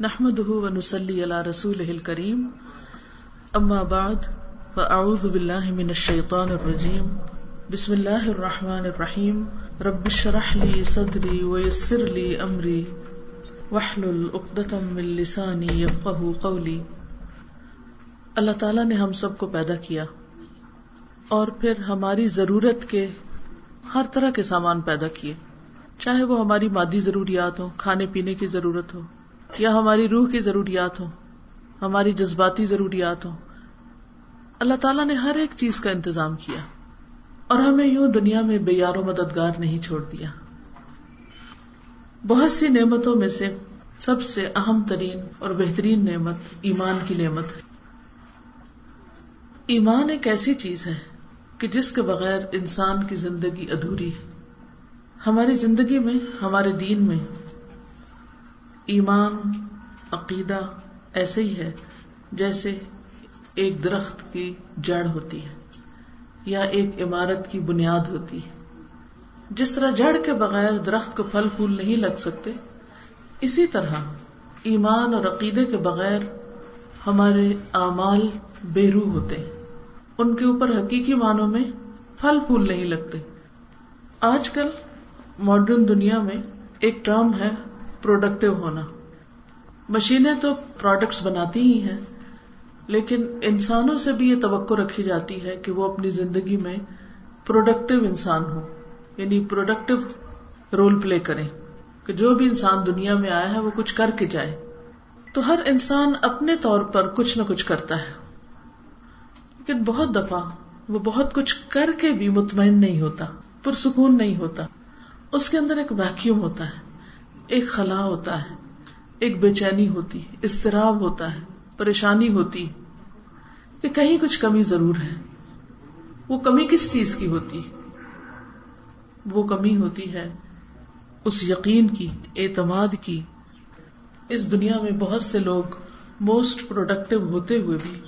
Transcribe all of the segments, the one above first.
نحمد ونسلی علی رسول کریم اما بعد فاعوذ باللہ من الشیطان الرجیم بسم اللہ الرحمن الرحیم رب شرح لی صدری ویسر لی امری وحلل اقدتم من لسانی یفقہ قولی اللہ تعالیٰ نے ہم سب کو پیدا کیا اور پھر ہماری ضرورت کے ہر طرح کے سامان پیدا کیے، چاہے وہ ہماری مادی ضروریات ہو کھانے پینے کی ضرورت ہو یا ہماری روح کی ضروریات ہوں، ہماری جذباتی ضروریات ہوں۔ اللہ تعالیٰ نے ہر ایک چیز کا انتظام کیا اور ہمیں یوں دنیا میں بے یار و مددگار نہیں چھوڑ دیا۔ بہت سی نعمتوں میں سے سب سے اہم ترین اور بہترین نعمت ایمان کی نعمت ہے۔ ایمان ایک ایسی چیز ہے کہ جس کے بغیر انسان کی زندگی ادھوری ہے۔ ہماری زندگی میں، ہمارے دین میں ایمان، عقیدہ ایسے ہی ہے جیسے ایک درخت کی جڑ ہوتی ہے یا ایک عمارت کی بنیاد ہوتی ہے۔ جس طرح جڑ کے بغیر درخت کو پھل پھول نہیں لگ سکتے، اسی طرح ایمان اور عقیدے کے بغیر ہمارے اعمال بے روح ہوتے ہیں۔ ان کے اوپر حقیقی معنوں میں پھل پھول نہیں لگتے۔ آج کل ماڈرن دنیا میں ایک ٹرم ہے پروڈکٹیو ہونا۔ مشینیں تو پروڈکٹس بناتی ہی ہیں، لیکن انسانوں سے بھی یہ توقع رکھی جاتی ہے کہ وہ اپنی زندگی میں پروڈکٹیو انسان ہو یعنی پروڈکٹیو رول پلے کریں۔ کہ جو بھی انسان دنیا میں آیا ہے، وہ کچھ کر کے جائے۔ تو ہر انسان اپنے طور پر کچھ نہ کچھ کرتا ہے۔ لیکن بہت دفعہ وہ بہت کچھ کر کے بھی مطمئن نہیں ہوتا، پرسکون نہیں ہوتا۔ اس کے اندر ایک ویکیوم ہوتا ہے۔ ایک خلا ہوتا ہے، ایک بے چینی ہوتی استراب ہوتا ہے، پریشانی ہوتی کہ کہیں کچھ کمی ضرور ہے۔ وہ کمی کس چیز کی ہوتی وہ کمی ہوتی ہے اس یقین کی، اعتماد کی۔ اس دنیا میں بہت سے لوگ موسٹ پروڈکٹیو ہوتے ہوئے بھی،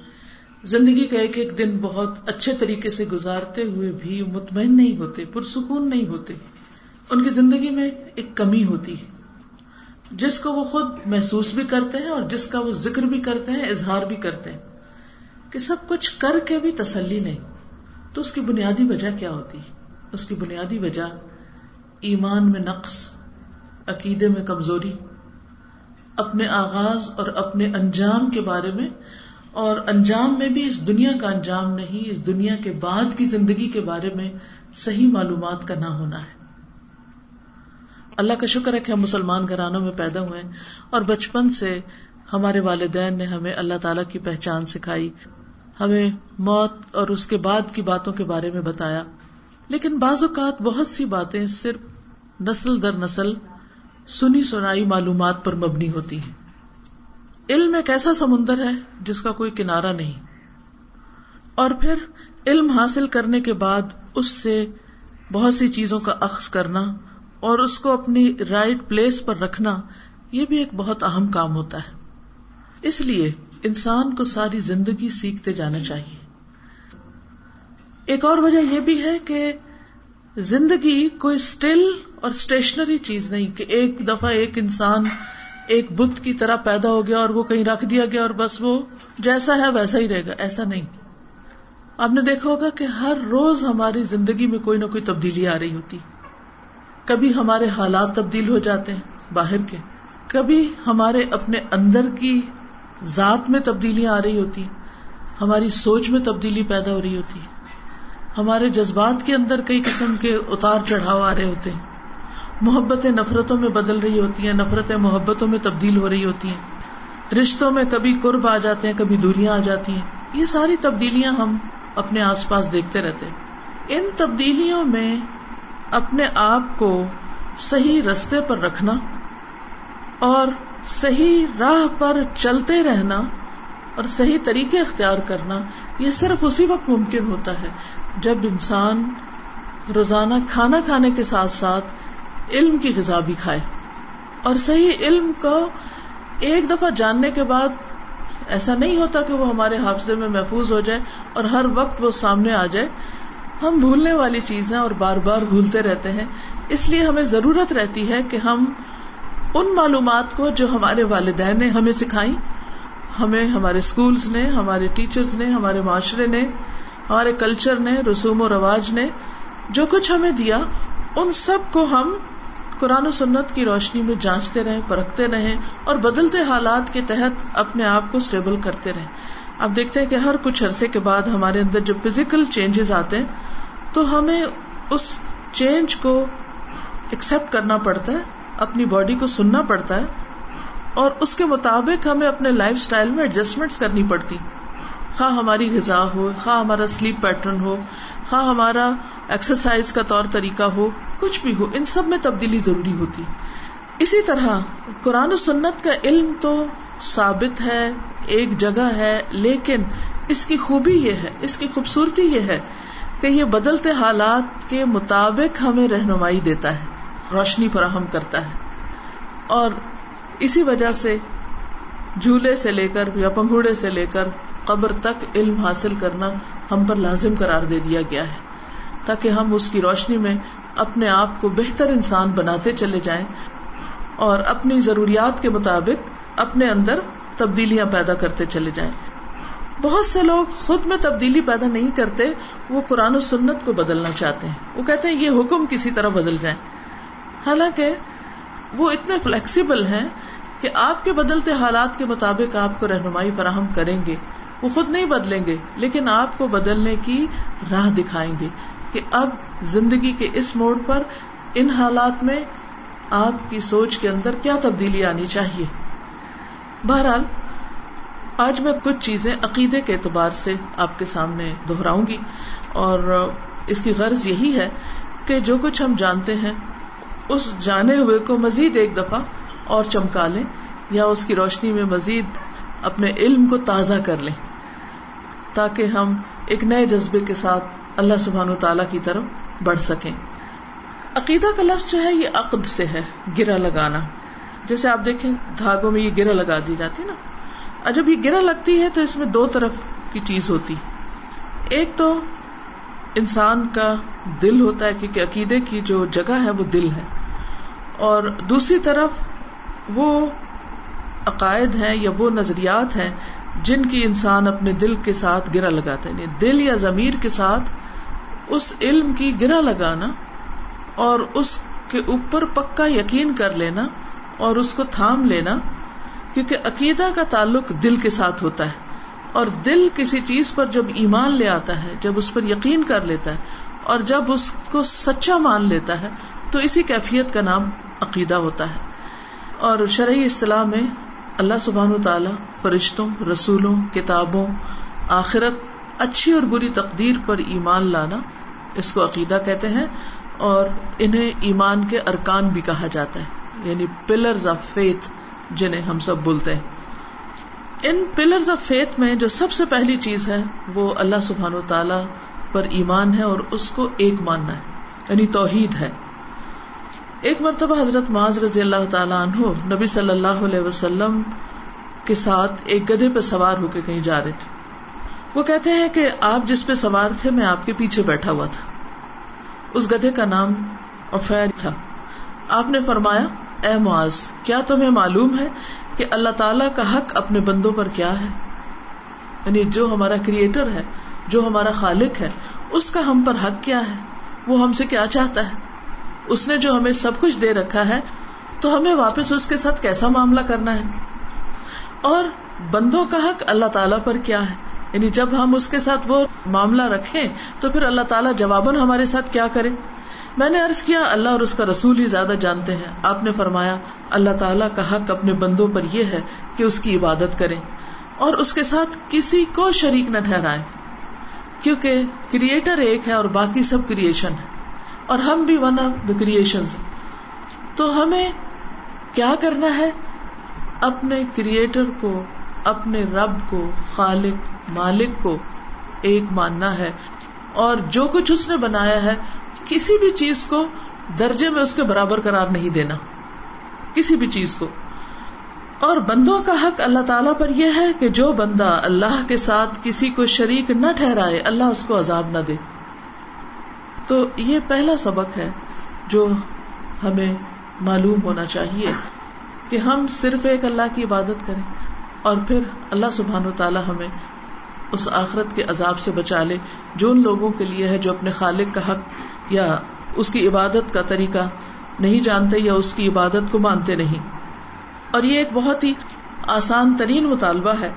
زندگی کا ایک ایک دن بہت اچھے طریقے سے گزارتے ہوئے بھی مطمئن نہیں ہوتے، پرسکون نہیں ہوتے۔ ان کی زندگی میں ایک کمی ہوتی ہے۔ جس کو وہ خود محسوس بھی کرتے ہیں اور جس کا وہ ذکر بھی کرتے ہیں، اظہار بھی کرتے ہیں کہ سب کچھ کر کے بھی تسلی نہیں۔ تو اس کی بنیادی وجہ کیا ہوتی؟ اس کی بنیادی وجہ ایمان میں نقص، عقیدے میں کمزوری، اپنے آغاز اور اپنے انجام کے بارے میں۔ اور انجام میں بھی اس دنیا کا انجام نہیں، اس دنیا کے بعد کی زندگی کے بارے میں صحیح معلومات کا نہ ہونا ہے۔ اللہ کا شکر ہے کہ ہم مسلمان گھرانوں میں پیدا ہوئے اور بچپن سے ہمارے والدین نے ہمیں اللہ تعالی کی پہچان سکھائی۔ ہمیں موت اور اس کے بعد کی باتوں کے بارے میں بتایا۔ لیکن بعض اوقات بہت سی باتیں صرف نسل در نسل سنی سنائی معلومات پر مبنی ہوتی ہیں۔ علم ایک ایسا سمندر ہے جس کا کوئی کنارا نہیں۔ اور پھر علم حاصل کرنے کے بعد اس سے بہت سی چیزوں کا عکس کرنا اور اس کو اپنی رائٹ پلیس پر رکھنا، یہ بھی ایک بہت اہم کام ہوتا ہے۔ اس لیے انسان کو ساری زندگی سیکھتے جانا چاہیے۔ ایک اور وجہ یہ بھی ہے کہ زندگی کوئی اسٹل اور اسٹیشنری چیز نہیں کہ ایک دفعہ ایک انسان ایک بت کی طرح پیدا ہو گیا اور وہ کہیں رکھ دیا گیا اور بس وہ جیسا ہے ویسا ہی رہے گا، ایسا نہیں۔ آپ نے دیکھا ہوگا کہ ہر روز ہماری زندگی میں کوئی نہ کوئی تبدیلی آ رہی ہوتی۔ کبھی ہمارے حالات تبدیل ہو جاتے ہیں باہر کے۔ کبھی ہمارے اپنے اندر کی ذات میں تبدیلیاں آ رہی ہوتی ہماری سوچ میں تبدیلی پیدا ہو رہی ہوتی ہمارے جذبات کے اندر کئی قسم کے اتار چڑھاؤ آ رہے ہوتے ہیں۔ محبتیں نفرتوں میں بدل رہی ہوتی ہیں، نفرتیں محبتوں میں تبدیل ہو رہی ہوتی ہیں۔ رشتوں میں کبھی قرب آ جاتے ہیں، کبھی دوریاں آ جاتی ہیں۔ یہ ساری تبدیلیاں ہم اپنے آس پاس دیکھتے رہتے ہیں۔ ان تبدیلیوں میں اپنے آپ کو صحیح رستے پر رکھنا اور صحیح راہ پر چلتے رہنا اور صحیح طریقے اختیار کرنا، یہ صرف اسی وقت ممکن ہوتا ہے جب انسان روزانہ کھانا کھانے کے ساتھ ساتھ علم کی غذا بھی کھائے۔ اور صحیح علم کو ایک دفعہ جاننے کے بعد ایسا نہیں ہوتا کہ وہ ہمارے حافظے میں محفوظ ہو جائے اور ہر وقت وہ سامنے آ جائے۔ ہم بھولنے والی چیز ہیں اور بار بار بھولتے رہتے ہیں، اس لیے ہمیں ضرورت رہتی ہے کہ ہم ان معلومات کو جو ہمارے والدین نے ہمیں سکھائی ہمیں ہمارے اسکولس نے، ہمارے ٹیچرز نے، ہمارے معاشرے نے، ہمارے کلچر نے، رسوم و رواج نے جو کچھ ہمیں دیا، ان سب کو ہم قرآن و سنت کی روشنی میں جانچتے رہیں، پرکھتے رہیں اور بدلتے حالات کے تحت اپنے آپ کو اسٹیبل کرتے رہیں۔ اب دیکھتے ہیں کہ ہر کچھ عرصے کے بعد ہمارے اندر جو فزیکل چینجز آتے ہیں، تو ہمیں اس چینج کو ایکسپٹ کرنا پڑتا ہے، اپنی باڈی کو سننا پڑتا ہے، اور اس کے مطابق ہمیں اپنے لائف اسٹائل میں ایڈجسٹمنٹ کرنی پڑتی۔ خواہ ہماری غذا ہو، خواہ ہمارا سلیپ پیٹرن ہو، خواہ ہمارا ایکسرسائز کا طور طریقہ ہو، کچھ بھی ہو، ان سب میں تبدیلی ضروری ہوتی۔ اسی طرح قرآن و سنت کا علم تو ثابت ہے ایک جگہ ہے، لیکن اس کی خوبی یہ ہے، اس کی خوبصورتی یہ ہے کہ یہ بدلتے حالات کے مطابق ہمیں رہنمائی دیتا ہے، روشنی فراہم کرتا ہے۔ اور اسی وجہ سے جھولے سے لے کر یا پنگوڑے سے لے کر قبر تک علم حاصل کرنا ہم پر لازم قرار دے دیا گیا ہے، تاکہ ہم اس کی روشنی میں اپنے آپ کو بہتر انسان بناتے چلے جائیں اور اپنی ضروریات کے مطابق اپنے اندر تبدیلیاں پیدا کرتے چلے جائیں۔ بہت سے لوگ خود میں تبدیلی پیدا نہیں کرتے، وہ قرآن و سنت کو بدلنا چاہتے ہیں۔ وہ کہتے ہیں یہ حکم کسی طرح بدل جائیں۔ حالانکہ وہ اتنے فلیکسیبل ہیں کہ آپ کے بدلتے حالات کے مطابق آپ کو رہنمائی فراہم کریں گے۔ وہ خود نہیں بدلیں گے، لیکن آپ کو بدلنے کی راہ دکھائیں گے کہ اب زندگی کے اس موڑ پر ان حالات میں آپ کی سوچ کے اندر کیا تبدیلی آنی چاہیے۔ بہرحال، آج میں کچھ چیزیں عقیدے کے اعتبار سے آپ کے سامنے دہراؤں گی اور اس کی غرض یہی ہے کہ جو کچھ ہم جانتے ہیں، اس جانے ہوئے کو مزید ایک دفعہ اور چمکا لیں یا اس کی روشنی میں مزید اپنے علم کو تازہ کر لیں تاکہ ہم ایک نئے جذبے کے ساتھ اللہ سبحان تعالی کی طرف بڑھ سکیں۔ عقیدہ کا لفظ جو ہے، یہ عقد سے ہے، گرا لگانا۔ جیسے آپ دیکھیں دھاگوں میں یہ گرا لگا دی جاتی نا۔ اور جب یہ گرا لگتی ہے تو اس میں دو طرف کی چیز ہوتی۔ ایک تو انسان کا دل ہوتا ہے کیونکہ عقیدے کی جو جگہ ہے وہ دل ہے۔ اور دوسری طرف وہ عقائد ہیں یا وہ نظریات ہیں جن کی انسان اپنے دل کے ساتھ گرا لگاتا ہے۔ یعنی دل یا ضمیر کے ساتھ اس علم کی گرا لگانا اور اس کے اوپر پکا یقین کر لینا اور اس کو تھام لینا، کیونکہ عقیدہ کا تعلق دل کے ساتھ ہوتا ہے۔ اور دل کسی چیز پر جب ایمان لے آتا ہے، جب اس پر یقین کر لیتا ہے، اور جب اس کو سچا مان لیتا ہے، تو اسی کیفیت کا نام عقیدہ ہوتا ہے۔ اور شرعی اصطلاح میں اللہ سبحان و تعالی فرشتوں، رسولوں، کتابوں، آخرت، اچھی اور بری تقدیر پر ایمان لانا اس کو عقیدہ کہتے ہیں، اور انہیں ایمان کے ارکان بھی کہا جاتا ہے۔ یعنی پلرز آف فیتھ جنہیں ہم سب بولتے ہیں۔ ان پلرز آف فیتھ میں جو سب سے پہلی چیز ہے، وہ اللہ سبحان و تعالی پر ایمان ہے اور اس کو ایک ماننا ہے یعنی توحید ہے۔ ایک مرتبہ حضرت معاذ رضی اللہ تعالیٰ عنہ نبی صلی اللہ علیہ وسلم کے ساتھ ایک گدھے پہ سوار ہو کے کہیں جا رہے تھے۔ وہ کہتے ہیں کہ آپ جس پہ سوار تھے، میں آپ کے پیچھے بیٹھا ہوا تھا۔ اس گدھے کا نام افیر تھا۔ آپ نے فرمایا اے معاذ، کیا تمہیں معلوم ہے کہ اللہ تعالی کا حق اپنے بندوں پر کیا ہے؟ یعنی جو ہمارا کریٹر ہے، جو ہمارا خالق ہے، اس کا ہم پر حق کیا ہے؟ وہ ہم سے کیا چاہتا ہے؟ اس نے جو ہمیں سب کچھ دے رکھا ہے، تو ہمیں واپس اس کے ساتھ کیسا معاملہ کرنا ہے؟ اور بندوں کا حق اللہ تعالیٰ پر کیا ہے؟ یعنی جب ہم اس کے ساتھ وہ معاملہ رکھیں، تو پھر اللہ تعالیٰ جواباً ہمارے ساتھ کیا کرے میں نے ارض کیا، اللہ اور اس کا رسول ہی زیادہ جانتے ہیں۔ آپ نے فرمایا، اللہ تعالیٰ کا حق اپنے بندوں پر یہ ہے کہ اس کی عبادت کریں اور اس کے ساتھ کسی کو شریک نہ ٹھہرائے کیونکہ کریٹر ایک ہے اور باقی سب کریشن ہے۔ اور ہم بھی ون آف دا کریشن تو ہمیں کیا کرنا ہے؟ اپنے کریٹر کو، اپنے رب کو، خالق، مالک کو ایک ماننا ہے۔ اور جو کچھ اس نے بنایا ہے کسی بھی چیز کو درجے میں اس کے برابر قرار نہیں دینا کسی بھی چیز کو اور بندوں کا حق اللہ تعالیٰ پر یہ ہے کہ جو بندہ اللہ کے ساتھ کسی کو شریک نہ ٹھہرائے اللہ اس کو عذاب نہ دے تو یہ پہلا سبق ہے جو ہمیں معلوم ہونا چاہیے کہ ہم صرف ایک اللہ کی عبادت کریں اور پھر اللہ سبحان و تعالیٰ ہمیں اس آخرت کے عذاب سے بچا لے جو ان لوگوں کے لیے ہے جو اپنے خالق کا حق یا اس کی عبادت کا طریقہ نہیں جانتے یا اس کی عبادت کو مانتے نہیں۔ اور یہ ایک بہت ہی آسان ترین مطالبہ ہے۔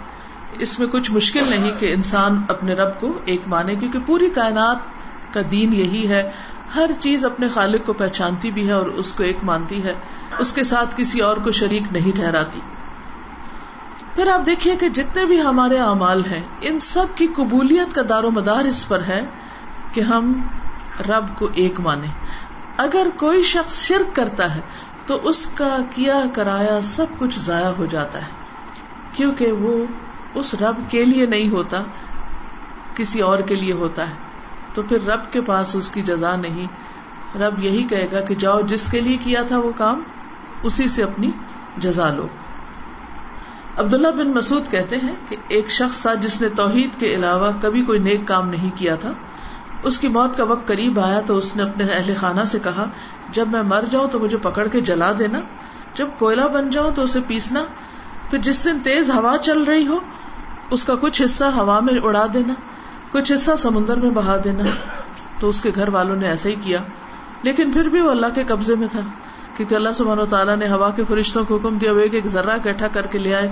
اس میں کچھ مشکل نہیں کہ انسان اپنے رب کو ایک مانے، کیونکہ پوری کائنات کا دین یہی ہے۔ ہر چیز اپنے خالق کو پہچانتی بھی ہے اور اس کو ایک مانتی ہے۔ اس کے ساتھ کسی اور کو شریک نہیں ٹھہراتی۔ پھر آپ دیکھیے کہ جتنے بھی ہمارے اعمال ہیں، ان سب کی قبولیت کا دار و مدار اس پر ہے کہ ہم رب کو ایک مانے۔ اگر کوئی شخص شرک کرتا ہے، تو اس کا کیا کرایا سب کچھ ضائع ہو جاتا ہے۔ کیونکہ وہ اس رب کے لیے نہیں ہوتا، کسی اور کے لیے ہوتا ہے۔ تو پھر رب کے پاس اس کی جزا نہیں۔ رب یہی کہے گا کہ جاؤ، جس کے لیے کیا تھا وہ کام، اسی سے اپنی جزا لو۔ عبداللہ بن مسعود کہتے ہیں کہ ایک شخص تھا جس نے توحید کے علاوہ کبھی کوئی نیک کام نہیں کیا تھا۔ اس کی موت کا وقت قریب آیا تو اس نے اپنے اہل خانہ سے کہا، جب میں مر جاؤں تو مجھے پکڑ کے جلا دینا، جب کوئلہ بن جاؤں تو اسے پیسنا، پھر جس دن تیز ہوا چل رہی ہو، اس کا کچھ حصہ ہوا میں اڑا دینا، کچھ حصہ سمندر میں بہا دینا۔ تو اس کے گھر والوں نے ایسا ہی کیا۔ لیکن پھر بھی وہ اللہ کے قبضے میں تھا، کیونکہ اللہ سبحان و تعالیٰ نے ہوا کے فرشتوں کو حکم دیا، وہ ایک ایک ذرہ اکٹھا کر کے لے آئے۔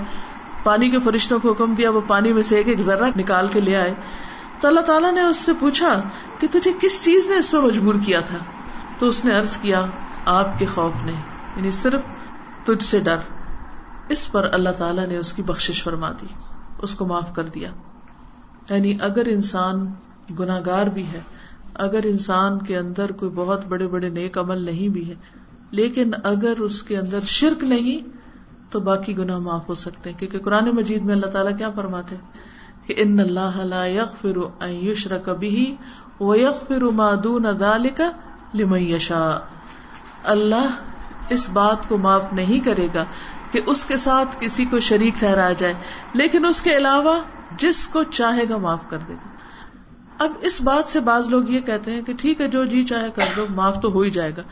پانی کے فرشتوں کو حکم دیا، وہ پانی میں سے ایک ایک ذرہ نکال کے لے آئے۔ تو اللہ تعالیٰ نے اس سے پوچھا کہ تجھے کس چیز نے اس پہ مجبور کیا تھا؟ تو اس نے ارض کیا، آپ کے خوف نے یعنی صرف تجھ سے ڈر۔ اس پر اللہ تعالیٰ نے اس کی بخش فرما دی، اس کو معاف کر دیا۔ یعنی اگر انسان گناگار بھی ہے، اگر انسان کے اندر کوئی بہت بڑے بڑے نیک عمل نہیں بھی ہے، لیکن اگر اس کے اندر شرک نہیں، تو باقی گناہ معاف ہو سکتے ہیں۔ کیونکہ قرآن مجید میں اللہ تعالیٰ کیا فرماتے کہ ان اللہ لا یغفر ان یشرک به ویغفر ما دون ذلك لمن یشاء۔ اللہ اس بات کو معاف نہیں کرے گا کہ اس کے ساتھ کسی کو شریک ٹھہرایا جائے، لیکن اس کے علاوہ جس کو چاہے گا معاف کر دے گا۔ اب اس بات سے بعض لوگ یہ کہتے ہیں کہ ٹھیک ہے، جو جی چاہے کر دو، معاف تو ہو ہی جائے گا۔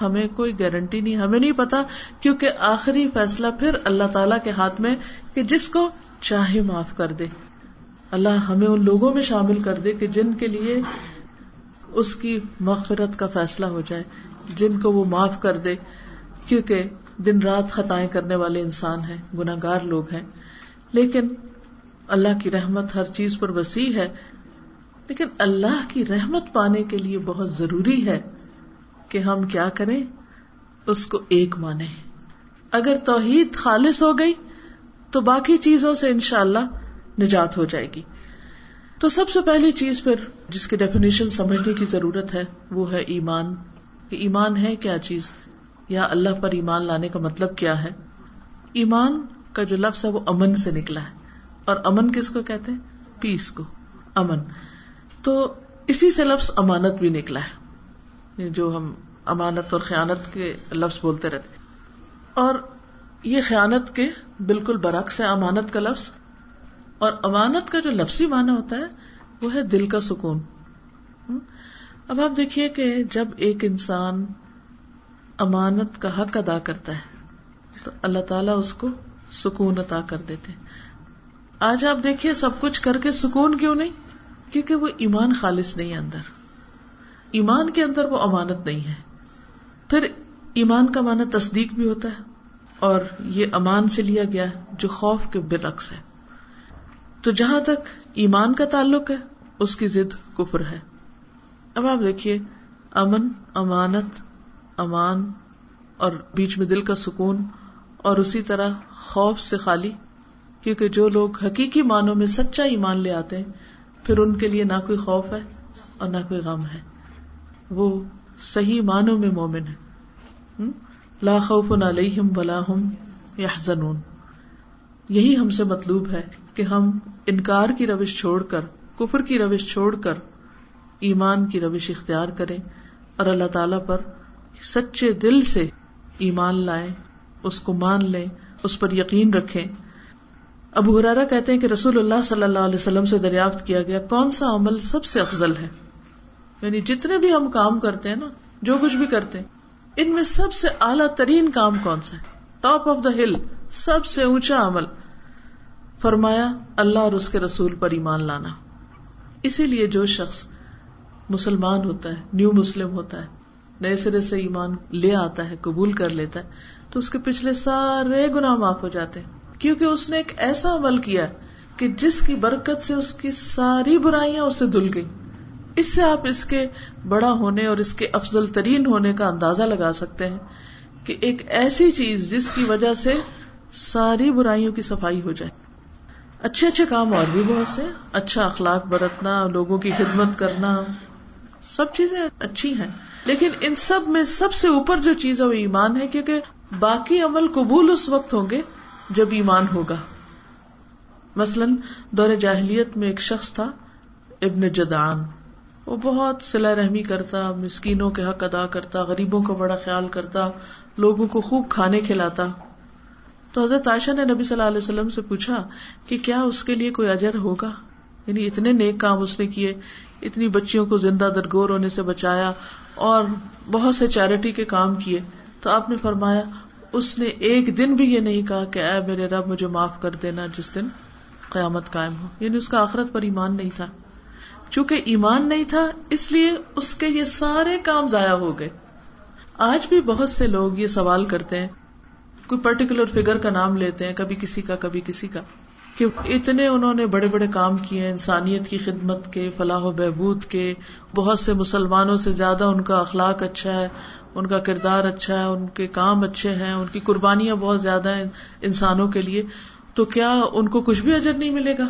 ہمیں کوئی گارنٹی نہیں، ہمیں نہیں پتا، کیونکہ آخری فیصلہ پھر اللہ تعالی کے ہاتھ میں کہ جس کو چاہے معاف کر دے۔ اللہ ہمیں ان لوگوں میں شامل کر دے کہ جن کے لیے اس کی مغفرت کا فیصلہ ہو جائے، جن کو وہ معاف کر دے، کیونکہ دن رات خطائیں کرنے والے انسان ہیں گناگار لوگ ہیں۔ لیکن اللہ کی رحمت ہر چیز پر وسیع ہے، لیکن اللہ کی رحمت پانے کے لیے بہت ضروری ہے کہ ہم کیا کریں، اس کو ایک مانے اگر توحید خالص ہو گئی، تو باقی چیزوں سے انشاء اللہ نجات ہو جائے گی۔ تو سب سے پہلی چیز پھر جس کی ڈیفینیشن سمجھنے کی ضرورت ہے، وہ ہے ایمان۔ کہ ایمان ہے کیا چیز؟ یا اللہ پر ایمان لانے کا مطلب کیا ہے؟ ایمان کا جو لفظ ہے، وہ امن سے نکلا ہے۔ اور امن کس کو کہتے ہیں؟ پیس کو۔ امن۔ تو اسی سے لفظ امانت بھی نکلا ہے۔ جو ہم امانت اور خیانت کے لفظ بولتے رہتے۔ اور یہ خیانت کے بالکل برعکس ہے، امانت کا لفظ۔ اور امانت کا جو لفظی معنی ہوتا ہے وہ ہے دل کا سکون۔ اب آپ دیکھیے کہ جب ایک انسان امانت کا حق ادا کرتا ہے، تو اللہ تعالیٰ اس کو سکون عطا کر دیتے آج آپ دیکھیے سب کچھ کر کے سکون کیوں نہیں؟ کیونکہ وہ ایمان خالص نہیں ہے اندر۔ ایمان کے اندر وہ امانت نہیں ہے۔ پھر ایمان کا معنی تصدیق بھی ہوتا ہے اور یہ امان سے لیا گیا جو خوف کے برعکس ہے۔ تو جہاں تک ایمان کا تعلق ہے، اس کی ضد کفر ہے۔ اب آپ دیکھیے، امن، امانت، امان اور بیچ میں دل کا سکون اور اسی طرح خوف سے خالی، کیونکہ جو لوگ حقیقی معنوں میں سچا ایمان لے آتے ہیں، پھر ان کے لیے نہ کوئی خوف ہے اور نہ کوئی غم ہے۔ وہ صحیح معنوں میں مومن ہے لا خوف علیہم ولا ہم یحزنون۔ یہی ہم سے مطلوب ہے کہ ہم انکار کی روش چھوڑ کر، کفر کی روش چھوڑ کر ایمان کی روش اختیار کریں اور اللہ تعالی پر سچے دل سے ایمان لائیں، اس کو مان لیں، اس پر یقین رکھیں۔ ابو حرارا کہتے ہیں کہ رسول اللہ صلی اللہ علیہ وسلم سے دریافت کیا گیا، کون سا عمل سب سے افضل ہے؟ یعنی جتنے بھی ہم کام کرتے ہیں نا، جو کچھ بھی کرتے ہیں، ان میں سب سے اعلیٰ ترین کام کون سا ہے؟ ٹاپ آف دا ہل سب سے اونچا عمل۔ فرمایا، اللہ اور اس کے رسول پر ایمان لانا۔ اسی لیے جو شخص مسلمان ہوتا ہے، نیو مسلم ہوتا ہے، نئے سرے سے ایمان لے آتا ہے، قبول کر لیتا ہے، تو اس کے پچھلے سارے گنا معاف ہو جاتے ہیں۔ کیونکہ اس نے ایک ایسا عمل کیا کہ جس کی برکت سے اس کی ساری برائیاں اسے دھل گئی اس سے آپ اس کے بڑا ہونے اور اس کے افضل ترین ہونے کا اندازہ لگا سکتے ہیں کہ ایک ایسی چیز جس کی وجہ سے ساری برائیوں کی صفائی ہو جائے۔ اچھے اچھے کام اور بھی بہت سے۔ اچھا اخلاق برتنا، لوگوں کی خدمت کرنا۔ سب چیزیں اچھی ہیں۔ لیکن ان سب میں سب سے اوپر جو چیز ہے وہ ایمان ہے، کیونکہ باقی عمل قبول اس وقت ہوں گے جب ایمان ہوگا۔ مثلاً دور جاہلیت میں ایک شخص تھا، ابن جدان وہ بہت سلا رحمی کرتا، مسکینوں کے حق ادا کرتا، غریبوں کا بڑا خیال کرتا، لوگوں کو خوب کھانے کھلاتا۔ تو حضرت عائشہ نے نبی صلی اللہ علیہ وسلم سے پوچھا کہ کیا اس کے لیے کوئی اجر ہوگا؟ یعنی اتنے نیک کام اس نے کیے، اتنی بچیوں کو زندہ درگور ہونے سے بچایا اور بہت سے چیریٹی کے کام کیے۔ تو آپ نے فرمایا، اس نے ایک دن بھی یہ نہیں کہا کہ اے میرے رب، مجھے معاف کر دینا جس دن قیامت قائم ہو۔ یعنی اس کا آخرت پر ایمان نہیں تھا۔ چونکہ ایمان نہیں تھا، اس لیے اس کے یہ سارے کام ضائع ہو گئے۔ آج بھی بہت سے لوگ یہ سوال کرتے ہیں کوئی پرٹیکولر فگر کا نام لیتے ہیں، کبھی کسی کا، کبھی کسی کا۔ کہ اتنے انہوں نے بڑے بڑے کام کیے انسانیت کی خدمت کے، فلاح و بہبود کے۔ بہت سے مسلمانوں سے زیادہ ان کا اخلاق اچھا ہے، ان کا کردار اچھا ہے، ان کے کام اچھے ہیں، ان کی قربانیاں بہت زیادہ ہیں انسانوں کے لیے۔ تو کیا ان کو کچھ بھی اجر نہیں ملے گا؟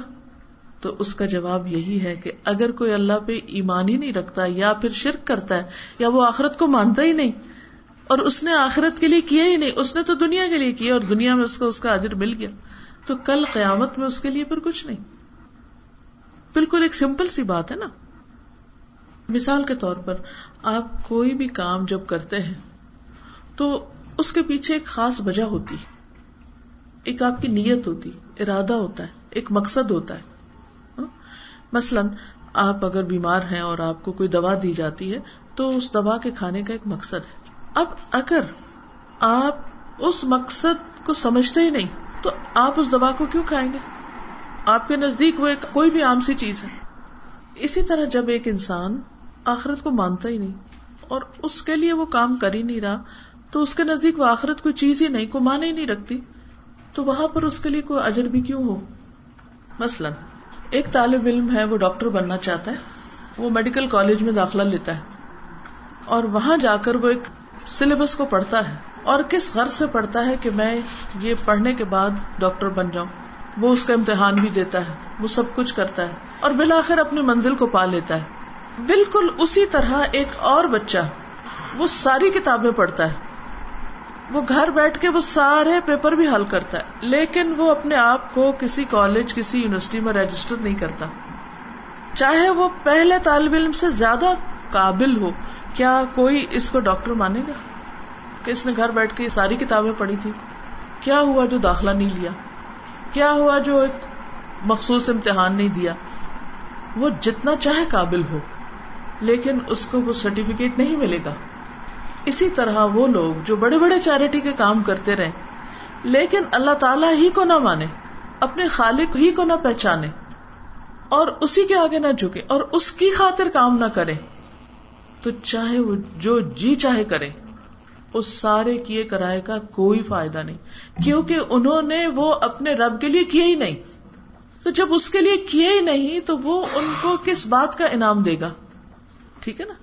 تو اس کا جواب یہی ہے کہ اگر کوئی اللہ پہ ایمان ہی نہیں رکھتا یا پھر شرک کرتا ہے یا وہ آخرت کو مانتا ہی نہیں اور اس نے آخرت کے لیے کیا ہی نہیں، اس نے تو دنیا کے لیے کیا اور دنیا میں اس کو اس کا اجر مل گیا۔ تو کل قیامت میں اس کے لیے پھر کچھ نہیں۔ بالکل ایک سمپل سی بات ہے نا۔ مثال کے طور پر آپ کوئی بھی کام جب کرتے ہیں، تو اس کے پیچھے ایک خاص وجہ ہوتی ایک آپ کی نیت ہوتی ارادہ ہوتا ہے، ایک مقصد ہوتا ہے۔ ہاں؟ مثلاً آپ اگر بیمار ہیں اور آپ کو کوئی دوا دی جاتی ہے، تو اس دوا کے کھانے کا ایک مقصد ہے۔ اب اگر آپ اس مقصد کو سمجھتے ہی نہیں، تو آپ اس دوا کو کیوں کھائیں گے؟ آپ کے نزدیک وہ ایک کوئی بھی عام سی چیز ہے۔ اسی طرح جب ایک انسان آخرت کو مانتا ہی نہیں اور اس کے لیے وہ کام کر ہی نہیں رہا، تو اس کے نزدیک وہ آخرت کوئی چیز ہی نہیں کو مان ہی نہیں رکھتی، تو وہاں پر اس کے لیے کوئی اجر بھی کیوں ہو؟ مثلاً، ایک طالب علم ہے، وہ ڈاکٹر بننا چاہتا ہے، وہ میڈیکل کالج میں داخلہ لیتا ہے اور وہاں جا کر وہ ایک سلیبس کو پڑھتا ہے اور کس غرض سے پڑھتا ہے کہ میں یہ پڑھنے کے بعد ڈاکٹر بن جاؤں؟ وہ اس کا امتحان بھی دیتا ہے، وہ سب کچھ کرتا ہے اور بالآخر اپنی منزل کو پا لیتا ہے۔ بالکل اسی طرح ایک اور بچہ وہ ساری کتابیں پڑھتا ہے۔ وہ گھر بیٹھ کے وہ سارے پیپر بھی حل کرتا ہے، لیکن وہ اپنے آپ کو کسی کالج، کسی یونیورسٹی میں رجسٹر نہیں کرتا۔ چاہے وہ پہلے طالب علم سے زیادہ قابل ہو کیا کوئی اس کو ڈاکٹر مانے گا کہ اس نے گھر بیٹھ کے ساری کتابیں پڑھی تھی؟ کیا ہوا جو داخلہ نہیں لیا؟ کیا ہوا جو ایک مخصوص امتحان نہیں دیا؟ وہ جتنا چاہے قابل ہو، لیکن اس کو وہ سرٹیفکیٹ نہیں ملے گا۔ اسی طرح وہ لوگ جو بڑے بڑے چیریٹی کے کام کرتے رہے، لیکن اللہ تعالی ہی کو نہ مانے، اپنے خالق ہی کو نہ پہچانے، اور اسی کے آگے نہ جھکے، اور اس کی خاطر کام نہ کرے۔ تو چاہے وہ جو جی چاہے کرے، اس سارے کیے کرائے کا کوئی فائدہ نہیں۔ کیونکہ انہوں نے وہ اپنے رب کے لیے کیے ہی نہیں۔ تو جب اس کے لیے کیے ہی نہیں، تو وہ ان کو کس بات کا انعام دے گا؟ ٹھیک ہے نا؟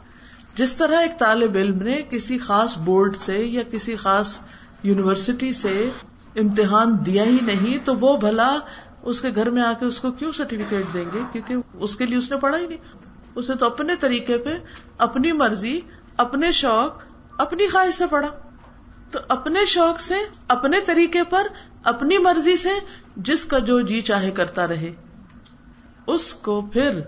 جس طرح ایک طالب علم نے کسی خاص بورڈ سے یا کسی خاص یونیورسٹی سے امتحان دیا ہی نہیں، تو وہ بھلا اس کے گھر میں آ کے اس کو کیوں سرٹیفکیٹ دیں گے؟ کیونکہ اس کے لیے اس نے پڑھا ہی نہیں۔ اسے تو اپنے طریقے پہ، اپنی مرضی، اپنے شوق، اپنی خواہش سے پڑھا۔ تو اپنے شوق سے، اپنے طریقے پر، اپنی مرضی سے جس کا جو جی چاہے کرتا رہے۔ اس کو پھر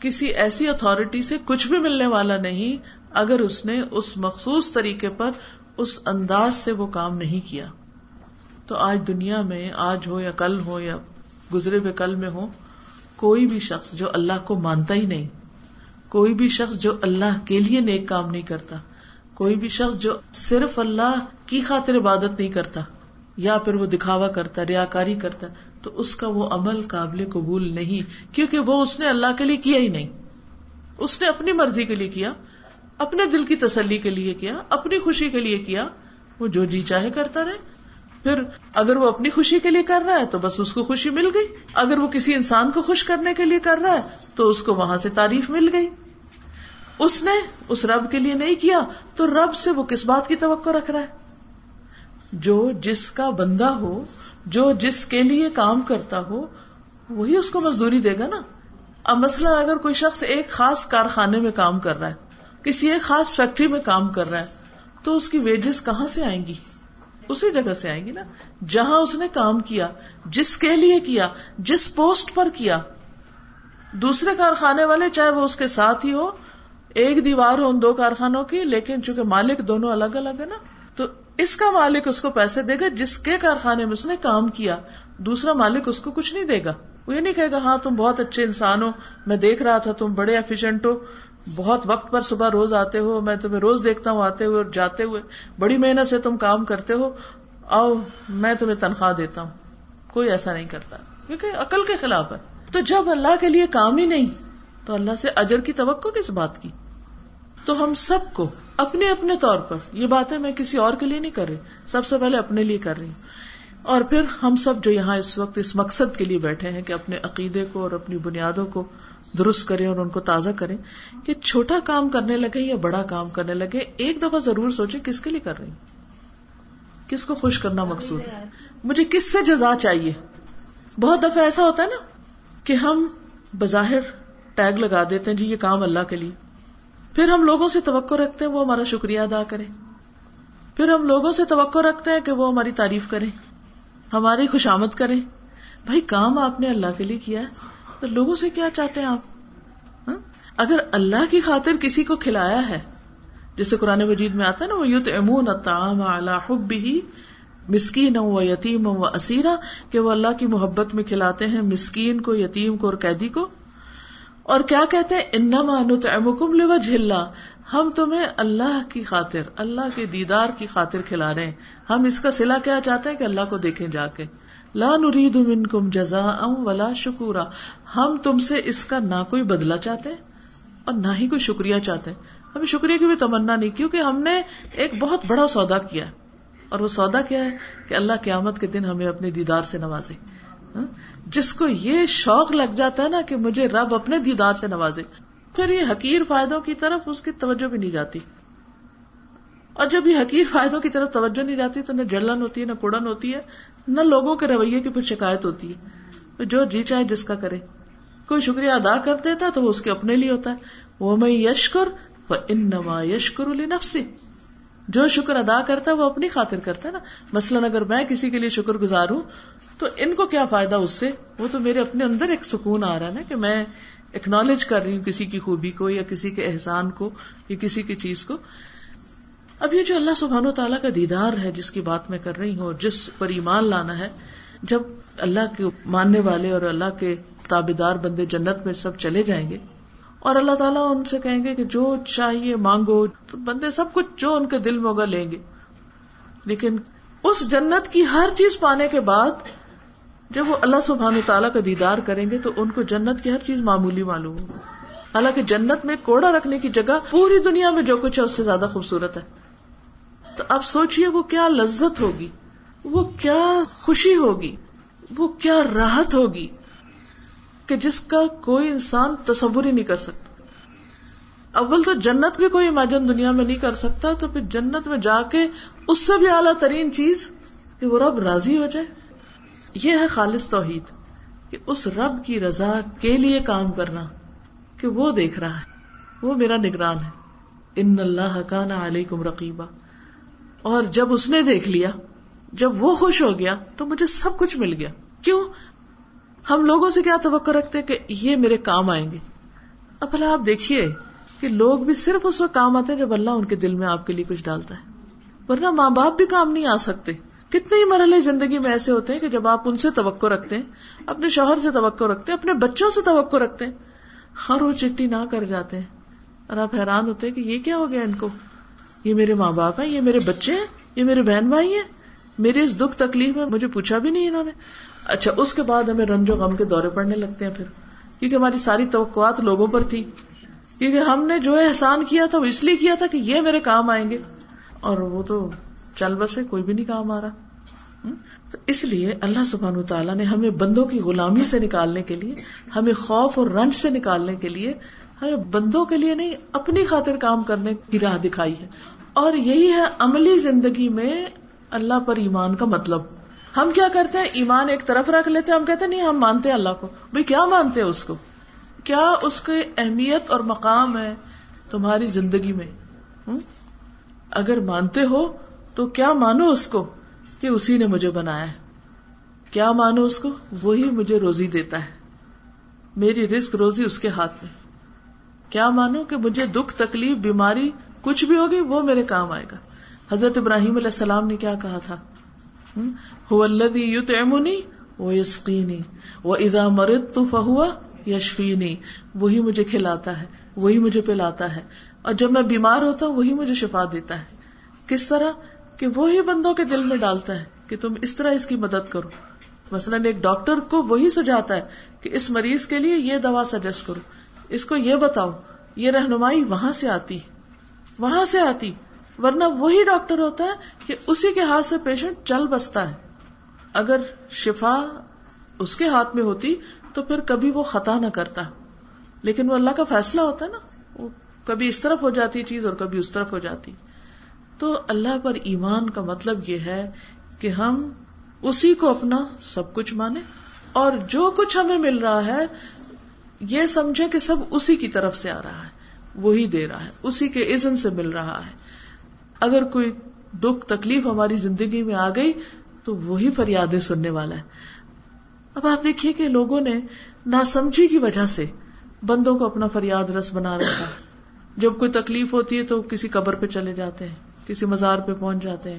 کسی ایسی اتارٹی سے کچھ بھی ملنے والا نہیں اگر اس نے اس مخصوص طریقے پر اس انداز سے وہ کام نہیں کیا۔ تو آج دنیا میں، آج ہو یا کل ہو یا گزرے ہوئے کل میں ہو، کوئی بھی شخص جو اللہ کو مانتا ہی نہیں کوئی بھی شخص جو اللہ کے لیے نیک کام نہیں کرتا، کوئی بھی شخص جو صرف اللہ کی خاطر عبادت نہیں کرتا، یا پھر وہ دکھاوا کرتا ریا کاری کرتا، تو اس کا وہ عمل قابل قبول نہیں، کیونکہ وہ اس نے اللہ کے لیے کیا ہی نہیں۔ اس نے اپنی مرضی کے لیے کیا، اپنے دل کی تسلی کے لیے کیا، اپنی خوشی کے لیے کیا۔ وہ جو جی چاہے کرتا رہے۔ پھر اگر وہ اپنی خوشی کے لیے کر رہا ہے تو بس اس کو خوشی مل گئی۔ اگر وہ کسی انسان کو خوش کرنے کے لیے کر رہا ہے تو اس کو وہاں سے تعریف مل گئی۔ اس نے اس رب کے لیے نہیں کیا تو رب سے وہ کس بات کی توقع رکھ رہا ہے؟ جو جس کا بندہ ہو، جو جس کے لیے کام کرتا ہو، وہی اس کو مزدوری دے گا نا؟ اب مثلاً اگر کوئی شخص ایک خاص کارخانے میں کام کر رہا ہے، کسی ایک خاص فیکٹری میں کام کر رہا ہے، تو اس کی ویجز کہاں سے آئیں گی؟ اسی جگہ سے آئیں گی نا؟ جہاں اس نے کام کیا، جس کے لیے کیا، جس پوسٹ پر کیا۔ دوسرے کارخانے والے، چاہے وہ اس کے ساتھ ہی ہو ایک دیوار ہو ان دو کارخانوں کی، لیکن چونکہ مالک دونوں الگ الگ ہے نا، تو اس کا مالک اس کو پیسے دے گا جس کے کارخانے میں اس نے کام کیا، دوسرا مالک اس کو کچھ نہیں دے گا۔ وہ یہ نہیں کہے گا ہاں تم بہت اچھے انسان ہو، میں دیکھ رہا تھا، تم بڑے ایفیشنٹ ہو، بہت وقت پر صبح روز آتے ہو، میں تمہیں روز دیکھتا ہوں، آتے ہوئے اور جاتے ہوئے، بڑی محنت سے تم کام کرتے ہو، آؤ، میں تمہیں تنخواہ دیتا ہوں۔ کوئی ایسا نہیں کرتا، کیونکہ عقل کے خلاف ہے۔ تو جب اللہ کے لیے کام ہی نہیں تو اللہ سے اجر کی توقع کس بات کی؟ تو ہم سب کو اپنے اپنے طور پر، یہ باتیں میں کسی اور کے لیے نہیں کر رہی، سب سے پہلے اپنے لیے کر رہی ہوں۔ اور پھر ہم سب جو یہاں اس وقت، اس مقصد کے لیے بیٹھے ہیں کہ اپنے عقیدے کو اور اپنی بنیادوں کو درست کریں اور ان کو تازہ کریں، کہ چھوٹا کام کرنے لگے یا بڑا کام کرنے لگے، ایک دفعہ ضرور سوچے کس کے لیے کر رہی ہوں۔ کس کو خوش کرنا مقصود ہے؟ مجھے کس سے جزا چاہیے؟ بہت دفعہ ایسا ہوتا ہے نا کہ ہم بظاہر ٹیگ لگا دیتے ہیں جی یہ کام اللہ کے لیے۔ پھر ہم لوگوں سے توقع رکھتے ہیں وہ ہمارا شکریہ ادا کرے پھر ہم لوگوں سے توقع رکھتے ہیں کہ وہ ہماری تعریف کرے ہماری خوشامد کرے بھائی، کام آپ نے اللہ کے لیے کیا ہے، تو لوگوں سے کیا چاہتے ہیں آپ؟ ہاں؟ اگر اللہ کی خاطر کسی کو کھلایا ہے، جیسے قرآن مجید میں آتا ہے نا، وہ یوت امون تام اللہ بھی مسکین و یتیم و اسیرا، کہ وہ اللہ کی محبت میں کھلاتے ہیں، مسکین کو، یتیم کو اور قیدی کو۔ اور کیا کہتے ہیں؟ انما نطعمکم لوجه اللہ، ہم تمہیں اللہ کی خاطر، اللہ کے دیدار کی خاطر کھلا رہے ہیں۔ ہم اس کا سلا کیا چاہتے ہیں کہ اللہ کو دیکھیں جا کے؟ لا نرید منکم جزاء ولا شکورا۔ ہم تم سے اس کا نہ کوئی بدلہ چاہتے ہیں اور نہ ہی کوئی شکریہ چاہتے ہیں۔ ہمیں شکریہ کی بھی تمنا نہیں، کیونکہ ہم نے ایک بہت بڑا سودا کیا اور وہ سودا کیا ہے کہ اللہ قیامت کے دن ہمیں اپنے دیدار سے نوازے۔ ہاں؟ جس کو یہ شوق لگ جاتا ہے نا کہ مجھے رب اپنے دیدار سے نوازے، پھر یہ حقیر فائدوں کی طرف اس کی توجہ بھی نہیں جاتی۔ اور جب یہ حقیر فائدوں کی طرف توجہ نہیں جاتی تو نہ جلن ہوتی ہے، نہ کڑن ہوتی ہے، نہ لوگوں کے رویے کی پھر شکایت ہوتی ہے۔ جو جی چاہے جس کا کرے۔ کوئی شکریہ ادا کر دیتا تو وہ اس کے اپنے لیے ہوتا ہے۔ وہ میں یشکر ان نوا یشکر نفسی جو شکر ادا کرتا ہے وہ اپنی خاطر کرتا ہے نا۔ مثلاً اگر میں کسی کے لیے شکر گزار ہوں تو ان کو کیا فائدہ اس سے؟ وہ تو میرے اپنے اندر ایک سکون آ رہا ہے نا کہ میں اکنالج کر رہی ہوں کسی کی خوبی کو یا کسی کے احسان کو یا کسی کی چیز کو۔ اب یہ جو اللہ سبحان و تعالیٰ کا دیدار ہے جس کی بات میں کر رہی ہوں جس پر ایمان لانا ہے، جب اللہ کے ماننے والے اور اللہ کے تابے دار بندے جنت میں سب چلے جائیں گے اور اللہ تعالیٰ ان سے کہیں گے کہ جو چاہیے مانگو، تو بندے سب کچھ جو ان کے دل میں ہوگا لیں گے۔ لیکن اس جنت کی ہر چیز پانے کے بعد جب وہ اللہ سبحان تعالیٰ کا دیدار کریں گے تو ان کو جنت کی ہر چیز معمولی معلوم ہوگی حالانکہ جنت میں کوڑا رکھنے کی جگہ پوری دنیا میں جو کچھ ہے اس سے زیادہ خوبصورت ہے۔ تو اب سوچیے وہ کیا لذت ہوگی، وہ کیا خوشی ہوگی، وہ کیا راحت ہوگی کہ جس کا کوئی انسان تصور ہی نہیں کر سکتا۔ اول تو جنت بھی کوئی امیجن دنیا میں نہیں کر سکتا، تو پھر جنت میں جا کے اس سے بھی اعلیٰ ترین چیز کہ وہ رب راضی ہو جائے۔ یہ ہے خالص توحید کہ اس رب کی رضا کے لیے کام کرنا کہ وہ دیکھ رہا ہے، وہ میرا نگران ہے۔ ان اللہ کا نا علیکم رقیبہ اور جب اس نے دیکھ لیا، جب وہ خوش ہو گیا، تو مجھے سب کچھ مل گیا۔ کیوں؟ ہم لوگوں سے کیا توقع رکھتے کہ یہ میرے کام آئیں گے؟ اب بھلا آپ دیکھیے کہ لوگ بھی صرف اس وقت کام آتے ہیں جب اللہ ان کے دل میں آپ کے لیے کچھ ڈالتا ہے۔ ورنہ ماں باپ بھی کام نہیں آ سکتے۔ کتنے ہی مرحلے زندگی میں ایسے ہوتے ہیں کہ جب آپ ان سے توقع رکھتے ہیں، اپنے شوہر سے توقع رکھتے ہیں، اپنے بچوں سے توقع رکھتے ہیں، ہر وہ چٹی نہ کر جاتے ہیں۔ اور آپ حیران ہوتے ہیں کہ یہ کیا ہو گیا ان کو؟ یہ میرے ماں باپ ہیں، یہ میرے بچے ہیں، یہ میرے بہن بھائی ہیں میری اس دکھ تکلیف میں مجھے پوچھا بھی نہیں انہوں نے۔ اچھا اس کے بعد ہمیں رنج و غم کے دورے پڑنے لگتے ہیں پھر۔ کیونکہ ہماری ساری توقعات لوگوں پر تھی۔ کیونکہ ہم نے جو احسان کیا تھا، وہ اس لیے کیا تھا کہ یہ میرے کام آئیں گے۔ اور وہ تو چل بسے کوئی بھی نہیں کام آ رہا۔ تو اس لیے اللہ سبحان تعالیٰ نے ہمیں بندوں کی غلامی سے نکالنے کے لیے، ہمیں خوف اور رنج سے نکالنے کے لیے، ہمیں بندوں کے لیے نہیں، اپنی خاطر کام کرنے کی راہ دکھائی ہے۔ اور یہی ہے عملی زندگی میں اللہ پر ایمان کا مطلب۔ ہم کیا کرتے ہیں؟ ایمان ایک طرف رکھ لیتے ہیں، ہم کہتے ہیں نہیں، ہم مانتے ہیں اللہ کو۔ بھائی کیا مانتے ہیں اس کو؟ کیا اس کی اہمیت اور مقام ہے تمہاری زندگی میں؟ اگر مانتے ہو تو کیا مانو اس کو کہ اسی نے مجھے بنایا ہے؟ کیا مانو اس کو؟ وہی مجھے روزی دیتا ہے۔ میری رسک روزی اس کے ہاتھ میں۔ کیا مانو کہ مجھے دکھ، تکلیف، بیماری کچھ بھی ہوگی، وہ میرے کام آئے گا۔ حضرت ابراہیم علیہ السلام نے کیا کہا تھا؟ وہ یسقینی وہ ادا مرد تو فہوا یشفینی۔ وہی مجھے کھلاتا ہے، وہی مجھے پلاتا ہے۔ اور جب میں بیمار ہوتا ہوں، وہی مجھے شفا دیتا ہے۔ کس طرح؟ کہ وہی بندوں کے دل میں ڈالتا ہے کہ تم اس طرح اس کی مدد کرو۔ مثلاً ایک ڈاکٹر کو وہی سجاتا ہے کہ اس مریض کے لیے یہ دوا سجیسٹ کرو۔ اس کو یہ بتاؤ، یہ رہنمائی وہاں سے آتی، وہاں سے آتی۔ ورنہ وہی ڈاکٹر ہوتا ہے کہ اسی کے ہاتھ سے پیشنٹ چل بستا ہے۔ اگر شفا اس کے ہاتھ میں ہوتی تو پھر کبھی وہ خطا نہ کرتا۔ لیکن وہ اللہ کا فیصلہ ہوتا ہے نا، وہ کبھی اس طرف ہو جاتی چیز اور کبھی اس طرف ہو جاتی۔ تو اللہ پر ایمان کا مطلب یہ ہے کہ ہم اسی کو اپنا سب کچھ مانے اور جو کچھ ہمیں مل رہا ہے، یہ سمجھے کہ سب اسی کی طرف سے آ رہا ہے، وہی دے رہا ہے، اسی کے عزن سے مل رہا ہے۔ اگر کوئی دکھ، تکلیف ہماری زندگی میں آ گئی تو وہی فریادیں سننے والا ہے۔ اب آپ دیکھیے کہ لوگوں نے ناسمجھی کی وجہ سے بندوں کو اپنا فریاد رس بنا رکھا۔ جب کوئی تکلیف ہوتی ہے تو کسی قبر پہ چلے جاتے ہیں۔ کسی مزار پہ پہنچ جاتے ہیں۔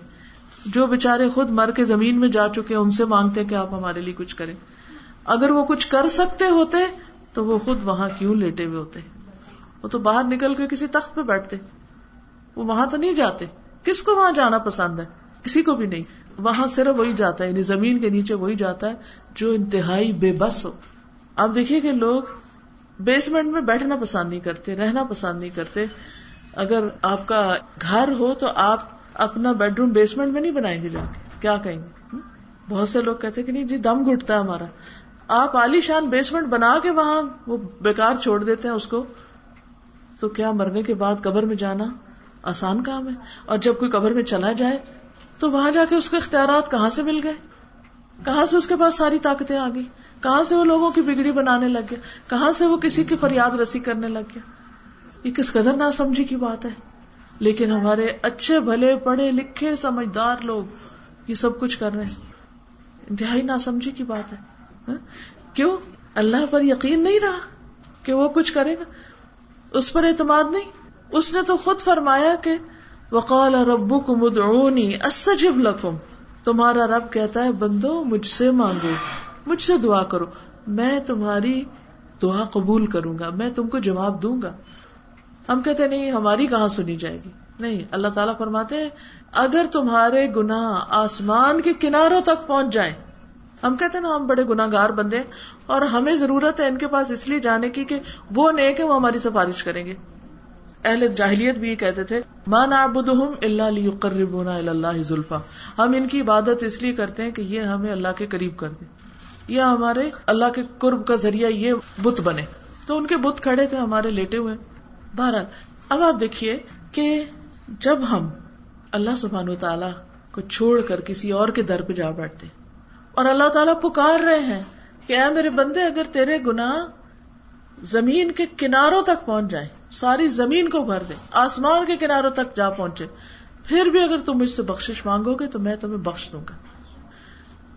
جو بےچارے خود مر کے زمین میں جا چکے ان سے مانگتے کہ آپ ہمارے لیے کچھ کریں۔ اگر وہ کچھ کر سکتے ہوتے، تو وہ خود وہاں کیوں لیٹے ہوئے ہوتے؟ وہ تو باہر نکل کے کسی تخت پہ بیٹھتے۔ وہ وہاں تو نہیں جاتے۔ کس کو وہاں جانا پسند ہے؟ کسی کو بھی نہیں۔ وہاں صرف وہی جاتا ہے یعنی زمین کے نیچے وہی جاتا ہے جو انتہائی بے بس ہو۔ آپ دیکھیے کہ لوگ بیسمنٹ میں بیٹھنا پسند نہیں کرتے، رہنا پسند نہیں کرتے۔ اگر آپ کا گھر ہو تو آپ اپنا بیڈ روم بیسمنٹ میں نہیں بنائیں گے جا کے۔ کیا کہیں گے؟ بہت سے لوگ کہتے کہ نہیں جی دم گھٹتا ہے ہمارا۔ آپ عالی شان بیسمنٹ بنا کے وہاں وہ بیکار چھوڑ دیتے ہیں اس کو۔ تو کیا مرنے کے بعد قبر میں جانا آسان کام ہے؟ اور جب کوئی قبر میں چلا جائے تو وہاں جا کے اس کے اختیارات کہاں سے مل گئے؟ کہاں سے اس کے پاس ساری طاقتیں آ گئی کہاں سے وہ لوگوں کی بگڑی بنانے لگ گیا کہاں سے وہ کسی کی فریاد رسی کرنے لگ گیا یہ کس قدر نہ سمجھی کی بات ہے؟ لیکن ہمارے اچھے، بھلے، پڑھے لکھے، سمجھدار لوگ یہ سب کچھ کر رہے ہیں۔ انتہائی نہ سمجھی کی بات ہے۔ ہاں؟ کیوں؟ اللہ پر یقین نہیں رہا کہ وہ کچھ کرے گا۔ اس پر اعتماد نہیں۔ اس نے تو خود فرمایا کہ وقال ربو کو مدعونی استجب لکم۔ تمہارا رب کہتا ہے، بندو، مجھ سے مانگو، مجھ سے دعا کرو۔ میں تمہاری دعا قبول کروں گا، میں تم کو جواب دوں گا۔ ہم کہتے نہیں، ہماری کہاں سنی جائے گی؟ نہیں، اللہ تعالیٰ فرماتے ہیں، اگر تمہارے گناہ آسمان کے کناروں تک پہنچ جائیں، ہم کہتے ہیں نا، ہم بڑے گناہ گار بندے اور ہمیں ضرورت ہے ان کے پاس اس لیے جانے کی کہ وہ نیک ہے وہ ہماری سفارش کریں گے۔ اہل جاہلیت بھی یہ کہتے تھے مان اللہ ذلفا ہم ان کی عبادت اس لیے کرتے ہیں کہ یہ ہمیں اللہ کے قریب کر دے یا ہمارے اللہ کے قرب کا ذریعہ یہ بت بنے۔ تو ان کے بت کھڑے تھے، ہمارے لیٹے ہوئے۔ بہرحال اب آپ دیکھیے کہ جب ہم اللہ سبحان و تعالی کو چھوڑ کر کسی اور کے در پہ جا بیٹھتے اور اللہ تعالیٰ پکار رہے ہیں کہ اے میرے بندے، اگر تیرے گناہ زمین کے کناروں تک پہنچ جائے ساری زمین کو بھر دے آسمان کے کناروں تک جا پہنچے، پھر بھی اگر تم مجھ سے بخش مانگو گے تو میں تمہیں بخش دوں گا۔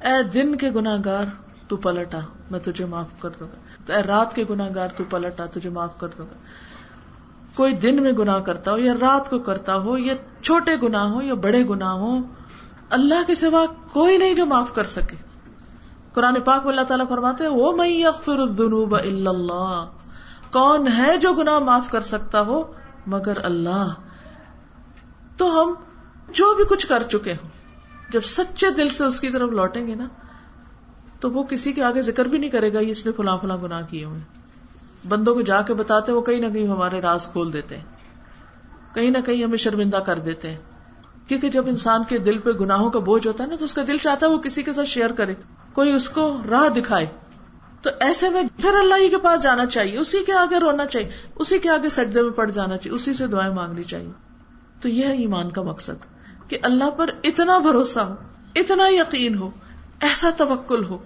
اے دن کے گناہ گار تو پلٹا، میں تجھے معاف کر دوں گا۔ اے رات کے گناہ گار تو پلٹا، تجھے معاف کر دوں گا۔ کوئی دن میں گناہ کرتا ہو یا رات کو کرتا ہو، یا چھوٹے گناہ ہو یا بڑے گناہ ہو اللہ کے سوا کوئی نہیں جو معاف کر سکے۔ قرآن پاک میں اللہ تعالیٰ فرماتے وہ میں الذنوب الا اللہ، کون ہے جو گناہ معاف کر سکتا ہو مگر اللہ۔ تو ہم جو بھی کچھ کر چکے ہوں، جب سچے دل سے اس کی طرف لوٹیں گے نا، تو وہ کسی کے آگے ذکر بھی نہیں کرے گا اس نے فلاں فلاں گنا کیے ہوئے۔ بندوں کو جا کے بتاتے وہ کہیں نہ کہیں ہمارے راز کھول دیتے ہیں۔ کہیں نہ کہیں ہمیں شرمندہ کر دیتے ہیں۔ کیونکہ جب انسان کے دل پہ گناہوں کا بوجھ ہوتا ہے نا، تو اس کا دل چاہتا ہے وہ کسی کے ساتھ شیئر کرے۔ کوئی اس کو راہ دکھائے۔ تو ایسے میں پھر اللہ ہی کے پاس جانا چاہیے۔ اسی کے آگے رونا چاہیے۔ اسی کے آگے سجدے میں پڑ جانا چاہیے۔ اسی سے دعائیں مانگنی چاہیے۔ تو یہ ہے ایمان کا مقصد۔ کہ اللہ پر اتنا بھروسہ ہو، اتنا یقین ہو، ایسا توکل ہو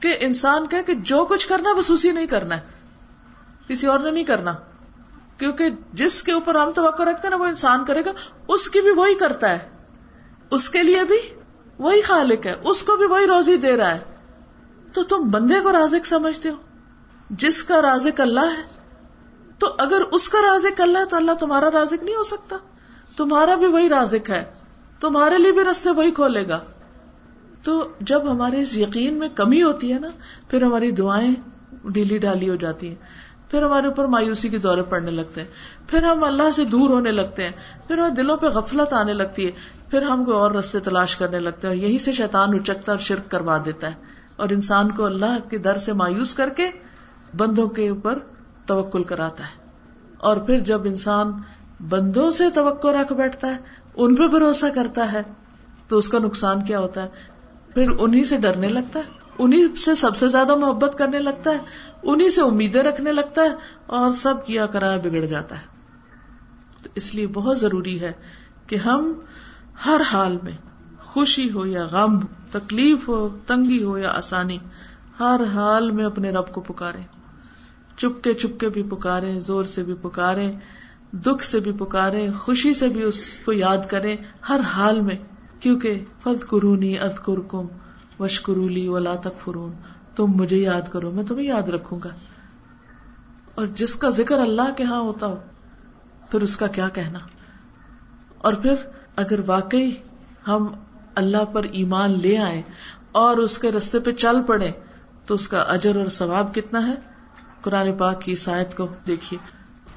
کہ انسان کہ کہ جو کچھ کرنا بس اسی نہیں کرنا ہے۔ کسی اور نے نہیں کرنا۔ کیونکہ جس کے اوپر ہم توقع رکھتے ہیں نا، وہ انسان کرے گا۔ اس کی بھی وہی کرتا ہے۔ اس کے لیے بھی وہی خالق ہے۔ اس کو بھی وہی روزی دے رہا ہے۔ تو تم بندے کو رازق سمجھتے ہو۔ جس کا رازق اللہ ہے۔ تو اگر اس کا رازق اللہ ہے تو اللہ تمہارا رازق نہیں ہو سکتا۔ تمہارا بھی وہی رازق ہے۔ تمہارے لیے بھی رستے وہی کھولے گا۔ تو جب ہمارے اس یقین میں کمی ہوتی ہے نا، پھر ہماری دعائیں ڈیلی ڈالی ہو جاتی ہیں۔ پھر ہمارے اوپر مایوسی کے دورے پڑنے لگتے ہیں۔ پھر ہم اللہ سے دور ہونے لگتے ہیں۔ پھر ہمارے دلوں پہ غفلت آنے لگتی ہے۔ پھر ہم کوئی اور رستے تلاش کرنے لگتے ہیں اور یہی سے شیطان اچکتا اور شرک کروا دیتا ہے۔ اور انسان کو اللہ کے در سے مایوس کر کے بندوں کے اوپر توکل کراتا ہے۔ اور پھر جب انسان بندوں سے توقع رکھ بیٹھتا ہے، ان پہ بھروسہ کرتا ہے، تو اس کا نقصان کیا ہوتا ہے؟ پھر انہیں سے ڈرنے لگتا ہے انہیں سے سب سے زیادہ محبت کرنے لگتا ہے انہیں سے امیدیں رکھنے لگتا ہے اور سب کیا کرا بگڑ جاتا ہے۔ تو اس لیے بہت ضروری ہے کہ ہم ہر حال میں خوشی ہو یا غم تکلیف ہو، تنگی ہو یا آسانی، ہر حال میں اپنے رب کو پکارے چپکے چپکے بھی پکارے زور سے بھی پکارے دکھ سے بھی پکارے خوشی سے بھی اس کو یاد کرے ہر حال میں، کیونکہ فد قرونی اد کرکم وشکرولی ولا تک فرون تم مجھے یاد کرو، میں تمہیں یاد رکھوں گا۔ اور جس کا ذکر اللہ کے ہاں ہوتا ہو، پھر اس کا کیا کہنا؟ اور پھر اگر واقعی ہم اللہ پر ایمان لے آئے اور اس کے رستے پہ چل پڑے تو اس کا اجر اور ثواب کتنا ہے؟ قرآن پاک کی سائد کو دیکھیے۔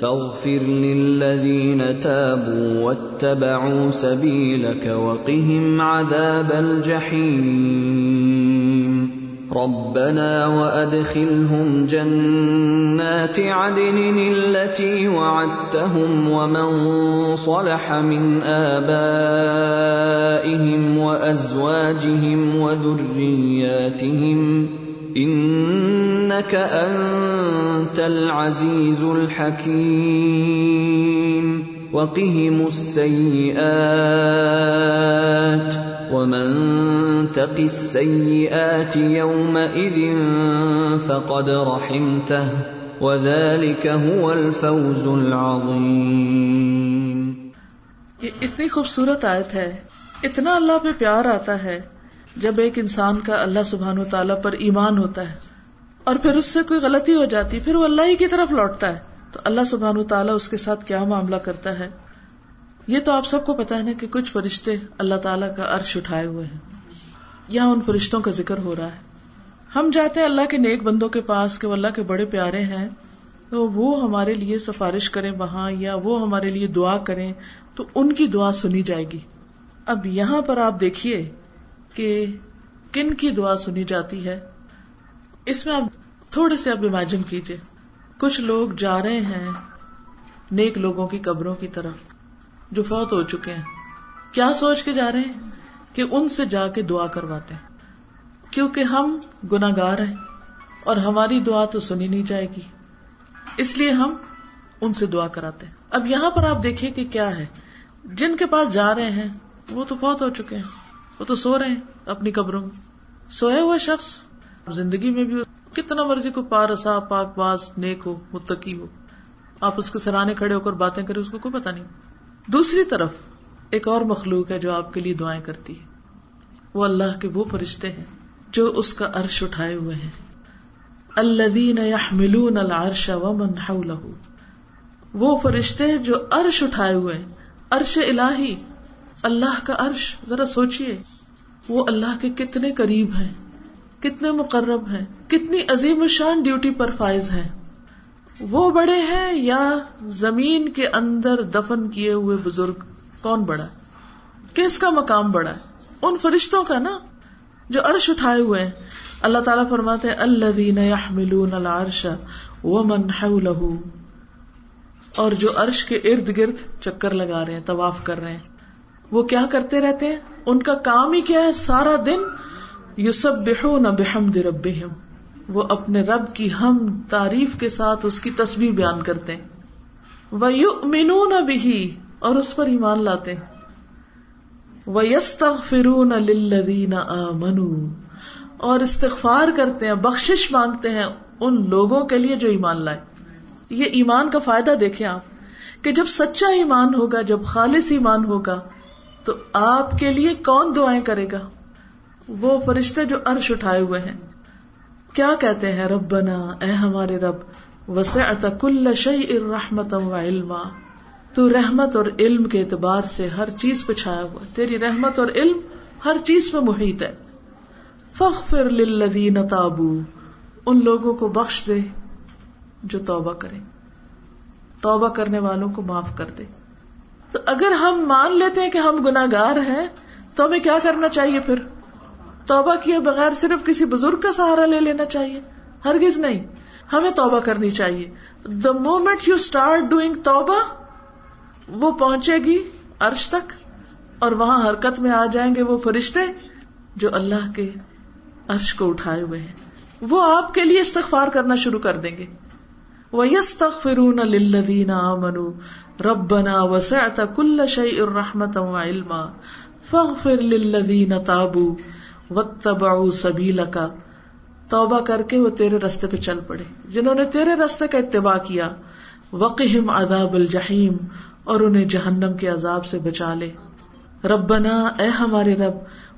فاغفر للذين تابوا واتبعوا سبيلك وقهم عذاب الجحيم. ربنا وادخلهم جنات عدن التي وعدتهم ومن صلح من ابائهم وازواجهم وذرياتهم. انك انت العزيز الحكيم. وقهم السيئات. ومن تق السيئات يومئذ فقد رحمته. وذلك هو الفوز العظيم. یہ اتنی خوبصورت آیت ہے. اتنا اللہ پہ پیار آتا ہے. جب ایک انسان کا اللہ سبحان و تعالیٰ پر ایمان ہوتا ہے اور پھر اس سے کوئی غلطی ہو جاتی، پھر وہ اللہ ہی کی طرف لوٹتا ہے۔ تو اللہ سبحان تعالیٰ اس کے ساتھ کیا معاملہ کرتا ہے؟ یہ تو آپ سب کو پتا ہے نا کہ کچھ فرشتے اللہ تعالیٰ کا عرش اٹھائے ہوئے ہیں۔ یہاں ان فرشتوں کا ذکر ہو رہا ہے۔ ہم جاتے ہیں اللہ کے نیک بندوں کے پاس کہ وہ اللہ کے بڑے پیارے ہیں، تو وہ ہمارے لیے سفارش کرے وہاں یا وہ ہمارے لیے دعا کریں، تو ان کی دعا سنی جائے گی۔ اب یہاں پر آپ دیکھیے کہ کن کی دعا سنی جاتی ہے؟ اس میں آپ تھوڑے سے اب امیجن کیجیے کچھ لوگ جا رہے ہیں نیک لوگوں کی قبروں کی طرف، جو فوت ہو چکے ہیں۔ کیا سوچ کے جا رہے ہیں کہ ان سے جا کے دعا کرواتے ہیں؟ کیونکہ ہم گناگار ہیں اور ہماری دعا تو سنی نہیں جائے گی۔ اس لیے ہم ان سے دعا کراتے ہیں۔ اب یہاں پر آپ دیکھیے کہ کیا ہے۔ جن کے پاس جا رہے ہیں، وہ تو فوت ہو چکے ہیں۔ وہ تو سو رہے ہیں اپنی قبروں میں۔ سویا ہوا شخص، زندگی میں بھی کتنا مرضی کو پارسا پاک باز نیک ہو، متقی ہو۔ آپ اس کے سرانے کھڑے ہو کر باتیں کرے اس کو کوئی پتا نہیں۔ دوسری طرف ایک اور مخلوق ہے جو آپ کے لیے دعائیں کرتی ہے۔ وہ اللہ کے وہ فرشتے ہیں جو اس کا عرش اٹھائے ہوئے ہیں۔ الذین یحملون العرش ومن حولہ۔ وہ فرشتے جو عرش اٹھائے ہوئے عرش الہی، اللہ کا عرش۔ ذرا سوچئے، وہ اللہ کے کتنے قریب ہیں۔ کتنے مقرب ہیں، کتنی عظیم الشان ڈیوٹی پر فائز ہیں۔ وہ بڑے ہیں یا زمین کے اندر دفن کیے ہوئے بزرگ؟ کون بڑا؟ کس کا مقام بڑا؟ ہے ان فرشتوں کا نا، جو عرش اٹھائے ہوئے ہیں۔ اللہ تعالیٰ فرماتے اللہ العرش ومن حوله اور جو عرش کے ارد گرد چکر لگا رہے ہیں، طواف کر رہے ہیں۔ وہ کیا کرتے رہتے ہیں؟ ان کا کام ہی کیا ہے؟ سارا دن یسبحون بحمد ربہم۔ وہ اپنے رب کی ہم تعریف کے ساتھ اس کی تصویر بیان کرتے ہیں۔ وَيُؤْمِنُونَ بِهِ اور اس پر ایمان لاتے ہیں۔ وَيَسْتَغْفِرُونَ لِلَّذِينَ آمَنُوا اور استغفار کرتے ہیں، بخشش مانگتے ہیں ان لوگوں کے لیے جو ایمان لائے۔ یہ ایمان کا فائدہ دیکھیں آپ، کہ جب سچا ایمان ہوگا، جب خالص ایمان ہوگا، تو آپ کے لیے کون دعائیں کرے گا؟ وہ فرشتے جو عرش اٹھائے ہوئے ہیں۔ کیا کہتے ہیں؟ ربنا، اے ہمارے رب، وسعت کل شیء رحمتا و علما۔ تو رحمت اور علم کے اعتبار سے ہر چیز پہ چھایا ہوا تیری رحمت اور علم ہر چیز پہ محیط ہے۔ فخر للذین تابو، ان لوگوں کو بخش دے جو توبہ کرے توبہ کرنے والوں کو معاف کر دے۔ تو اگر ہم مان لیتے ہیں کہ ہم گناگار ہیں، تو ہمیں کیا کرنا چاہیے پھر؟ توبہ کیے بغیر صرف کسی بزرگ کا سہارا لے لینا چاہیے۔ ہرگز نہیں۔ ہمیں توبہ کرنی چاہیے۔ The moment you start doing توبہ، وہ پہنچے گی عرش تک اور وہاں حرکت میں آ جائیں گے وہ فرشتے جو اللہ کے عرش کو اٹھائے ہوئے ہیں۔ وہ آپ کے لیے استغفار کرنا شروع کر دیں گے۔ وہ یس تخ فرون منو ربنا وسعت کل شيء رحمت و علما فاغفر واتبعوا سبیلک توبہ کر کے وہ تیرے رستے پہ چل پڑے۔ جنہوں نے تیرے رستے کا اتباع کیا وقہم عذاب الجحیم اور انہیں جہنم کے عذاب سے بچا لے۔ ربنا، اے ہمارے رب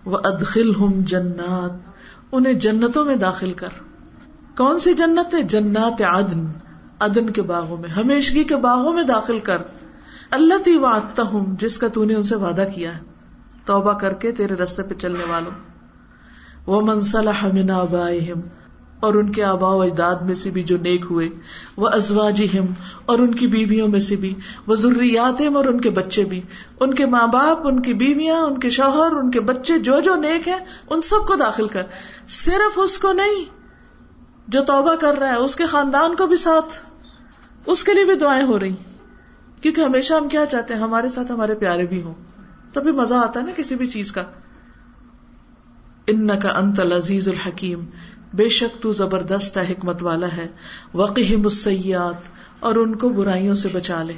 و جنات۔ انہیں جنتوں میں داخل کر۔ کون سی جنت ہے؟ جنات عدن۔ ادن کے باغوں میں، ہمیشگی کے باغوں میں داخل کر۔ اللہ تی وعدتا ہوں جس کا تو نے ان سے وعدہ کیا ہے۔ توبہ کر کے تیرے رستے پہ چلنے والوں۔ وہ منصلح من آبائہم اور ان کے آبا و اجداد میں سے بھی جو نیک ہوئے وہ ازواجہم اور ان کی بیویوں میں سے بھی وہ ضروریاتم اور ان کے بچے بھی۔ ان کے ماں باپ، ان کی بیویاں، ان کے شوہر، ان کے بچے جو جو نیک ہیں، ان سب کو داخل کر۔ صرف اس کو نہیں، جو توبہ کر رہا ہے، اس کے خاندان کو بھی ساتھ۔ اس کے لیے بھی دعائیں ہو رہی۔ کیونکہ ہمیشہ ہم کیا چاہتے ہیں؟ ہمارے ساتھ ہمارے پیارے بھی ہوں۔ تبھی مزہ آتا ہے نا کسی بھی چیز کا۔ ان کا انت لذیذ الحکیم۔ بے شک تو زبردست حکمت والا ہے۔ وقی مسیات اور ان کو برائیوں سے بچا لے۔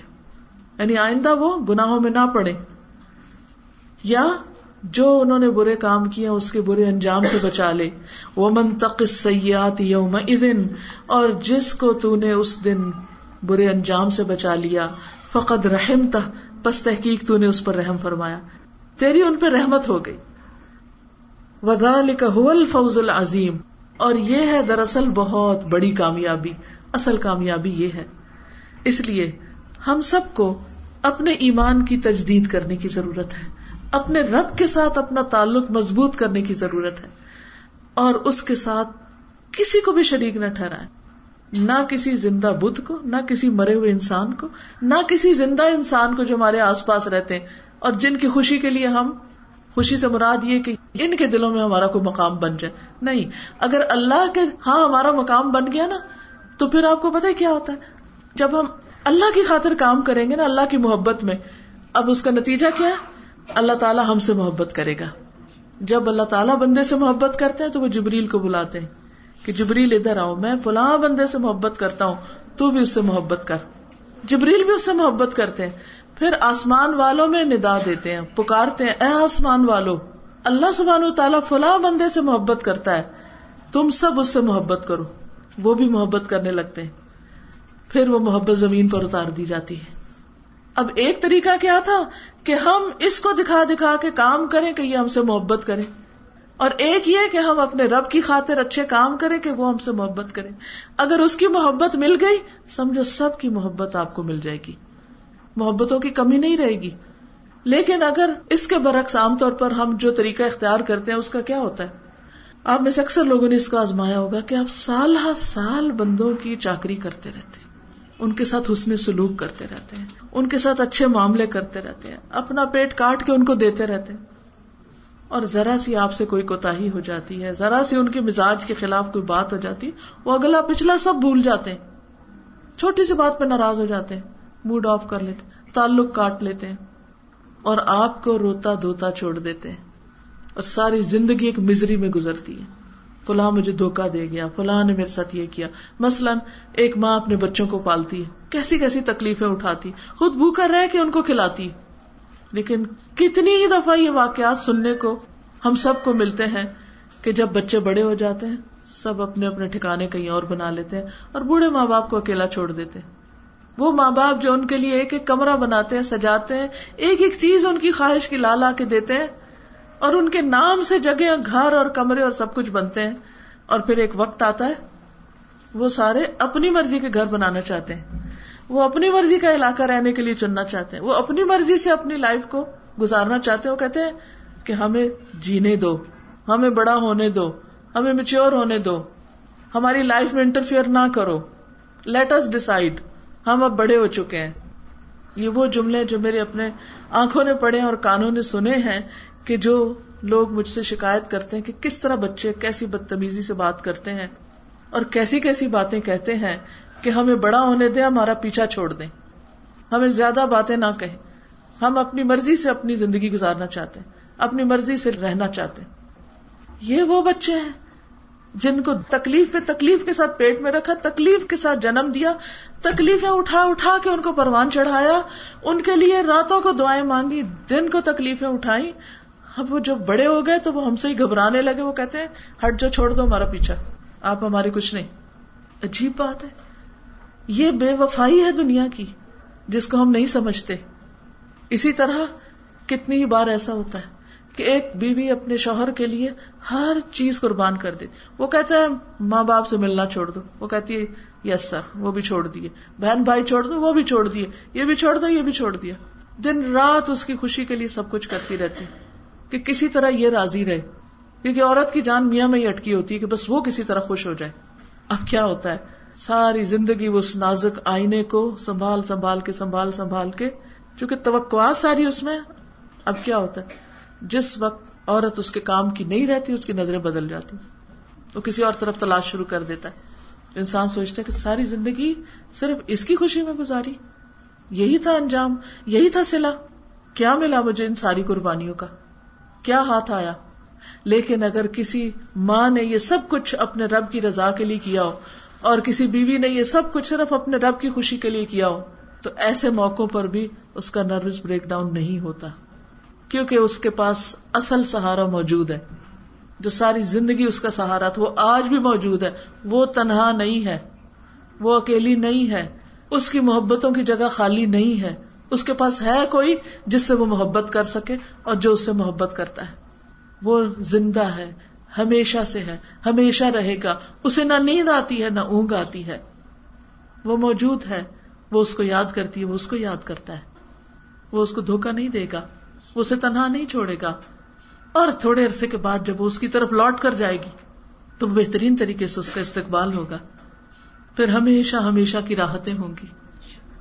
یعنی آئندہ وہ گناہوں میں نہ پڑے۔ یا جو انہوں نے برے کام کیے، اس کے برے انجام سے بچا لے۔ وہ منتق سیات یوم ادن اور جس کو تو نے اس دن برے انجام سے بچا لیا، فقد رحم تہ پس تحقیق تو نے اس پر رحم فرمایا۔ تیری ان پہ رحمت ہو گئی۔ وَذَلِكَ هُوَ الْفَوْزُ الْعَظِيمُ اور یہ ہے دراصل بہت بڑی کامیابی، اصل کامیابی یہ ہے۔ اس لیے ہم سب کو اپنے ایمان کی تجدید کرنے کی ضرورت ہے، اپنے رب کے ساتھ اپنا تعلق مضبوط کرنے کی ضرورت ہے۔ اور اس کے ساتھ کسی کو بھی شریک نہ ٹھہرائے نہ کسی زندہ بدھ کو، نہ کسی مرے ہوئے انسان کو، نہ کسی زندہ انسان کو جو ہمارے آس پاس رہتے ہیں اور جن کی خوشی کے لیے ہم خوشی سے مراد یہ کہ ان کے دلوں میں ہمارا کوئی مقام بن جائے۔ نہیں، اگر اللہ کے ہاں ہمارا مقام بن گیا نا، تو پھر آپ کو پتا کیا ہوتا ہے؟ جب ہم اللہ کی خاطر کام کریں گے نا، اللہ کی محبت میں، اب اس کا نتیجہ کیا ہے؟ اللہ تعالیٰ ہم سے محبت کرے گا۔ جب اللہ تعالیٰ بندے سے محبت کرتے ہیں، تو وہ جبریل کو بلاتے ہیں کہ جبریل ادھر آؤ، میں فلاں بندے سے محبت کرتا ہوں، تو بھی اس سے محبت کر۔ جبریل بھی اس سے محبت کرتے ہیں۔ پھر آسمان والوں میں ندا دیتے ہیں، پکارتے ہیں، اے آسمان والو، اللہ سبحان و تعالیٰ فلاں بندے سے محبت کرتا ہے، تم سب اس سے محبت کرو، وہ بھی محبت کرنے لگتے ہیں۔ پھر وہ محبت زمین پر اتار دی جاتی ہے۔ اب ایک طریقہ کیا تھا کہ ہم اس کو دکھا دکھا کے کام کریں کہ یہ ہم سے محبت کرے اور ایک یہ کہ ہم اپنے رب کی خاطر اچھے کام کریں کہ وہ ہم سے محبت کرے اگر اس کی محبت مل گئی، سمجھو سب کی محبت آپ کو مل جائے گی۔ محبتوں کی کمی نہیں رہے گی۔ لیکن اگر اس کے برعکس عام طور پر ہم جو طریقہ اختیار کرتے ہیں اس کا کیا ہوتا ہے؟ آپ میں سے اکثر لوگوں نے اس کو آزمایا ہوگا کہ آپ سال ہر سال بندوں کی چاکری کرتے رہتے ان کے ساتھ حسن سلوک کرتے رہتے ہیں۔ ان کے ساتھ اچھے معاملے کرتے رہتے ہیں۔ اپنا پیٹ کاٹ کے ان کو دیتے رہتے ہیں۔ اور ذرا سی آپ سے کوئی کوتا ہو جاتی ہے، ذرا سی ان کے مزاج کے خلاف کوئی بات ہو جاتی، وہ اگلا پچھلا سب بھول جاتے ہیں۔ چھوٹی سی بات پہ ناراض ہو جاتے ہیں۔ موڈ آف کر لیتے تعلق کاٹ لیتے ہیں اور آپ کو روتا دھوتا چھوڑ دیتے ہیں۔ اور ساری زندگی ایک مزری میں گزرتی ہے۔ فلاں مجھے دھوکا دے گیا، فلاں نے میرے ساتھ یہ کیا۔ مثلاً ایک ماں اپنے بچوں کو پالتی ہے، کیسی کیسی تکلیفیں اٹھاتی خود بھوکا رہ کے ان کو کھلاتی لیکن کتنی ہی دفعہ یہ واقعات سننے کو ہم سب کو ملتے ہیں کہ جب بچے بڑے ہو جاتے ہیں، سب اپنے اپنے ٹھکانے کہیں اور بنا لیتے ہیں اور بوڑھے ماں باپ کو اکیلا چھوڑ دیتے ہیں۔ وہ ماں باپ جو ان کے لیے ایک ایک کمرہ بناتے ہیں، سجاتے ہیں، ایک ایک چیز ان کی خواہش کی لا لا کے دیتے ہیں اور ان کے نام سے جگہ گھر اور کمرے اور سب کچھ بنتے ہیں۔ اور پھر ایک وقت آتا ہے، وہ سارے اپنی مرضی کے گھر بنانا چاہتے ہیں۔ وہ اپنی مرضی کا علاقہ رہنے کے لیے چننا چاہتے ہیں۔ وہ اپنی مرضی سے اپنی لائف کو گزارنا چاہتے ہیں۔ وہ کہتے ہیں کہ ہمیں جینے دو، ہمیں بڑا ہونے دو، ہمیں میچور ہونے دو۔ ہماری لائف میں انٹرفیئر نہ کرو۔ لیٹ اس ڈسائڈ ہم اب بڑے ہو چکے ہیں۔ یہ وہ جملے جو میرے اپنے آنکھوں نے پڑھے اور کانوں نے سنے ہیں کہ جو لوگ مجھ سے شکایت کرتے ہیں کہ کس طرح بچے کیسی بدتمیزی سے بات کرتے ہیں اور کیسی کیسی باتیں کہتے ہیں کہ ہمیں بڑا ہونے دیں، ہمارا پیچھا چھوڑ دیں۔ ہمیں زیادہ باتیں نہ کہیں۔ ہم اپنی مرضی سے اپنی زندگی گزارنا چاہتے ہیں، اپنی مرضی سے رہنا چاہتے ہیں۔ یہ وہ بچے ہیں۔ جن کو تکلیف پہ تکلیف کے ساتھ پیٹ میں رکھا، تکلیف کے ساتھ جنم دیا، تکلیفیں اٹھا اٹھا کے ان کو پروان چڑھایا، ان کے لیے راتوں کو دعائیں مانگی، دن کو تکلیفیں اٹھائی۔ اب وہ جب بڑے ہو گئے تو وہ ہم سے ہی گھبرانے لگے، وہ کہتے ہیں، ہٹ جو چھوڑ دو ہمارا پیچھا، آپ ہماری کچھ نہیں۔ عجیب بات ہے۔ یہ بے وفائی ہے دنیا کی، جس کو ہم نہیں سمجھتے۔ اسی طرح کتنی ہی بار ایسا ہوتا ہے۔ کہ ایک بیوی اپنے شوہر کے لیے ہر چیز قربان کر دے۔ وہ کہتا ہے، ماں باپ سے ملنا چھوڑ دو۔ وہ کہتی ہے یس سر وہ بھی چھوڑ دیے۔ بہن بھائی چھوڑ دو، وہ بھی چھوڑ دیے۔ یہ بھی چھوڑ دو، یہ بھی چھوڑ دیا۔ دن رات اس کی خوشی کے لیے سب کچھ کرتی رہتی۔ کہ کسی طرح یہ راضی رہے۔ کیونکہ عورت کی جان میاں میں ہی اٹکی ہوتی ہے کہ بس وہ کسی طرح خوش ہو جائے۔ اب کیا ہوتا ہے؟ ساری زندگی وہ اس نازک آئینے کو سنبھال سنبھال کے، سنبھال سنبھال کے، چونکہ توقعات ساری اس میں، اب کیا ہوتا ہے؟ جس وقت عورت اس کے کام کی نہیں رہتی، اس کی نظریں بدل جاتی۔ وہ کسی اور طرف تلاش شروع کر دیتا ہے۔ انسان سوچتا ہے کہ ساری زندگی صرف اس کی خوشی میں گزاری۔ یہی تھا انجام، یہی تھا سلا کیا ملا مجھے ان ساری قربانیوں کا؟ کیا ہاتھ آیا؟ لیکن اگر کسی ماں نے یہ سب کچھ اپنے رب کی رضا کے لیے کیا ہو، اور کسی بیوی نے یہ سب کچھ صرف اپنے رب کی خوشی کے لیے کیا ہو، تو ایسے موقع پر بھی اس کا نروس بریک ڈاؤن نہیں ہوتا۔ کیونکہ اس کے پاس اصل سہارا موجود ہے۔ جو ساری زندگی اس کا سہارا تھا، وہ آج بھی موجود ہے۔ وہ تنہا نہیں ہے۔ وہ اکیلی نہیں ہے۔ اس کی محبتوں کی جگہ خالی نہیں ہے۔ اس کے پاس ہے کوئی جس سے وہ محبت کر سکے اور جو اس سے محبت کرتا ہے۔ وہ زندہ ہے، ہمیشہ سے ہے، ہمیشہ رہے گا۔ اسے نہ نیند آتی ہے، نہ اونگ آتی ہے۔ وہ موجود ہے۔ وہ اس کو یاد کرتی ہے، وہ اس کو یاد کرتا ہے۔ وہ اس کو دھوکا نہیں دے گا۔ وہ اسے تنہا نہیں چھوڑے گا۔ اور تھوڑے عرصے کے بعد جب وہ اس کی طرف لوٹ کر جائے گی، تو بہترین طریقے سے اس کا استقبال ہوگا۔ پھر ہمیشہ ہمیشہ کی راحتیں ہوں گی۔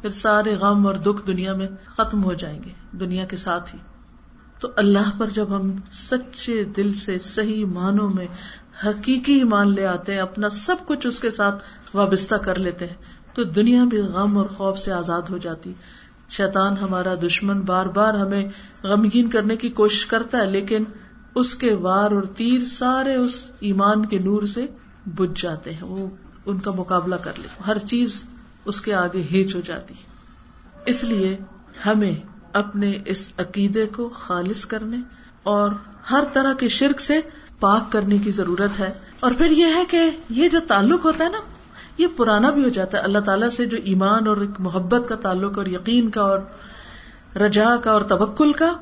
پھر سارے غم اور دکھ دنیا میں ختم ہو جائیں گے، دنیا کے ساتھ ہی۔ تو اللہ پر جب ہم سچے دل سے صحیح معنوں میں حقیقی ایمان لے آتے ہیں، اپنا سب کچھ اس کے ساتھ وابستہ کر لیتے ہیں، تو دنیا بھی غم اور خوف سے آزاد ہو جاتی۔ شیطان ہمارا دشمن بار بار ہمیں غمگین کرنے کی کوشش کرتا ہے، لیکن اس کے وار اور تیر سارے اس ایمان کے نور سے بج جاتے ہیں۔ وہ ان کا مقابلہ کر لے ہر چیز اس کے آگے ہیچ ہو جاتی اس لیے ہمیں اپنے اس عقیدے کو خالص کرنے اور ہر طرح کے شرک سے پاک کرنے کی ضرورت ہے۔ اور پھر یہ ہے کہ یہ جو تعلق ہوتا ہے نا یہ پرانا بھی ہو جاتا ہے۔ اللہ تعالیٰ سے جو ایمان اور ایک محبت کا تعلق اور یقین کا اور رجا کا اور تبکل کا۔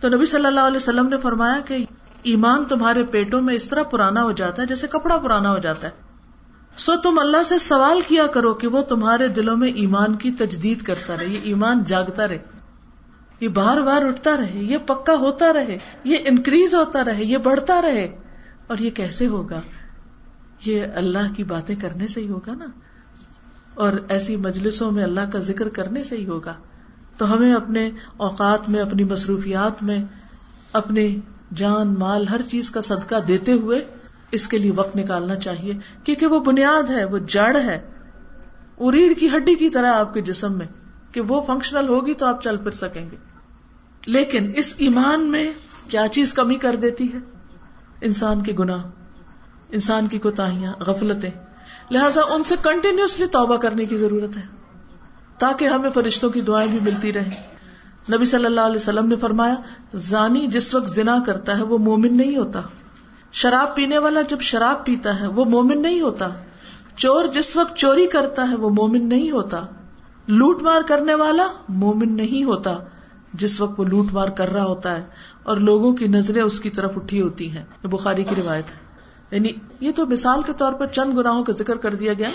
تو نبی صلی اللہ علیہ وسلم نے فرمایا کہ ایمان تمہارے پیٹوں میں اس طرح پرانا ہو جاتا ہے جیسے کپڑا پرانا ہو جاتا ہے۔ سو تم اللہ سے سوال کیا کرو کہ وہ تمہارے دلوں میں ایمان کی تجدید کرتا رہے، یہ ایمان جاگتا رہے۔ یہ بار بار اٹھتا رہے، یہ پکا ہوتا رہے، یہ انکریز ہوتا رہے، یہ بڑھتا رہے۔ اور یہ کیسے ہوگا؟ یہ اللہ کی باتیں کرنے سے ہی ہوگا نا۔ اور ایسی مجلسوں میں اللہ کا ذکر کرنے سے ہی ہوگا۔ تو ہمیں اپنے اوقات میں، اپنی مصروفیات میں اپنی جان، مال، ہر چیز کا صدقہ دیتے ہوئے اس کے لیے وقت نکالنا چاہیے۔ کیونکہ وہ بنیاد ہے، وہ جڑ ہے۔ وہ ریڑھ کی ہڈی کی طرح آپ کے جسم میں کہ وہ فنکشنل ہوگی تو آپ چل پھر سکیں گے۔ لیکن اس ایمان میں کیا چیز کمی کر دیتی ہے؟ انسان کے گناہ۔ انسان کی کوتاہیاں، غفلتیں۔ لہذا ان سے کنٹینیوسلی توبہ کرنے کی ضرورت ہے، تاکہ ہمیں فرشتوں کی دعائیں بھی ملتی رہیں۔ نبی صلی اللہ علیہ وسلم نے فرمایا، زانی جس وقت زنا کرتا ہے، وہ مومن نہیں ہوتا۔ شراب پینے والا جب شراب پیتا ہے، وہ مومن نہیں ہوتا۔ چور جس وقت چوری کرتا ہے، وہ مومن نہیں ہوتا۔ لوٹ مار کرنے والا مومن نہیں ہوتا، جس وقت وہ لوٹ مار کر رہا ہوتا ہے اور لوگوں کی نظریں اس کی طرف اٹھی ہوتی ہیں۔ یہ بخاری کی روایت ہے۔ یعنی یہ تو مثال کے طور پر چند گناہوں کا ذکر کر دیا گیا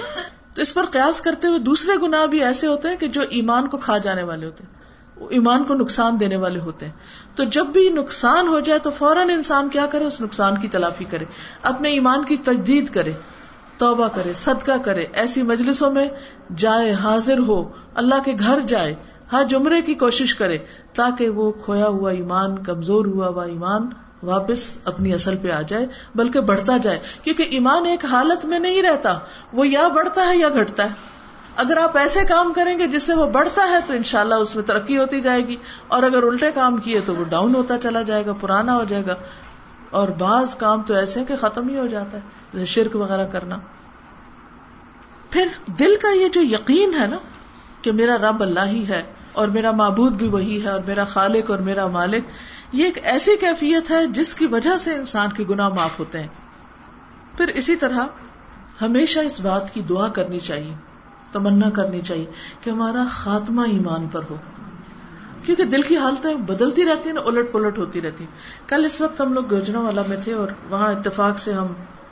تو اس پر قیاس کرتے ہوئے دوسرے گناہ بھی ایسے ہوتے ہیں کہ جو ایمان کو کھا جانے والے ہوتے ہیں۔ ایمان کو نقصان دینے والے ہوتے ہیں۔ تو جب بھی نقصان ہو جائے تو فوراً انسان کیا کرے؟ اس نقصان کی تلافی کرے۔ اپنے ایمان کی تجدید کرے، توبہ کرے، صدقہ کرے۔ ایسی مجلسوں میں جائے، حاضر ہو، اللہ کے گھر جائے ہر جمرے کی کوشش کرے تاکہ وہ کھویا ہوا ایمان، کمزور ہوا ہوا ایمان واپس اپنی اصل پہ آ جائے، بلکہ بڑھتا جائے، کیونکہ ایمان ایک حالت میں نہیں رہتا، وہ یا بڑھتا ہے یا گھٹتا ہے۔ اگر آپ ایسے کام کریں گے جس سے وہ بڑھتا ہے، تو انشاءاللہ اس میں ترقی ہوتی جائے گی۔ اور اگر الٹے کام کیے تو وہ ڈاؤن ہوتا چلا جائے گا، پرانا ہو جائے گا۔ اور بعض کام تو ایسے کہ ختم ہی ہو جاتا ہے شرک وغیرہ کرنا۔ پھر دل کا یہ جو یقین ہے نا، کہ میرا رب اللہ ہی ہے، اور میرا معبود بھی وہی ہے، اور میرا خالق اور میرا مالک یہ ایک ایسی کیفیت ہے جس کی وجہ سے انسان کے گناہ معاف ہوتے ہیں۔ پھر اسی طرح ہمیشہ اس بات کی دعا کرنی چاہیے، تمنا کرنی چاہیے کہ ہمارا خاتمہ ایمان پر ہو۔ کیونکہ دل کی حالتیں بدلتی رہتی ہیں الٹ پلٹ ہوتی رہتی کل اس وقت ہم لوگ گوجنا والا میں تھے اور وہاں اتفاق سے ہم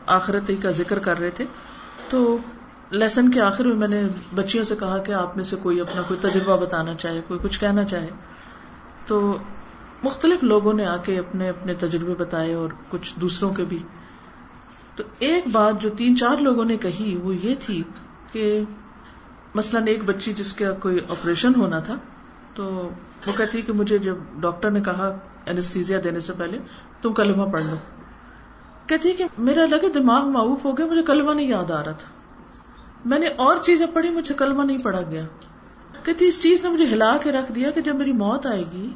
آخرت کا ذکر کر رہے تھے۔ تو لیسن کے آخر میں میں نے بچیوں سے کہا کہ آپ میں سے کوئی اپنا کوئی تجربہ بتانا چاہے، کوئی کچھ کہنا چاہے۔ تو مختلف لوگوں نے آ کے اپنے اپنے تجربے بتائے اور کچھ دوسروں کے بھی۔ تو ایک بات جو تین چار لوگوں نے کہی وہ یہ تھی کہ مثلاً ایک بچی جس کا کوئی آپریشن ہونا تھا، تو وہ کہتی کہ مجھے جب ڈاکٹر نے کہا اینستیزیا دینے سے پہلے، تم کلمہ پڑھ لو۔ کہتی کہ میرا لگے دماغ معروف ہو گیا، مجھے کلمہ نہیں یاد آ رہا تھا۔ میں نے اور چیزیں پڑھی مجھ سے کلمہ نہیں پڑھا گیا۔ کہتی اس چیز نے مجھے ہلا کے رکھ دیا کہ جب میری موت آئے گی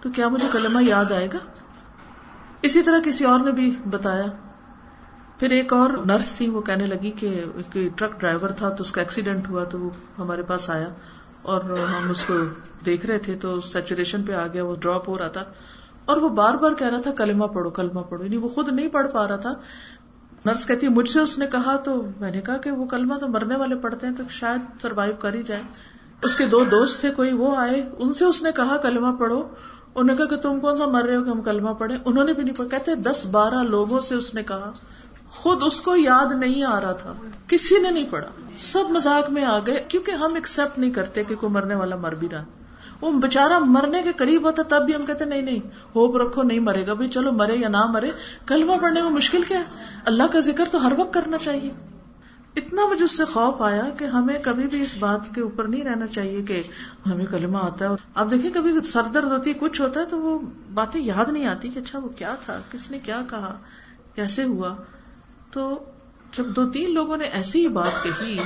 تو کیا مجھے کلمہ یاد آئے گا؟ اسی طرح کسی اور نے بھی بتایا۔ پھر ایک اور نرس تھی، وہ کہنے لگی کہ ٹرک ڈرائیور تھا تو اس کا ایکسیڈینٹ ہوا تو وہ ہمارے پاس آیا اور ہم اس کو دیکھ رہے تھے تو سیچوریشن پہ آ گیا، وہ ڈراپ ہو رہا تھا اور وہ بار بار کہہ رہا تھا، کلمہ پڑھو کلمہ پڑھو۔ یعنی وہ خود نہیں پڑھ پا رہا تھا۔ نرس کہتی، مجھ سے اس نے کہا تو میں نے کہا کہ وہ کلمہ تو مرنے والے پڑھتے ہیں تو شاید سروائو کر ہی جائے۔ اس کے دو دوست تھے، کوئی وہ آئے، ان سے اس نے کہا، کلمہ پڑھو۔ انہوں نے کہا کہ تم کون سا مر رہے ہو کہ ہم کلمہ پڑھے انہوں نے بھی نہیں پڑھا۔ کہتے دس بارہ لوگوں سے اس نے کہا، خود اس کو یاد نہیں آ رہا تھا۔ کسی نے نہیں پڑھا۔ سب مزاق میں آ گئے، کیونکہ ہم ایکسپٹ نہیں کرتے کہ کوئی مرنے والا مر بھی رہا وہ بےچارا مرنے کے قریب ہوتا تب بھی ہم کہتے نہیں نہیں، ہوپ رکھو، نہیں مرے گا۔ بھائی، چلو مرے یا نہ مرے، کلمہ پڑھنے میں مشکل کیا ہے؟ اللہ کا ذکر تو ہر وقت کرنا چاہیے۔ اتنا مجھے اس سے خوف آیا کہ ہمیں کبھی بھی اس بات کے اوپر نہیں رہنا چاہیے کہ ہمیں کلمہ آتا ہے اور آپ دیکھیں کبھی سر درد ہوتی ہے کچھ ہوتا ہے تو وہ باتیں یاد نہیں آتی کہ اچھا وہ کیا تھا، کس نے کیا کہا، کیسے ہوا؟ تو جب دو تین لوگوں نے ایسی ہی بات کہی،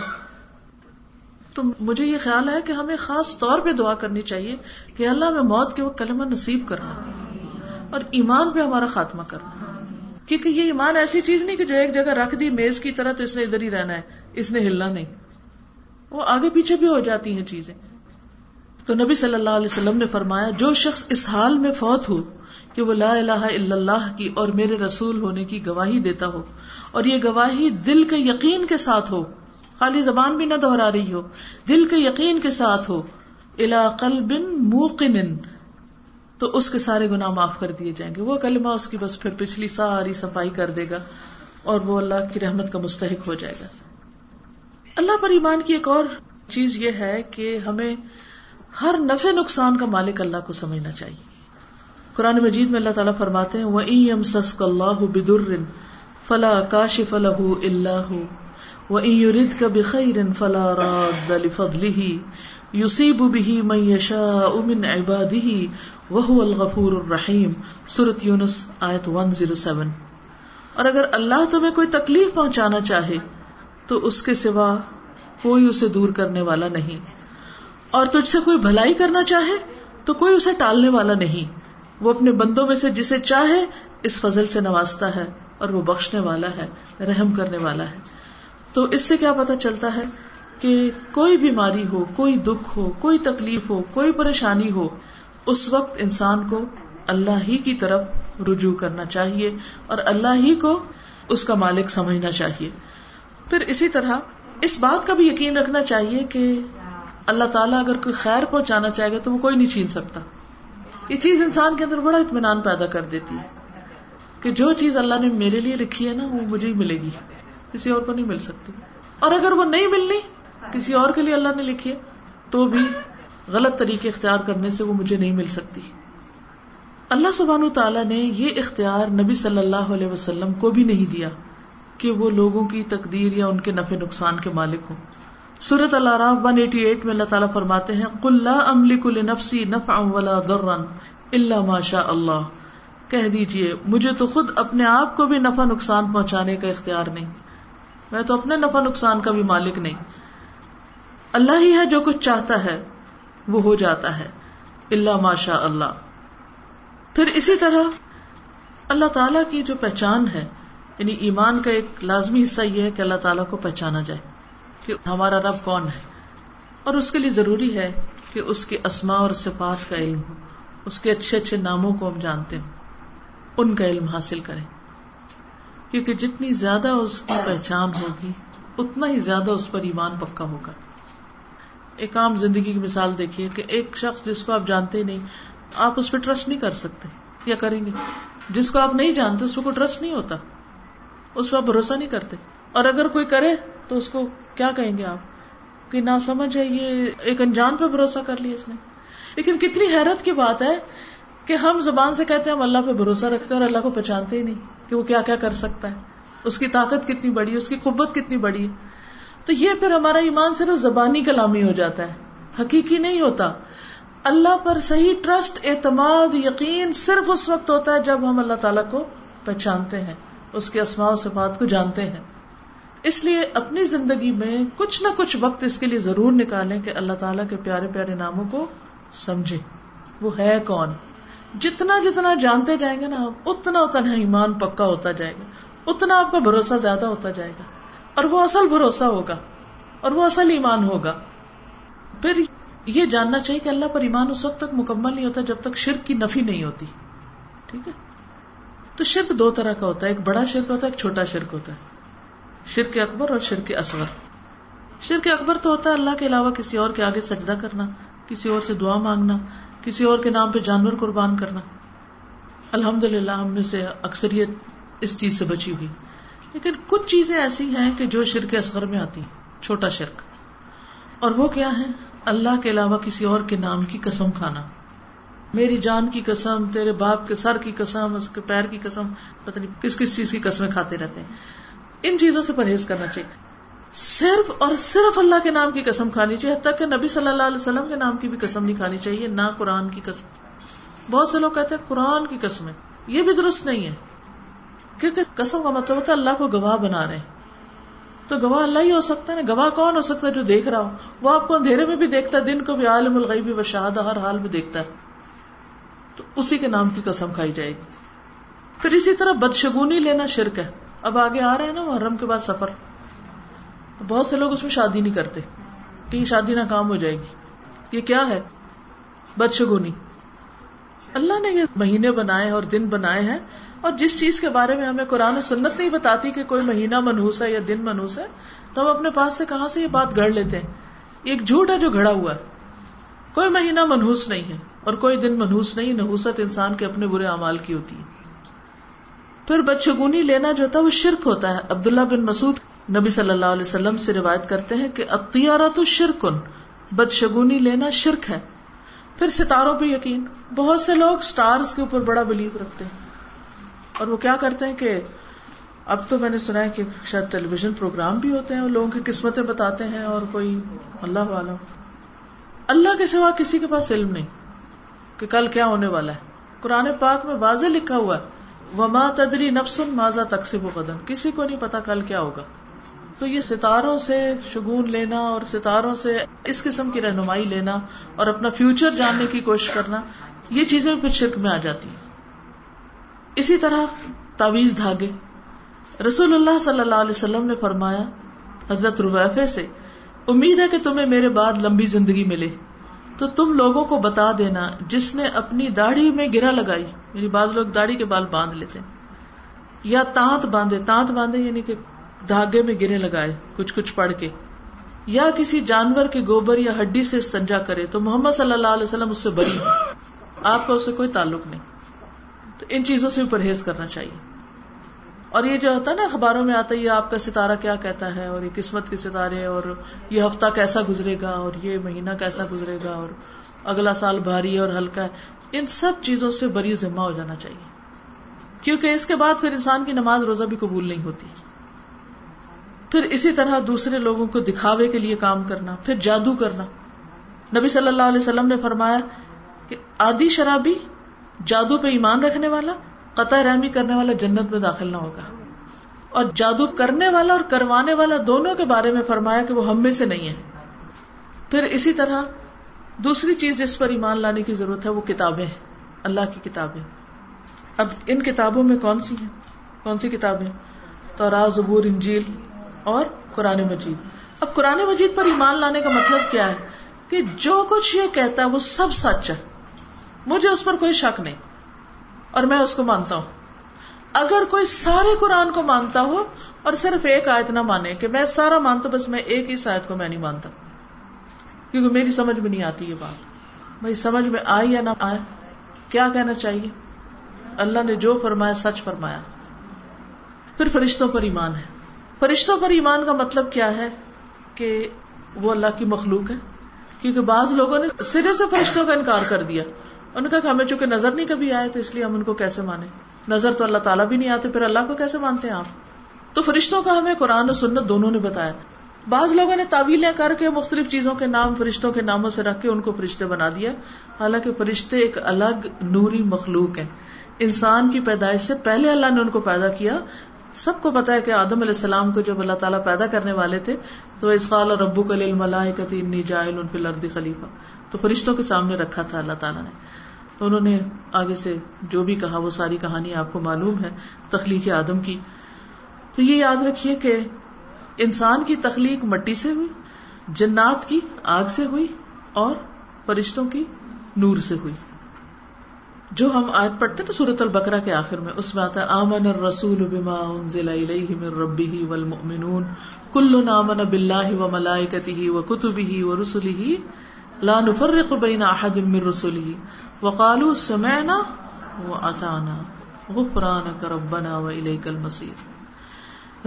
تو مجھے یہ خیال ہے کہ ہمیں خاص طور پہ دعا کرنی چاہیے کہ اللہ میں موت کے وہ کلمہ نصیب کرنا اور ایمان پہ ہمارا خاتمہ کرنا۔ کیونکہ یہ ایمان ایسی چیز نہیں کہ جو ایک جگہ رکھ دی، میز کی طرح تو اس نے ادھر ہی رہنا ہے، اس نے ہلنا نہیں۔ وہ آگے پیچھے بھی ہو جاتی ہیں چیزیں۔ تو نبی صلی اللہ علیہ وسلم نے فرمایا، جو شخص اس حال میں فوت ہو کہ وہ لا الہ الا اللہ کی اور میرے رسول ہونے کی گواہی دیتا ہو، اور یہ گواہی دل کے یقین کے ساتھ ہو، خالی زبان بھی نہ دہرا رہی ہو، دل کے یقین کے ساتھ ہو الا قلب موقن تو اس کے سارے گناہ معاف کر دیے جائیں گے۔ وہ کلمہ اس کی بس پھر پچھلی ساری صفائی کر دے گا اور وہ اللہ کی رحمت کا مستحق ہو جائے گا۔ اللہ پر ایمان کی ایک اور چیز یہ ہے کہ ہمیں ہر نفع نقصان کا مالک اللہ کو سمجھنا چاہیے۔ قرآن مجید میں اللہ تعالیٰ فرماتے ہیں وہ ایم سس اللہ بدر فلا کاش فلح اللہ و ارد کا بخیر فلا راد یوسیب بھی من یشاء من وہ الغفور الرحیم سورت یونس، آیت 107 اور اگر اللہ تمہیں کوئی تکلیف پہنچانا چاہے، تو اس کے سوا کوئی اسے دور کرنے والا نہیں۔ اور تجھ سے کوئی بھلائی کرنا چاہے، تو کوئی اسے ٹالنے والا نہیں۔ وہ اپنے بندوں میں سے جسے چاہے، اس فضل سے نوازتا ہے اور وہ بخشنے والا ہے، رحم کرنے والا ہے۔ تو اس سے کیا پتا چلتا ہے کہ کوئی بیماری ہو، کوئی دکھ ہو، کوئی تکلیف ہو، کوئی پریشانی ہو اس وقت انسان کو اللہ ہی کی طرف رجوع کرنا چاہیے اور اللہ ہی کو اس کا مالک سمجھنا چاہیے۔ پھر اسی طرح اس بات کا بھی یقین رکھنا چاہیے کہ اللہ تعالیٰ اگر کوئی خیر پہنچانا چاہے گا تو وہ کوئی نہیں چھین سکتا۔ یہ چیز انسان کے اندر بڑا اطمینان پیدا کر دیتی ہے کہ جو چیز اللہ نے میرے لیے لکھی ہے نا، وہ مجھے ہی ملے گی۔ کسی اور کو نہیں مل سکتی۔ اور اگر وہ نہیں ملنی، کسی اور کے لیے اللہ نے لکھی ہے، تو بھی غلط طریقے اختیار کرنے سے وہ مجھے نہیں مل سکتی۔ اللہ سبحانہ تعالیٰ نے یہ اختیار نبی صلی اللہ علیہ وسلم کو بھی نہیں دیا کہ وہ لوگوں کی تقدیر یا ان کے نفع نقصان کے مالک ہوں۔ سورت اللہ ون ایٹی ایٹ میں اللہ تعالیٰ فرماتے ہیں کل نفسی نفع ولا ضرن اللہ ماشا اللہ کہہ دیجیے مجھے تو خود اپنے آپ کو بھی نفع نقصان پہنچانے کا اختیار نہیں۔ میں تو اپنے نفع نقصان کا بھی مالک نہیں۔ اللہ ہی ہے جو کچھ چاہتا ہے۔ وہ ہو جاتا ہے۔ اللہ ماشاء اللہ۔ پھر اسی طرح اللہ تعالی کی جو پہچان ہے یعنی ایمان کا ایک لازمی حصہ یہ ہے کہ اللہ تعالیٰ کو پہچانا جائے کہ ہمارا رب کون ہے۔ اور اس کے لیے ضروری ہے کہ اس کے اسما اور صفات کا علم ہو۔ اس کے اچھے اچھے ناموں کو ہم جانتے ہوں۔ ان کا علم حاصل کریں۔ کیونکہ جتنی زیادہ اس کی پہچان ہوگی، اتنا ہی زیادہ اس پر ایمان پکا ہوگا۔ ایک عام زندگی کی مثال دیکھیے کہ ایک شخص جس کو آپ جانتے ہی نہیں، آپ اس پہ ٹرسٹ نہیں کر سکتے یا کریں گے۔ جس کو آپ نہیں جانتے، اس کو ٹرسٹ نہیں ہوتا۔ اس پہ آپ بھروسہ نہیں کرتے۔ اور اگر کوئی کرے تو اس کو کیا کہیں گے آپ؟ کہ نہ سمجھ ہے، یہ ایک انجان پہ بھروسہ کر لیا اس نے۔ لیکن کتنی حیرت کی بات ہے کہ ہم زبان سے کہتے ہیں ہم اللہ پہ بھروسہ رکھتے ہیں اور اللہ کو پہچانتے ہی نہیں کہ وہ کیا کیا کر سکتا ہے۔ اس کی طاقت کتنی بڑی ہے، اس کی قبت کتنی بڑی ہے۔ تو یہ پھر ہمارا ایمان صرف زبانی کلامی ہو جاتا ہے، حقیقی نہیں ہوتا۔ اللہ پر صحیح ٹرسٹ اعتماد، یقین صرف اس وقت ہوتا ہے جب ہم اللہ تعالیٰ کو پہچانتے ہیں، اس کے اسماء و صفات کو جانتے ہیں۔ اس لیے اپنی زندگی میں کچھ نہ کچھ وقت اس کے لیے ضرور نکالیں کہ اللہ تعالیٰ کے پیارے پیارے ناموں کو سمجھے وہ ہے کون؟ جتنا جتنا جانتے جائیں گے نا آپ اتنا اتنا ایمان پکا ہوتا جائے گا۔ اتنا آپ کا بھروسہ زیادہ ہوتا جائے گا۔ اور وہ اصل بھروسہ ہوگا اور وہ اصل ایمان ہوگا۔ پھر یہ جاننا چاہیے کہ اللہ پر ایمان اس وقت تک مکمل نہیں ہوتا جب تک شرک کی نفی نہیں ہوتی۔ ٹھیک ہے؟ تو شرک دو طرح کا ہوتا ہے، ایک بڑا شرک ہوتا ہے، ایک چھوٹا شرک ہوتا ہے۔ شرک اکبر اور شرک اصغر۔ شرک اکبر تو ہوتا ہے اللہ کے علاوہ کسی اور کے آگے سجدہ کرنا، کسی اور سے دعا مانگنا، کسی اور کے نام پہ جانور قربان کرنا۔ الحمد للہ ہم میں سے اکثریت اس چیز سے بچی ہوئی۔ لیکن کچھ چیزیں ایسی ہیں کہ جو شرک اصغر میں آتی چھوٹا شرک۔ اور وہ کیا ہے اللہ کے علاوہ کسی اور کے نام کی قسم کھانا۔ میری جان کی قسم، تیرے باپ کے سر کی قسم، اس کے پیر کی قسم، پتہ نہیں کس کس چیز کی قسمیں کھاتے رہتے ہیں۔ ان چیزوں سے پرہیز کرنا چاہیے۔ صرف اور صرف اللہ کے نام کی قسم کھانی چاہیے تک کہ نبی صلی اللہ علیہ وسلم کے نام کی بھی قسم نہیں کھانی چاہیے، نہ قرآن کی قسم۔ بہت سے لوگ کہتے ہیں قرآن کی قسمیں، یہ بھی درست نہیں ہے۔ کیونکہ قسم کا مطلب ہوتا ہے اللہ کو گواہ بنا رہے ہیں تو گواہ اللہ ہی ہو سکتا ہے نا گواہ کون ہو سکتا ہے جو دیکھ رہا ہو؟ وہ آپ کو اندھیرے میں بھی دیکھتا ہے، دن کو بھی، عالم الغیب و شہاد ہر حال میں دیکھتا ہے۔ تو اسی کے نام کی قسم کھائی جائے گی۔ پھر اسی طرح بدشگونی لینا شرک ہے۔ اب آگے آ رہے ہیں نا محرم کے بعد سفر۔ بہت سے لوگ اس میں شادی نہیں کرتے۔ کہ یہ شادی ناکام ہو جائے گی۔ یہ کیا ہے؟ بدشگونی۔ اللہ نے یہ مہینے بنائے اور دن بنائے ہیں۔ اور جس چیز کے بارے میں ہمیں قرآن و سنت نہیں بتاتی کہ کوئی مہینہ منہوس ہے یا دن منہوس ہے، تو ہم اپنے پاس سے کہاں سے یہ بات گڑ لیتے ہیں؟ ایک جھوٹ ہے جو گھڑا ہوا ہے۔ کوئی مہینہ منہوس نہیں ہے اور کوئی دن منہوس نہیں، نحوست انسان کے اپنے برے اعمال کی ہوتی ہے۔ پھر بدشگونی لینا جو ہوتا ہے، وہ شرک ہوتا ہے۔ عبداللہ بن مسعود نبی صلی اللہ علیہ وسلم سے روایت کرتے ہیں کہ اختیارہ تو شرکن، بدشگونی لینا شرک ہے۔ پھر ستاروں پہ یقین۔ بہت سے لوگ اسٹارس کے اوپر بڑا بلیو رکھتے ہیں۔ اور وہ کیا کرتے ہیں کہ اب تو میں نے سنا ہے کہ شاید ٹیلی ویژن پروگرام بھی ہوتے ہیں اور لوگوں کی قسمتیں بتاتے ہیں اور کوئی اللہ عالم۔ اللہ کے سوا کسی کے پاس علم نہیں کہ کل کیا ہونے والا ہے۔ قرآن پاک میں واضح لکھا ہوا ہے، وما تدری نفسن ماضا تقسیب و قدم کسی کو نہیں پتا کل کیا ہوگا۔ تو یہ ستاروں سے شگون لینا اور ستاروں سے اس قسم کی رہنمائی لینا اور اپنا فیوچر جاننے کی کوشش کرنا، یہ چیزیں پھر شرک میں آ جاتی ہیں۔ اسی طرح تعویز دھاگے۔ رسول اللہ صلی اللہ علیہ وسلم نے فرمایا، حضرت رویفے سے، امید ہے کہ تمہیں میرے بعد لمبی زندگی ملے۔ تو تم لوگوں کو بتا دینا، جس نے اپنی داڑھی میں گرا لگائی یعنی بعض لوگ داڑھی کے بال باندھ لیتے یا تانت باندھے۔ تانت باندھے یعنی کہ دھاگے میں گرے لگائے، کچھ کچھ پڑھ کے۔ یا کسی جانور کے گوبر یا ہڈی سے استنجا کرے، تو محمد صلی اللہ علیہ وسلم اس سے بری آپ کا اس سے کوئی تعلق نہیں۔ تو ان چیزوں سے بھی پرہیز کرنا چاہیے۔ اور یہ جو ہوتا ہے نا، اخباروں میں آتا ہے، یہ آپ کا ستارہ کیا کہتا ہے، اور یہ قسمت کے ستارے، اور یہ ہفتہ کیسا گزرے گا، اور یہ مہینہ کیسا گزرے گا، اور اگلا سال بھاری اور ہلکا ہے۔ ان سب چیزوں سے بری ذمہ ہو جانا چاہیے۔ کیونکہ اس کے بعد پھر انسان کی نماز روزہ بھی قبول نہیں ہوتی۔ پھر اسی طرح دوسرے لوگوں کو دکھاوے کے لیے کام کرنا، پھر جادو کرنا۔ نبی صلی اللہ علیہ وسلم نے فرمایا کہ آدھی شرابی جادو پہ ایمان رکھنے والا، قطع رحمی کرنے والا جنت میں داخل نہ ہوگا۔ اور جادو کرنے والا اور کروانے والا دونوں کے بارے میں فرمایا کہ وہ ہم میں سے نہیں ہے پھر اسی طرح دوسری چیز جس پر ایمان لانے کی ضرورت ہے، وہ کتابیں اللہ کی کتابیں۔ اب ان کتابوں میں کون سی ہیں؟ کون سی کتابیں؟ تو زبور، انجیل اور قرآن مجید۔ اب قرآن مجید پر ایمان لانے کا مطلب کیا ہے؟ کہ جو کچھ یہ کہتا ہے، وہ سب سچ ہے۔ مجھے اس پر کوئی شک نہیں اور میں اس کو مانتا ہوں۔ اگر کوئی سارے قرآن کو مانتا ہو اور صرف ایک آیت نہ مانے کہ میں سارا مانتا بس میں ایک ہی آیت کو میں نہیں مانتا۔ کیونکہ میری سمجھ میں نہیں آتی یہ بات۔ بھائی، سمجھ میں آئی یا نہ آئے کیا کہنا چاہیے؟ اللہ نے جو فرمایا، سچ فرمایا۔ پھر فرشتوں پر ایمان ہے۔ فرشتوں پر ایمان کا مطلب کیا ہے کہ وہ اللہ کی مخلوق ہے کیونکہ بعض لوگوں نے سرے سے فرشتوں کا انکار کر دیا۔ ان کا ہمیں چونکہ نظر نہیں کبھی آئے تو اس لیے ہم ان کو کیسے مانے نظر تو اللہ تعالیٰ بھی نہیں آتے، پھر اللہ کو کیسے مانتے ہیں آپ؟ تو فرشتوں کا ہمیں قرآن و سنت دونوں نے بتایا۔ بعض لوگوں نے تعویلیں کر کے مختلف چیزوں کے نام، فرشتوں کے ناموں سے رکھ کے ان کو فرشتے بنا دیا۔ حالانکہ فرشتے ایک الگ نوری مخلوق ہیں۔ انسان کی پیدائش سے پہلے اللہ نے ان کو پیدا کیا۔ سب کو پتا ہے کہ آدم علیہ السلام کو جب اللہ تعالیٰ پیدا کرنے والے تھے، تو اسقال اور ربو کل ملاحتی جائل ان فی خلیفہ۔ تو فرشتوں کے سامنے رکھا تھا اللہ تعالیٰ نے۔ تو انہوں نے آگے سے جو بھی کہا وہ ساری کہانی آپ کو معلوم ہے تخلیق آدم کی۔ تو یہ یاد رکھیے کہ انسان کی تخلیق مٹی سے ہوئی، جنات کی آگ سے ہوئی اور فرشتوں کی نور سے ہوئی۔ جو ہم آج پڑھتے نا سورت البکرا کے آخر میں اس میں آتا ہے، آمن الرسول بما انزل الیہ من ربہ والمؤمنون کل آمن باللہ و ملائکتہ و کتبہ و رسلہ لا نفرق بین احد من رسلہ وقالو سمعنا و اتانا غفرانک ربنا و الیک المصیر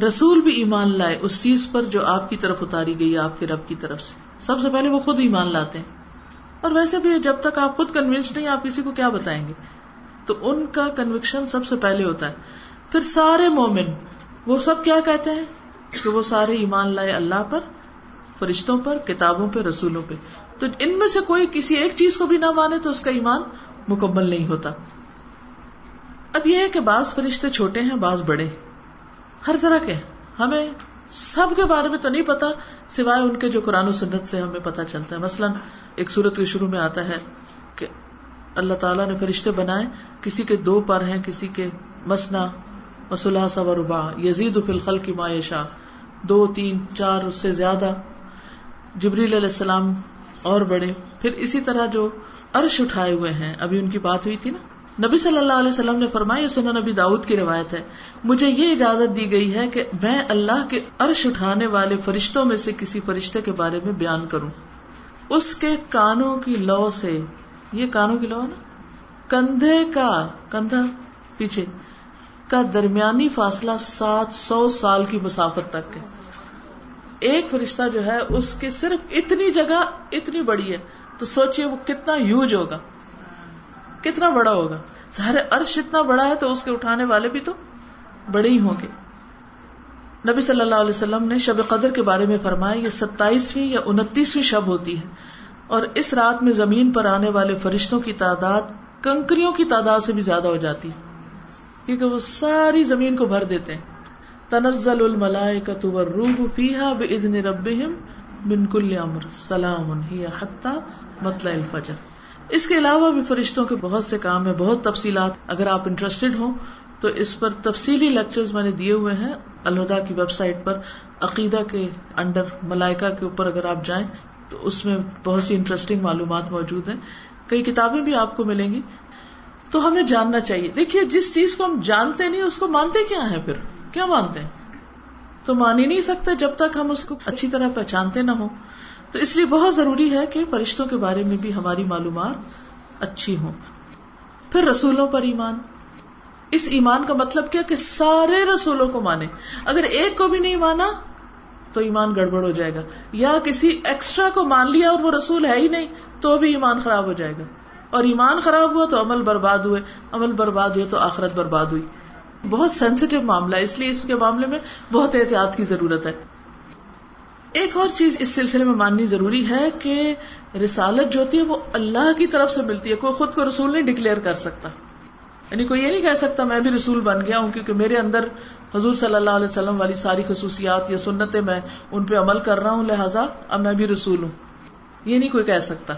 رسول بھی ایمان لائے اس چیز پر جو آپ کی طرف اتاری گئی آپ کے رب کی طرف سے. سب سے پہلے وہ خود ایمان لاتے ہیں. اور ویسے بھی جب تک آپ خود کنوینس نہیں، آپ کسی کو کیا بتائیں گے؟ تو ان کا کنوکشن سب سے پہلے ہوتا ہے. پھر سارے مومن، وہ سب کیا کہتے ہیں؟ کہ وہ سارے ایمان لائے اللہ پر فرشتوں پر، کتابوں پہ رسولوں پہ۔ تو ان میں سے کوئی کسی ایک چیز کو بھی نہ مانے تو اس کا ایمان مکمل نہیں ہوتا۔ اب یہ ہے کہ بعض فرشتے چھوٹے ہیں، بعض بڑے۔ ہر طرح کے۔ ہمیں سب کے بارے میں تو نہیں پتا، سوائے ان کے جو قرآن و سنت سے ہمیں پتا چلتا ہے۔ مثلاً ایک صورت کے شروع میں آتا ہے کہ اللہ تعالیٰ نے فرشتے بنائے، کسی کے دو پر ہیں، کسی کے مسنا مسلح سا ربا یزید الخل کی معیشہ دو، تین، چار، اس سے زیادہ۔ جبریل علیہ السلام اور بڑے پھر اسی طرح جو عرش اٹھائے ہوئے ہیں، ابھی ان کی بات ہوئی تھی نا۔ نبی صلی اللہ علیہ وسلم نے فرمایا سنا نبی داؤد کی روایت ہے، مجھے یہ اجازت دی گئی ہے کہ میں اللہ کے عرش اٹھانے والے فرشتوں میں سے کسی فرشتے کے بارے میں بیان کروں۔ اس کے کانوں کی لو سے، یہ کانوں کی لو نا۔ کندھے کا، کندھا پیچھے، کا درمیانی فاصلہ سات سو سال کی مسافت تک ہے۔ ایک فرشتہ جو ہے، اس کی صرف اتنی جگہ اتنی بڑی ہے۔ تو سوچئے وہ کتنا یوج ہوگا۔ کتنا بڑا ہوگا۔ سارے عرش اتنا بڑا ہے تو اس کے اٹھانے والے بھی تو بڑے ہی ہوں گے۔ نبی صلی اللہ علیہ وسلم نے شب قدر کے بارے میں فرمایا، یہ ستائیسویں یا انتیسویں شب ہوتی ہے۔ اور اس رات میں زمین پر آنے والے فرشتوں کی تعداد کنکریوں کی تعداد سے بھی زیادہ ہو جاتی کیونکہ وہ ساری زمین کو بھر دیتے ہیں۔ تنزل الملائکۃ والروح فیہا باذن ربہم من کل امر، سلام ہی حتی مطلع الفجر۔ اس کے علاوہ بھی فرشتوں کے بہت سے کام ہیں، بہت تفصیلات، اگر آپ انٹرسٹیڈ ہوں تو اس پر تفصیلی لیکچرز میں نے دیے ہوئے ہیں۔ الہدا کی ویب سائٹ پر عقیدہ کے انڈر ملائکہ کے اوپر اگر آپ جائیں تو اس میں بہت سی انٹرسٹنگ معلومات موجود ہیں۔ کئی کتابیں بھی آپ کو ملیں گی۔ تو ہمیں جاننا چاہیے۔ دیکھیے، جس چیز کو ہم جانتے نہیں، اس کو مانتے کیا ہے پھر؟ کیا مانتے ہیں؟ تو مان ہی نہیں سکتے جب تک ہم اس کو اچھی طرح پہچانتے نہ ہو تو اس لیے بہت ضروری ہے کہ فرشتوں کے بارے میں بھی ہماری معلومات اچھی ہوں۔ پھر رسولوں پر ایمان۔ اس ایمان کا مطلب کیا کہ سارے رسولوں کو مانے۔ اگر ایک کو بھی نہیں مانا تو ایمان گڑبڑ ہو جائے گا۔ یا کسی ایکسٹرا کو مان لیا اور وہ رسول ہے ہی نہیں تو بھی ایمان خراب ہو جائے گا۔ اور ایمان خراب ہوا تو عمل برباد ہوئے۔ عمل برباد ہوئے تو آخرت برباد ہوئی۔ بہت سینسیٹیو معاملہ اس لیے اس کے معاملے میں بہت احتیاط کی ضرورت ہے۔ ایک اور چیز اس سلسلے میں ماننی ضروری ہے کہ رسالت جو ہوتی ہے وہ اللہ کی طرف سے ملتی ہے۔ کوئی خود کو رسول نہیں ڈکلیئر کر سکتا۔ یعنی کوئی یہ نہیں کہہ سکتا میں بھی رسول بن گیا ہوں کیونکہ میرے اندر حضور صلی اللہ علیہ وسلم والی ساری خصوصیات یا سنتیں میں ان پہ عمل کر رہا ہوں، لہٰذا اب میں بھی رسول ہوں۔ یہ نہیں کوئی کہہ سکتا۔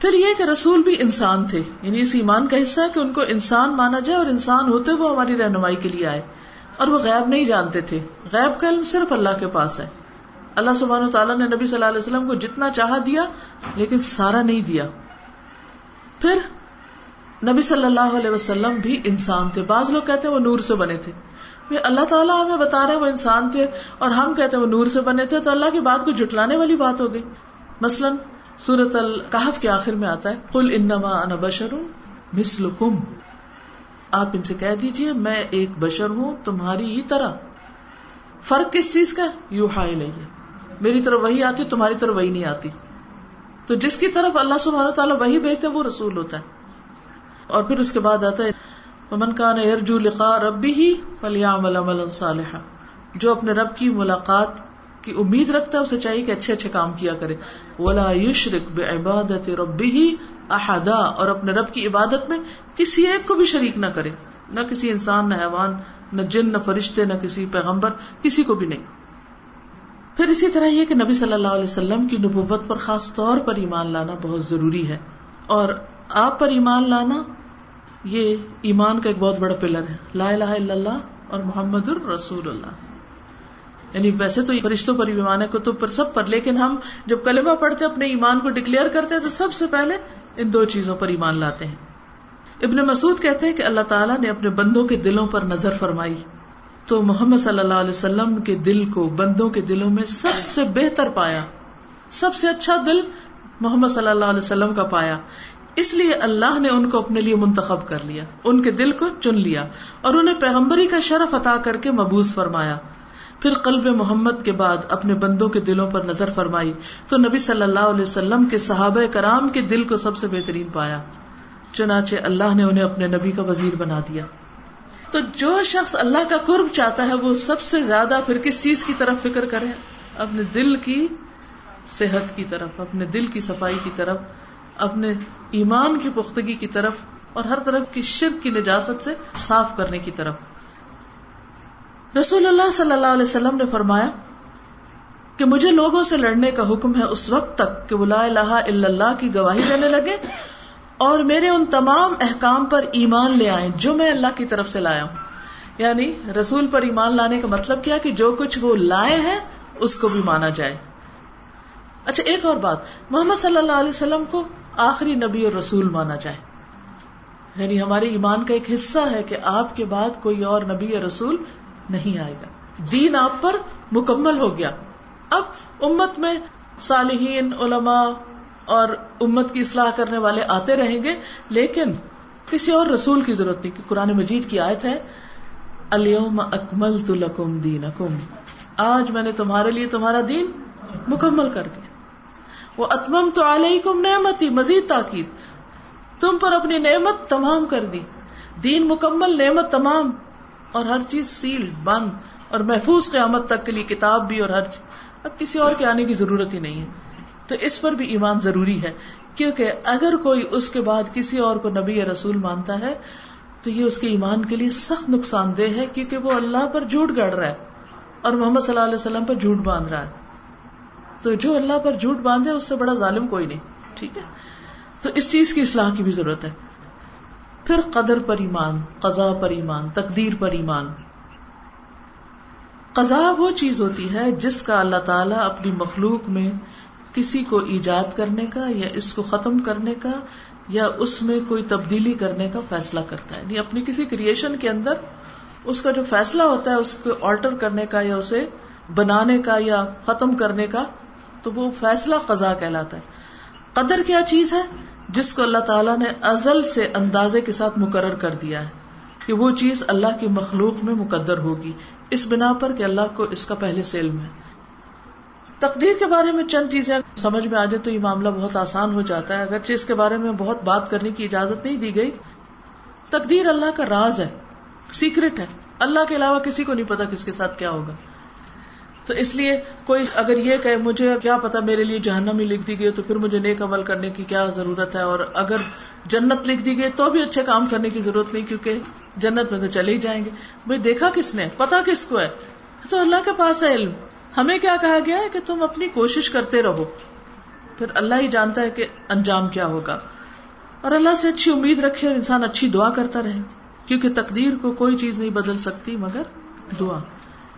پھر یہ کہ رسول بھی انسان تھے یعنی اس ایمان کا حصہ ہے کہ ان کو انسان مانا جائے اور انسان ہوتے وہ ہماری رہنمائی کے لیے آئے۔ اور وہ غیب نہیں جانتے تھے۔ غیب کا علم صرف اللہ کے پاس ہے۔ اللہ سبحانہ تعالیٰ نے نبی صلی اللہ علیہ وسلم کو جتنا چاہا دیا، لیکن سارا نہیں دیا۔ پھر نبی صلی اللہ علیہ وسلم بھی انسان تھے۔ بعض لوگ کہتے ہیں وہ نور سے بنے تھے۔ اللہ تعالیٰ ہمیں بتا رہے ہیں وہ انسان تھے اور ہم کہتے ہیں وہ نور سے بنے تھے، تو اللہ کی بات کو جٹلانے والی بات ہو گئی۔ مثلاً سورت القحف کے آخر میں آتا ہے کل انما انا بشر مثلکم آپ ان سے کہہ دیجیے، میں ایک بشر ہوں، تمہاری ہی طرح۔ فرق کس چیز کا؟ یو ہائی لئیے میری طرف وہی آتی، تمہاری طرف وہی نہیں آتی۔ تو جس کی طرف اللہ سبحانہ تعالیٰ وہی بھیجتے، وہ رسول ہوتا ہے۔ اور پھر اس کے بعد آتا ہے من کان ارجو لقاء ربی ہی فلیعمل عملا صالحا۔ جو اپنے رب کی ملاقات کی امید رکھتا ہے اسے چاہیے کہ اچھے اچھے کام کیا کرے۔ ولا یشرک بعبادت ربہ احدا اور اپنے رب کی عبادت میں کسی ایک کو بھی شریک نہ کرے۔ نہ کسی انسان، نہ حیوان، نہ جن، نہ فرشتے، نہ کسی پیغمبر، کسی کو بھی نہیں۔ پھر اسی طرح یہ کہ نبی صلی اللہ علیہ وسلم کی نبوت پر خاص طور پر ایمان لانا بہت ضروری ہے۔ اور آپ پر ایمان لانا یہ ایمان کا ایک بہت بڑا پلر ہے۔ لا الہ الا اللہ اور محمد الرسول اللہ۔ یعنی ویسے تو فرشتوں پر ایمان ہے، کتب پر سب پر، لیکن ہم جب کلمہ پڑھتے اپنے ایمان کو ڈکلیئر کرتے ہیں، تو سب سے پہلے ان دو چیزوں پر ایمان لاتے ہیں۔ ابن مسعود کہتے ہیں کہ اللہ تعالیٰ نے اپنے بندوں کے دلوں پر نظر فرمائی۔ تو محمد صلی اللہ علیہ وسلم کے دل کو، بندوں کے دلوں میں سب سے بہتر پایا۔ سب سے اچھا دل محمد صلی اللہ علیہ وسلم کا پایا۔ اس لیے اللہ نے ان کو اپنے لیے منتخب کر لیا۔ ان کے دل کو چن لیا اور انہیں پیغمبری کا شرف عطا کر کے مبوس فرمایا۔ پھر قلب محمد کے بعد اپنے بندوں کے دلوں پر نظر فرمائی تو نبی صلی اللہ علیہ وسلم کے صحابہ کرام کے دل کو سب سے بہترین پایا، چنانچہ اللہ نے انہیں اپنے نبی کا وزیر بنا دیا۔ تو جو شخص اللہ کا قرب چاہتا ہے وہ سب سے زیادہ پھر کس چیز کی طرف فکر کرے؟ اپنے دل کی صحت کی طرف، اپنے دل کی صفائی کی طرف، اپنے ایمان کی پختگی کی طرف، اور ہر طرف کی شرک کی نجاست سے صاف کرنے کی طرف۔ رسول اللہ صلی اللہ علیہ وسلم نے فرمایا کہ مجھے لوگوں سے لڑنے کا حکم ہے اس وقت تک کہ وہ لا الہ الا اللہ کی گواہی دینے لگے اور میرے ان تمام احکام پر ایمان لے آئے جو میں اللہ کی طرف سے لایا ہوں۔ یعنی رسول پر ایمان لانے کا مطلب کیا کہ جو کچھ وہ لائے ہیں اس کو بھی مانا جائے۔ اچھا ایک اور بات، محمد صلی اللہ علیہ وسلم کو آخری نبی اور رسول مانا جائے۔ یعنی ہمارے ایمان کا ایک حصہ ہے کہ آپ کے بعد کوئی اور نبی یا رسول نہیں آئے گا۔ دین آپ پر مکمل ہو گیا۔ اب امت میں صالحین، علماء اور امت کی اصلاح کرنے والے آتے رہیں گے، لیکن کسی اور رسول کی ضرورت نہیں کہ قرآن مجید کی آیت ہے الم اکمل تو لکم دین آج میں نے تمہارے لیے تمہارا دین مکمل کر دیا۔ وہ اتمم تو علیکم نعمتی، مزید تاکید۔ تم پر اپنی نعمت تمام کر دی۔ دین مکمل، نعمت تمام۔ اور ہر چیز سیل، بند، اور محفوظ قیامت تک کے لیے کتاب بھی اور ہر چیز۔ اب کسی اور کے آنے کی ضرورت ہی نہیں ہے۔ تو اس پر بھی ایمان ضروری ہے۔ کیونکہ اگر کوئی اس کے بعد کسی اور کو نبی یا رسول مانتا ہے، تو یہ اس کے ایمان کے لیے سخت نقصان دہ ہے، کیونکہ وہ اللہ پر جھوٹ گڑ رہا ہے اور محمد صلی اللہ علیہ وسلم پر جھوٹ باندھ رہا ہے۔ تو جو اللہ پر جھوٹ باندھے، اس سے بڑا ظالم کوئی نہیں۔ ٹھیک ہے؟ تو اس چیز کی اصلاح کی بھی ضرورت ہے۔ پھر قدر پر ایمان، قضاء پر ایمان، تقدیر پر ایمان۔ قضاء وہ چیز ہوتی ہے جس کا اللہ تعالیٰ اپنی مخلوق میں کسی کو ایجاد کرنے کا یا اس کو ختم کرنے کا یا اس میں کوئی تبدیلی کرنے کا فیصلہ کرتا ہے۔ یعنی اپنی کسی کریشن کے اندر اس کا جو فیصلہ ہوتا ہے، اس کو آلٹر کرنے کا یا اسے بنانے کا یا ختم کرنے کا، تو وہ فیصلہ قضاء کہلاتا ہے۔ قدر کیا چیز ہے؟ جس کو اللہ تعالیٰ نے ازل سے اندازے کے ساتھ مقرر کر دیا ہے کہ وہ چیز اللہ کی مخلوق میں مقدر ہوگی، اس بنا پر کہ اللہ کو اس کا پہلے سے علم ہے۔ تقدیر کے بارے میں چند چیزیں سمجھ میں آ جائے تو یہ معاملہ بہت آسان ہو جاتا ہے۔ اگرچہ اس کے بارے میں بہت بات کرنے کی اجازت نہیں دی گئی، تقدیر اللہ کا راز ہے سیکرٹ ہے۔ اللہ کے علاوہ کسی کو نہیں پتا کس کے ساتھ کیا ہوگا۔ تو اس لیے کوئی اگر یہ کہ مجھے کیا پتا میرے لیے جہنم ہی لکھ دی گئی تو پھر مجھے نیک عمل کرنے کی کیا ضرورت ہے؟ اور اگر جنت لکھ دی گئی تو بھی اچھے کام کرنے کی ضرورت نہیں، کیونکہ جنت میں تو چلے ہی جائیں گے۔ بھائی، دیکھا کس نے؟ پتا کس کو ہے؟ تو اللہ کے پاس ہے علم۔ ہمیں کیا کہا گیا ہے کہ تم اپنی کوشش کرتے رہو۔ پھر اللہ ہی جانتا ہے کہ انجام کیا ہوگا۔ اور اللہ سے اچھی امید رکھے اور انسان اچھی دعا کرتا رہے، کیونکہ تقدیر کو کوئی چیز نہیں بدل سکتی مگر دعا۔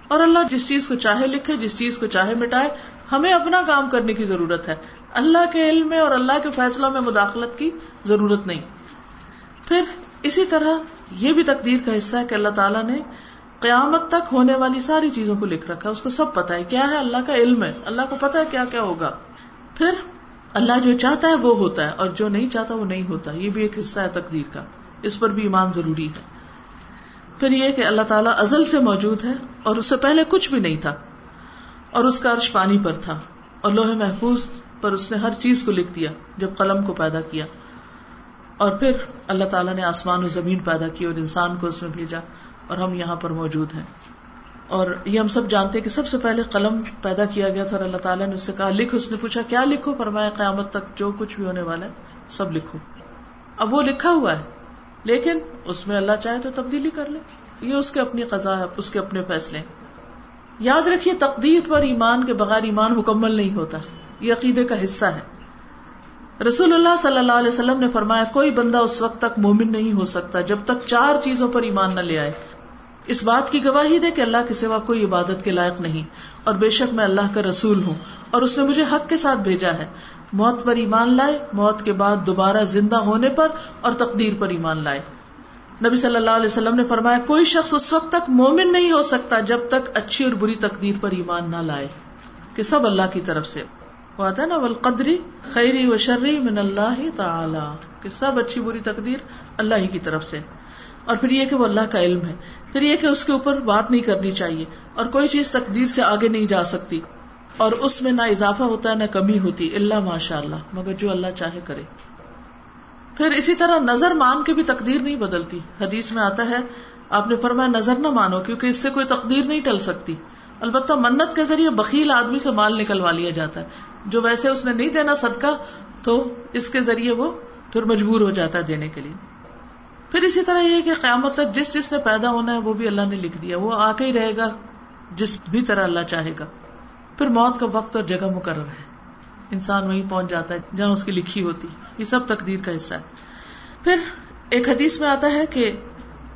اور اللہ جس چیز کو چاہے لکھے، جس چیز کو چاہے مٹائے، ہمیں اپنا کام کرنے کی ضرورت ہے۔ اللہ کے علم میں اور اللہ کے فیصلوں میں مداخلت کی ضرورت نہیں۔ پھر اسی طرح یہ بھی تقدیر کا حصہ ہے کہ اللہ تعالیٰ نے قیامت تک ہونے والی ساری چیزوں کو لکھ رکھا اس کو سب پتا ہے۔ کیا ہے؟ اللہ کا علم ہے۔ اللہ کو پتا ہے کیا کیا ہوگا۔ پھر اللہ جو چاہتا ہے وہ ہوتا ہے اور جو نہیں چاہتا وہ نہیں ہوتا۔ یہ بھی ایک حصہ ہے تقدیر کا۔ اس پر بھی ایمان ضروری ہے۔ پھر یہ کہ اللہ تعالیٰ ازل سے موجود ہے اور اس سے پہلے کچھ بھی نہیں تھا اور اس کا عرش پانی پر تھا اور لوہے محفوظ پر اس نے ہر چیز کو لکھ دیا جب قلم کو پیدا کیا اور پھر اللہ تعالیٰ نے آسمان و زمین پیدا کی اور انسان کو اس میں بھیجا اور ہم یہاں پر موجود ہیں اور یہ ہم سب جانتے کہ سب سے پہلے قلم پیدا کیا گیا تھا اور اللہ تعالیٰ نے اس سے کہا، لکھ، اس نے پوچھا، کیا لکھو؟ فرمایا، قیامت تک جو کچھ بھی ہونے والا ہے، سب لکھو۔ اب وہ لکھا ہوا ہے۔ لیکن اس میں اللہ چاہے تو تبدیلی کر لے۔ یہ اس کے اپنی قضا ہے، اس کے اپنے فیصلے یاد رکھیے، تقدیر پر ایمان کے بغیر ایمان مکمل نہیں ہوتا۔ یہ عقیدے کا حصہ ہے۔ رسول اللہ صلی اللہ علیہ وسلم نے فرمایا، کوئی بندہ اس وقت تک مومن نہیں ہو سکتا جب تک چار چیزوں پر ایمان نہ لے آئے۔ اس بات کی گواہی دے کہ اللہ کے سوا کوئی عبادت کے لائق نہیں۔ اور بے شک میں اللہ کا رسول ہوں اور اس نے مجھے حق کے ساتھ بھیجا ہے۔ موت پر ایمان لائے، موت کے بعد دوبارہ زندہ ہونے پر اور تقدیر پر ایمان لائے۔ نبی صلی اللہ علیہ وسلم نے فرمایا، کوئی شخص اس وقت تک مومن نہیں ہو سکتا جب تک اچھی اور بری تقدیر پر ایمان نہ لائے، کہ سب اللہ کی طرف سے۔ نا ولقدری خیری و شرری من اللہ تعالی، کہ سب اچھی بری تقدیر اللہ ہی کی طرف سے۔ اور پھر یہ کہ وہ اللہ کا علم ہے۔ پھر یہ کہ اس کے اوپر بات نہیں کرنی چاہیے، اور کوئی چیز تقدیر سے آگے نہیں جا سکتی۔ اور اس میں نہ اضافہ ہوتا ہے، نہ کمی ہوتی، اللہ ماشاء اللہ مگر جو اللہ چاہے کرے۔ پھر اسی طرح نظر مان کے بھی تقدیر نہیں بدلتی۔ حدیث میں آتا ہے، آپ نے فرمایا نظر نہ مانو، کیونکہ اس سے کوئی تقدیر نہیں ٹل سکتی۔ البتہ منت کے ذریعے بکیل آدمی سے مال نکلوا لیا جاتا ہے۔ جو ویسے اس نے نہیں دینا صدقہ، تو اس کے ذریعے وہ پھر مجبور ہو جاتا ہے دینے کے لیے۔ پھر اسی طرح یہ کہ قیامت تک جس جس نے پیدا ہونا ہے، وہ بھی اللہ نے لکھ دیا۔ وہ آ کے ہی رہے گا، جس بھی طرح اللہ چاہے گا۔ پھر موت کا وقت اور جگہ مقرر ہے۔ انسان وہیں پہنچ جاتا ہے جہاں اس کی لکھی ہوتی۔ یہ سب تقدیر کا حصہ ہے۔ پھر ایک حدیث میں آتا ہے کہ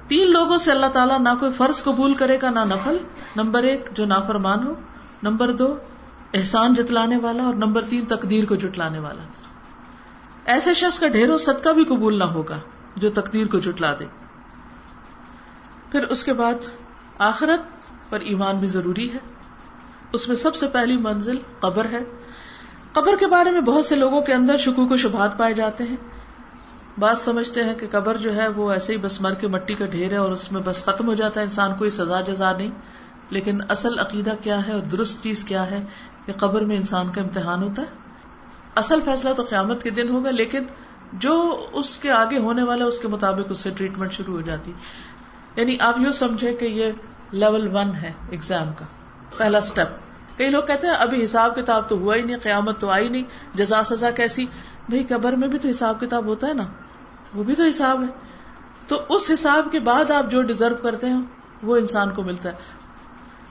تین لوگوں سے اللہ تعالیٰ نہ کوئی فرض قبول کرے گا نہ نفل۔ نمبر ایک، جو نافرمان ہو۔ نمبر دو، احسان جتلانے والا۔ اور نمبر تین، تقدیر کو جٹلانے والا۔ ایسے شخص کا ڈھیروں صدقہ بھی قبول نہ ہوگا جو تقدیر کو جٹلا دے۔ پھر اس کے بعد آخرت پر ایمان بھی ضروری ہے۔ اس میں سب سے پہلی منزل قبر ہے۔ قبر کے بارے میں بہت سے لوگوں کے اندر شکوک و شبہات پائے جاتے ہیں۔ بعض سمجھتے ہیں کہ قبر جو ہے وہ ایسے ہی بس مر کے مٹی کا ڈھیر ہے اور اس میں بس ختم ہو جاتا ہے۔ انسان کوئی سزا جزا نہیں۔ لیکن اصل عقیدہ کیا ہے اور درست چیز کیا ہے کہ قبر میں انسان کا امتحان ہوتا ہے۔ اصل فیصلہ تو قیامت کے دن ہوگا، لیکن جو اس کے آگے ہونے والا اس کے مطابق اس سے ٹریٹمنٹ شروع ہو جاتی۔ یعنی آپ یوں سمجھے کہ یہ لیول ون ہے ایگزام کا۔ پہلا اسٹیپ کئی لوگ کہتے ہیں، ابھی حساب کتاب تو ہوا ہی نہیں، قیامت تو آئی نہیں، جزا، سزا کیسی؟ بھائی قبر میں بھی تو حساب کتاب ہوتا ہے نا، وہ بھی تو حساب ہے۔ تو اس حساب کے بعد آپ جو ڈیزرو کرتے ہیں، وہ انسان کو ملتا ہے۔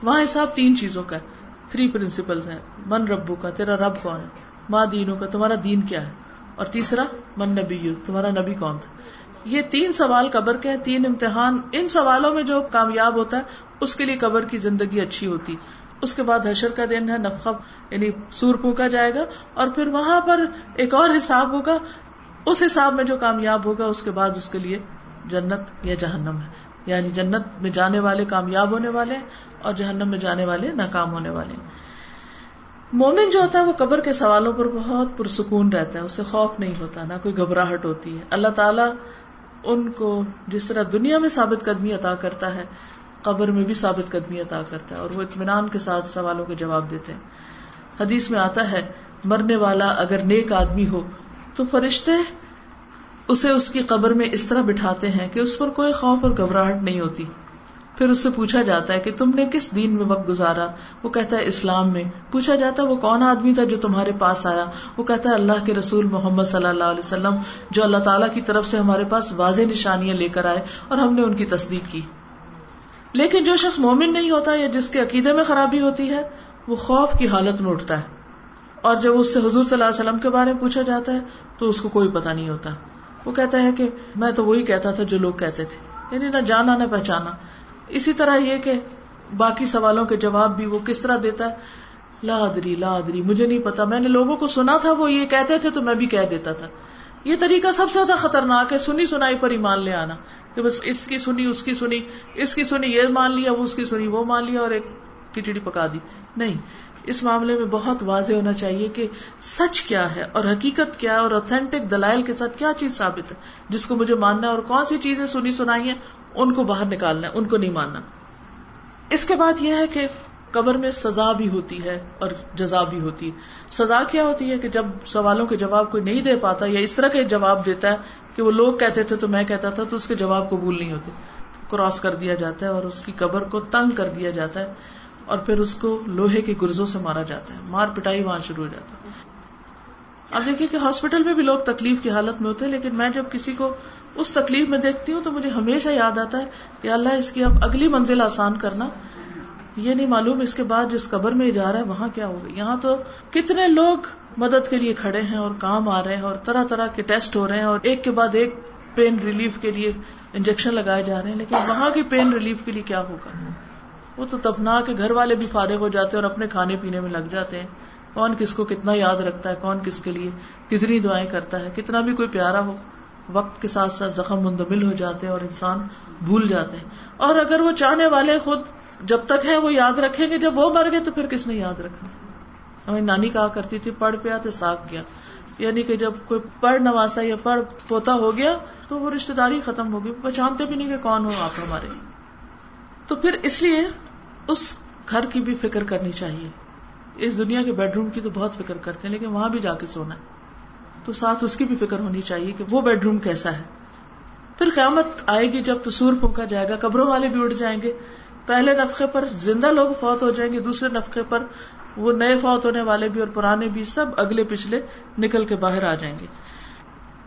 وہاں حساب تین چیزوں کا ہے۔ تھری پرنسپل ہے من ربو کا، تیرا رب کون ہے؟ ماں دینوں کا، تمہارا دین کیا ہے؟ اور تیسرا، من نبی، تمہارا نبی کون تھا؟ یہ تین سوال قبر کے تین امتحان۔ ان سوالوں میں جو کامیاب ہوتا ہے، اس کے لیے قبر کی زندگی اچھی ہوتی۔ اس کے بعد حشر کا دن ہے نفق یعنی سور پھونکا جائے گا۔ اور پھر وہاں پر ایک اور حساب ہوگا۔ اس حساب میں جو کامیاب ہوگا، اس کے بعد اس کے لیے جنت یا جہنم ہے۔ یعنی جنت میں جانے والے کامیاب ہونے والے اور جہنم میں جانے والے ناکام ہونے والے مومن جو ہوتا ہے، وہ قبر کے سوالوں پر بہت پرسکون رہتا ہے۔ اسے خوف نہیں ہوتا، نہ کوئی گھبراہٹ ہوتی ہے۔ اللہ تعالیٰ ان کو جس طرح دنیا میں ثابت قدمی عطا کرتا ہے، قبر میں بھی ثابت قدمی عطا کرتا ہے اور وہ اطمینان کے ساتھ سوالوں کے جواب دیتے ہیں۔ حدیث میں آتا ہے، مرنے والا اگر نیک آدمی ہو تو فرشتے اسے اس کی قبر میں اس طرح بٹھاتے ہیں کہ اس پر کوئی خوف اور گھبراہٹ نہیں ہوتی۔ پھر اس سے پوچھا جاتا ہے کہ تم نے کس دین میں وقت گزارا؟ وہ کہتا ہے اسلام میں۔ پوچھا جاتا ہے وہ کون آدمی تھا جو تمہارے پاس آیا؟ وہ کہتا ہے اللہ کے رسول محمد صلی اللہ علیہ وسلم، جو اللہ تعالیٰ کی طرف سے ہمارے پاس واضح نشانیاں لے کر آئے اور ہم نے ان کی تصدیق کی۔ لیکن جو شخص مومن نہیں ہوتا یا جس کے عقیدے میں خرابی ہوتی ہے، وہ خوف کی حالت میں اٹھتا ہے۔ اور جب اس سے حضور صلی اللہ علیہ وسلم کے بارے میں پوچھا جاتا ہے، تو اس کو کوئی پتا نہیں ہوتا۔ وہ کہتا ہے کہ میں تو وہی کہتا تھا جو لوگ کہتے تھے یعنی نہ جانا نہ پہچانا۔ اسی طرح یہ کہ باقی سوالوں کے جواب بھی وہ کس طرح دیتا ہے؟ لادری لادری مجھے نہیں پتا۔ میں نے لوگوں کو سنا تھا، وہ یہ کہتے تھے تو میں بھی کہہ دیتا تھا۔ یہ طریقہ سب سے زیادہ خطرناک ہے، سنی سنائی پر ایمان لے آنا۔ کہ بس اس کی سنی، اس کی سنی، اس کی سنی، یہ مان لیا، وہ اس کی سنی، وہ مان لیا اور ایک کچڑی پکا دی۔ نہیں اس معاملے میں بہت واضح ہونا چاہیے کہ سچ کیا ہے اور حقیقت کیا ہے اور اوتھینٹک دلائل کے ساتھ کیا چیز ثابت ہے۔ جس کو مجھے ماننا ہے اور کون سی چیزیں سنی سنائی ہیں، ان کو باہر نکالنا ہے، ان کو نہیں ماننا۔ اس کے بعد یہ ہے کہ قبر میں سزا بھی ہوتی ہے اور جزا بھی ہوتی ہے۔ سزا کیا ہوتی ہے کہ جب سوالوں کے جواب کوئی نہیں دے پاتا یا اس طرح کے جواب دیتا ہے کہ وہ لوگ کہتے تھے تو میں کہتا تھا تو اس کے جواب قبول نہیں ہوتے۔ کراس کر دیا جاتا ہے اور اس کی قبر کو تنگ کر دیا جاتا ہے۔ اور پھر اس کو لوہے کے گرزوں سے مارا جاتا ہے۔ مار پٹائی وہاں شروع ہو جاتا ہے۔ اب دیکھیے کہ ہاسپٹل میں بھی لوگ تکلیف کی حالت میں ہوتے ہیں، لیکن میں جب کسی کو اس تکلیف میں دیکھتی ہوں تو مجھے ہمیشہ یاد آتا ہے کہ اللہ اس کی اب اگلی منزل آسان کرنا، یہ نہیں معلوم اس کے بعد جس قبر میں جا رہا ہے، وہاں کیا ہوگا۔ یہاں تو کتنے لوگ مدد کے لیے کھڑے ہیں اور کام آ رہے ہیں اور طرح طرح کے ٹیسٹ ہو رہے ہیں اور ایک کے بعد ایک پین ریلیف کے لیے انجیکشن لگائے جا رہے ہیں، لیکن وہاں کی پین ریلیف کے لیے کیا ہوگا؟ وہ تو تفنا کے گھر والے بھی فارغ ہو جاتے ہیں اور اپنے کھانے پینے میں لگ جاتے ہیں۔ کون کس کو کتنا یاد رکھتا ہے، کون کس کے لیے کتنی دعائیں کرتا ہے۔ کتنا بھی کوئی پیارا ہو، وقت کے ساتھ ساتھ زخم مندمل ہو جاتے ہیں اور انسان بھول جاتے ہیں۔ اور اگر وہ چاہنے والے خود جب تک ہے وہ یاد رکھیں گے، جب وہ مر گئے تو پھر کس نے یاد رکھنا؟ ہمیں نانی کہا کرتی تھی، پڑھ پیا تو ساگ گیا۔ یعنی کہ جب کوئی پڑھ نواسا یا پڑھ پوتا ہو گیا تو وہ رشتے داری ختم ہوگی پہچانتے بھی نہیں کہ کون ہو آپ ہمارے۔ تو پھر اس لیے اس گھر کی بھی فکر کرنی چاہیے۔ اس دنیا کے بیڈ روم کی تو بہت فکر کرتے ہیں، لیکن وہاں بھی جا کے سونا ہے۔ تو ساتھ اس کی بھی فکر ہونی چاہیے کہ وہ بیڈ روم کیسا ہے۔ پھر قیامت آئے گی جب تصور پھونکا جائے گا، قبروں والے بھی اٹھ جائیں گے۔ پہلے نفقے پر زندہ لوگ فوت ہو جائیں گے، دوسرے نفقے پر وہ نئے فوت ہونے والے بھی اور پرانے بھی، سب اگلے پچھلے نکل کے باہر آ جائیں گے۔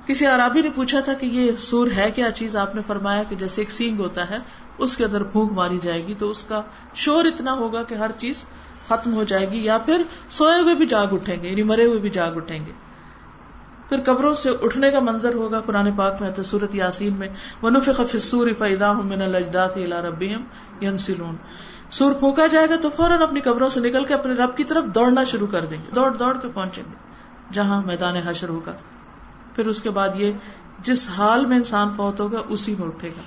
کسی عرابی نے پوچھا تھا کہ یہ سور ہے کیا چیز؟ آپ نے فرمایا کہ جیسے ایک سینگ ہوتا ہے، اس کے اندر پھونک ماری جائے گی تو اس کا شور اتنا ہوگا کہ ہر چیز ختم ہو جائے گی یا پھر سوئے ہوئے بھی جاگ اٹھیں گے یعنی مرے ہوئے بھی جاگ اٹھیں گے۔ پھر قبروں سے اٹھنے کا منظر ہوگا، قرآن پاک میں سورت یاسین میں سور فیدا ینسلون سور پھونکا جائے گا تو فوراً اپنی قبروں سے نکل کے اپنے رب کی طرف دوڑنا شروع کر دیں گے، دوڑ دوڑ کے پہنچیں گے، جہاں میدان حشر ہوگا۔ پھر اس کے بعد یہ جس حال میں انسان فوت ہوگا اسی میں اٹھے گا۔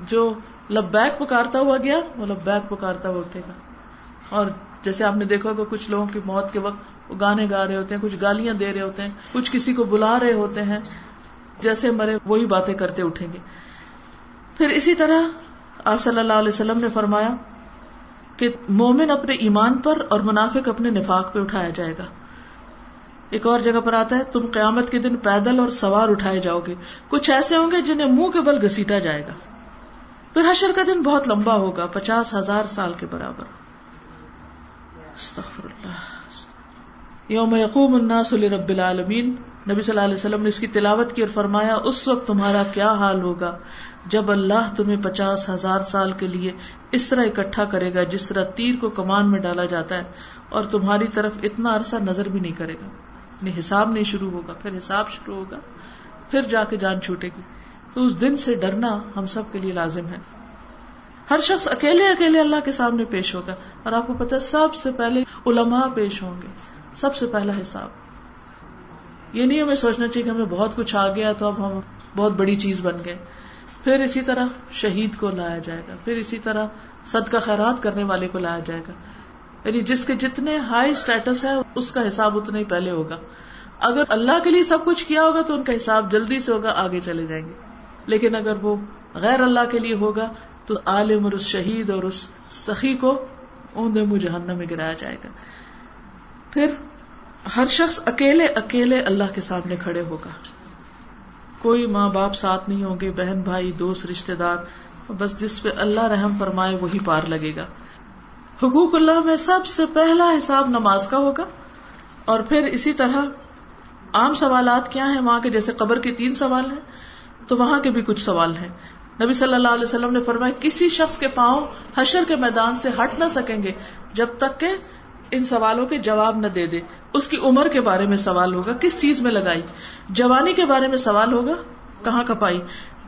جو لبیک پکارتا ہوا گیا، وہ لبیک پکارتا ہوا اٹھے گا۔ اور جیسے آپ نے دیکھا ہوگا، کچھ لوگوں کی موت کے وقت وہ گانے گا رہے ہوتے ہیں، کچھ گالیاں دے رہے ہوتے ہیں، کچھ کسی کو بلا رہے ہوتے ہیں، جیسے مرے وہی باتیں کرتے اٹھیں گے۔ پھر اسی طرح آپ صلی اللہ علیہ وسلم نے فرمایا کہ مومن اپنے ایمان پر اور منافق اپنے نفاق پہ اٹھایا جائے گا۔ ایک اور جگہ پر آتا ہے، تم قیامت کے دن پیدل اور سوار اٹھائے جاؤ گے۔ کچھ ایسے ہوں گے جنہیں منہ کے بل گسیٹا جائے گا۔ پھر حشر کا دن بہت لمبا ہوگا، پچاس ہزار سال کے برابر۔ یوم یقوم الناس لرب العالمین۔ نبی صلی اللہ علیہ وسلم نے اس کی تلاوت کی اور فرمایا، اس وقت تمہارا کیا حال ہوگا؟ جب اللہ تمہیں پچاس ہزار سال کے لیے اس طرح اکٹھا کرے گا، جس طرح تیر کو کمان میں ڈالا جاتا ہے، اور تمہاری طرف اتنا عرصہ نظر بھی نہیں کرے گا۔ یعنی حساب نہیں شروع ہوگا، پھر حساب شروع ہوگا، پھر جا کے جان چھوٹے گی۔ تو اس دن سے ڈرنا ہم سب کے لیے لازم ہے۔ ہر شخص اکیلے اکیلے اللہ کے سامنے پیش ہوگا۔ اور آپ کو پتا سب سے پہلے علماء پیش ہوں گے۔ سب سے پہلا حساب۔ یہ نہیں ہمیں سوچنا چاہیے کہ ہمیں بہت کچھ آ گیا تو اب ہم بہت بڑی چیز بن گئے۔ پھر اسی طرح شہید کو لایا جائے گا۔ پھر اسی طرح صدقہ خیرات کرنے والے کو لایا جائے گا۔ یعنی جس کے جتنے ہائی اسٹیٹس ہے اس کا حساب اتنا ہی پہلے ہوگا۔ اگر اللہ کے لیے سب کچھ کیا ہوگا تو ان کا حساب جلدی سے ہوگا، آگے چلے جائیں گے۔ لیکن اگر وہ غیر اللہ کے لیے ہوگا، تو عالم اور اس شہید اور اس سخی کو اوندے منہ جہنم میں گرایا جائے گا۔ پھر ہر شخص اکیلے اکیلے اللہ کے سامنے کھڑے ہوگا۔ کوئی ماں باپ ساتھ نہیں ہوں گے، بہن بھائی، دوست رشتے دار، بس جس پہ اللہ رحم فرمائے وہی پار لگے گا۔ حقوق اللہ میں سب سے پہلا حساب نماز کا ہوگا اور پھر اسی طرح عام سوالات کیا ہیں وہاں کے؟ جیسے قبر کے تین سوال ہیں، تو وہاں کے بھی کچھ سوال ہیں۔ نبی صلی اللہ علیہ وسلم نے فرمایا، کسی شخص کے پاؤں حشر کے میدان سے ہٹ نہ سکیں گے جب تک کہ ان سوالوں کے جواب نہ دے دے۔ اس کی عمر کے بارے میں سوال ہوگا، کس چیز میں لگائی؟ جوانی کے بارے میں سوال ہوگا، کہاں کپائی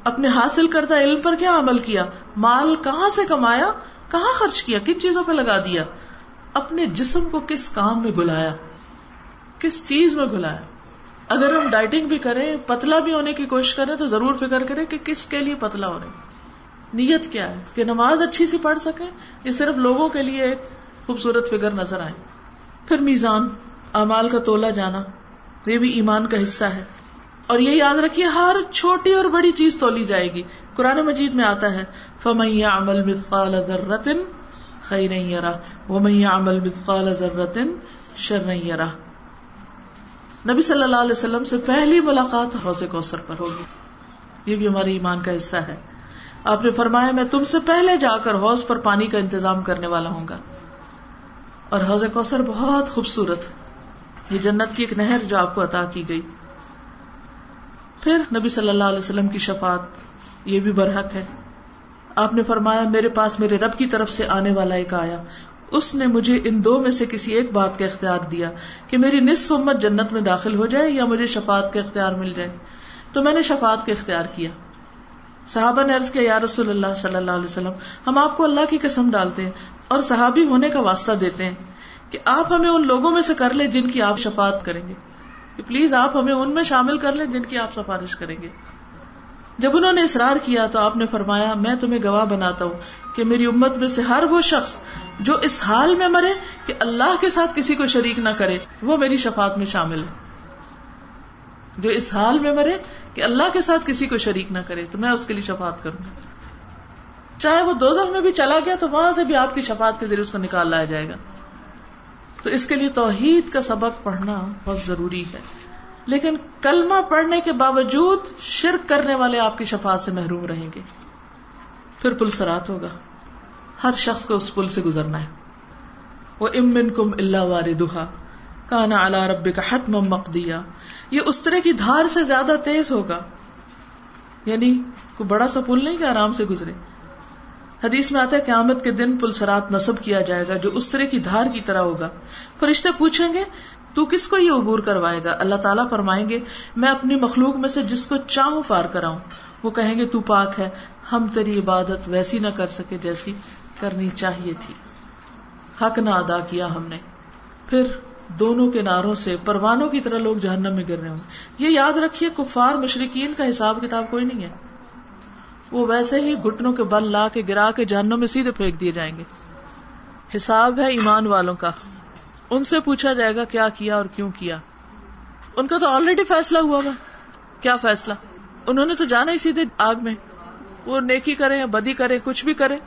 اپنے حاصل کردہ علم پر کیا عمل کیا؟ مال کہاں سے کمایا؟ کہاں خرچ کیا؟ کن چیزوں پہ لگا دیا؟ اپنے جسم کو کس کام میں گلایا کس چیز میں گلایا اگر ہم ڈائٹنگ بھی کریں، پتلا بھی ہونے کی کوشش کریں، تو ضرور فکر کریں کہ کس کے لیے پتلا ہو رہے نیت کیا ہے؟ کہ نماز اچھی سی پڑھ سکے یہ صرف لوگوں کے لیے ایک خوبصورت فکر نظر آئے۔ پھر میزان امال کا تولا جانا، یہ بھی ایمان کا حصہ ہے۔ اور یہ یاد رکھیے، ہر چھوٹی اور بڑی چیز تولی جائے گی۔ قرآن مجید میں آتا ہے فمیا عمل مثقال ذرتن خیر وہ میاں عمل مثقال ذرتن شر نبی صلی اللہ علیہ وسلم سے پہلی ملاقات حوض کوثر پر ہوگی۔ یہ بھی ہمارے ایمان کا حصہ ہے۔ آپ نے فرمایا، میں تم سے پہلے جا کر حوض پر پانی کا انتظام کرنے والا ہوں گا۔ اور حوض کوثر بہت خوبصورت، یہ جنت کی ایک نہر جو آپ کو عطا کی گئی۔ پھر نبی صلی اللہ علیہ وسلم کی شفات یہ بھی برحق ہے۔ آپ نے فرمایا، میرے پاس میرے رب کی طرف سے آنے والا ایک آیا۔ اس نے مجھے ان دو میں سے کسی ایک بات کا اختیار دیا کہ میری نصف امت جنت میں داخل ہو جائے یا مجھے شفات کا اختیار مل جائے۔ تو میں نے شفات کا اختیار کیا۔ صحابہ نے عرض کیا، یا رسول اللہ صلی اللہ علیہ وسلم، ہم آپ کو اللہ کی قسم ڈالتے ہیں اور صحابی ہونے کا واسطہ دیتے ہیں کہ آپ ہمیں ان لوگوں میں سے کر لیں جن کی آپ شفات کریں گے۔ کہ پلیز آپ ہمیں ان میں شامل کر لیں جن کی آپ سفارش کریں گے۔ جب انہوں نے اصرار کیا تو آپ نے فرمایا، میں تمہیں گواہ بناتا ہوں کہ میری امت میں سے ہر وہ شخص جو اس حال میں مرے کہ اللہ کے ساتھ کسی کو شریک نہ کرے، وہ میری شفات میں شامل ہے۔ جو اس حال میں مرے کہ اللہ کے ساتھ کسی کو شریک نہ کرے، تو میں اس کے لیے شفات کروں۔ گا چاہے وہ دو میں بھی چلا گیا تو وہاں سے بھی آپ کی شفات کے ذریعے اس کو نکال لایا جائے گا۔ تو اس کے لیے توحید کا سبق پڑھنا بہت ضروری ہے۔ لیکن کلمہ پڑھنے کے باوجود شرک کرنے والے آپ کی شفات سے محروم رہیں گے۔ پھر پلسرات ہوگا۔ ہر شخص کو اس پل سے گزرنا ہے۔ وہ امن کم اللہ وار دہا کانا اللہ رب کا حتم مقدیا۔ یہ اس طرح کی دھار سے زیادہ تیز ہوگا۔ یعنی کوئی بڑا سا پل نہیں کہ آرام سے گزرے۔ حدیث میں آتا ہے قیامت کے دن پل سرات نصب کیا جائے گا جو اس طرح کی دھار کی طرح ہوگا۔ فرشتے پوچھیں گے، تو کس کو یہ عبور کروائے گا؟ اللہ تعالیٰ فرمائیں گے، میں اپنی مخلوق میں سے جس کو چاہوں پار کراؤں۔ وہ کہیں گے، تو پاک ہے، ہم تیری عبادت ویسی نہ کر سکے جیسی کرنی چاہیے تھی۔ حق نہ ادا کیا ہم نے۔ پھر دونوں کے ناروں سے پروانوں کی طرح لوگ جہنم میں گر رہے ہوں۔ یہ یاد رکھیے، کفار مشرقین کا حساب کتاب کوئی نہیں ہے۔ وہ ویسے ہی گٹنوں کے بل لا کے گرا کے جہنم میں سیدھے پھینک دیے جائیں گے۔ حساب ہے ایمان والوں کا۔ ان سے پوچھا جائے گا کیا کیا اور کیوں کیا۔ ان کا تو آلریڈی فیصلہ ہوا ہوا۔ کیا فیصلہ؟ انہوں نے تو جانا ہی سیدھے آگ میں۔ وہ نیکی کرے یا بدی کرے کچھ بھی کرے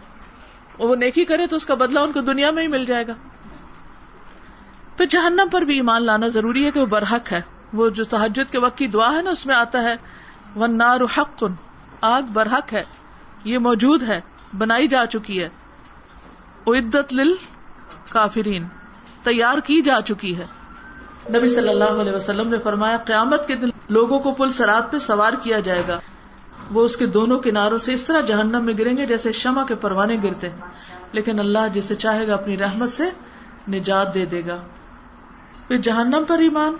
وہ نیکی کرے تو اس کا بدلہ ان کو دنیا میں ہی مل جائے گا۔ پھر جہنم پر بھی ایمان لانا ضروری ہے کہ وہ برحق ہے۔ وہ جو تحجد کے وقت کی دعا ہے نا، اس میں آتا ہے ون نار حق۔ آگ برحق ہے، یہ موجود ہے، بنائی جا چکی ہے۔ عدت لل کافرین تیار کی جا چکی ہے۔ نبی صلی اللہ علیہ وسلم نے فرمایا، قیامت کے دن لوگوں کو پل سرات پہ سوار کیا جائے گا۔ وہ اس کے دونوں کناروں سے اس طرح جہنم میں گریں گے جیسے شمع کے پروانے گرتے لیکن اللہ جسے چاہے گا اپنی رحمت سے نجات دے دے گا۔ پھر جہنم پر ایمان،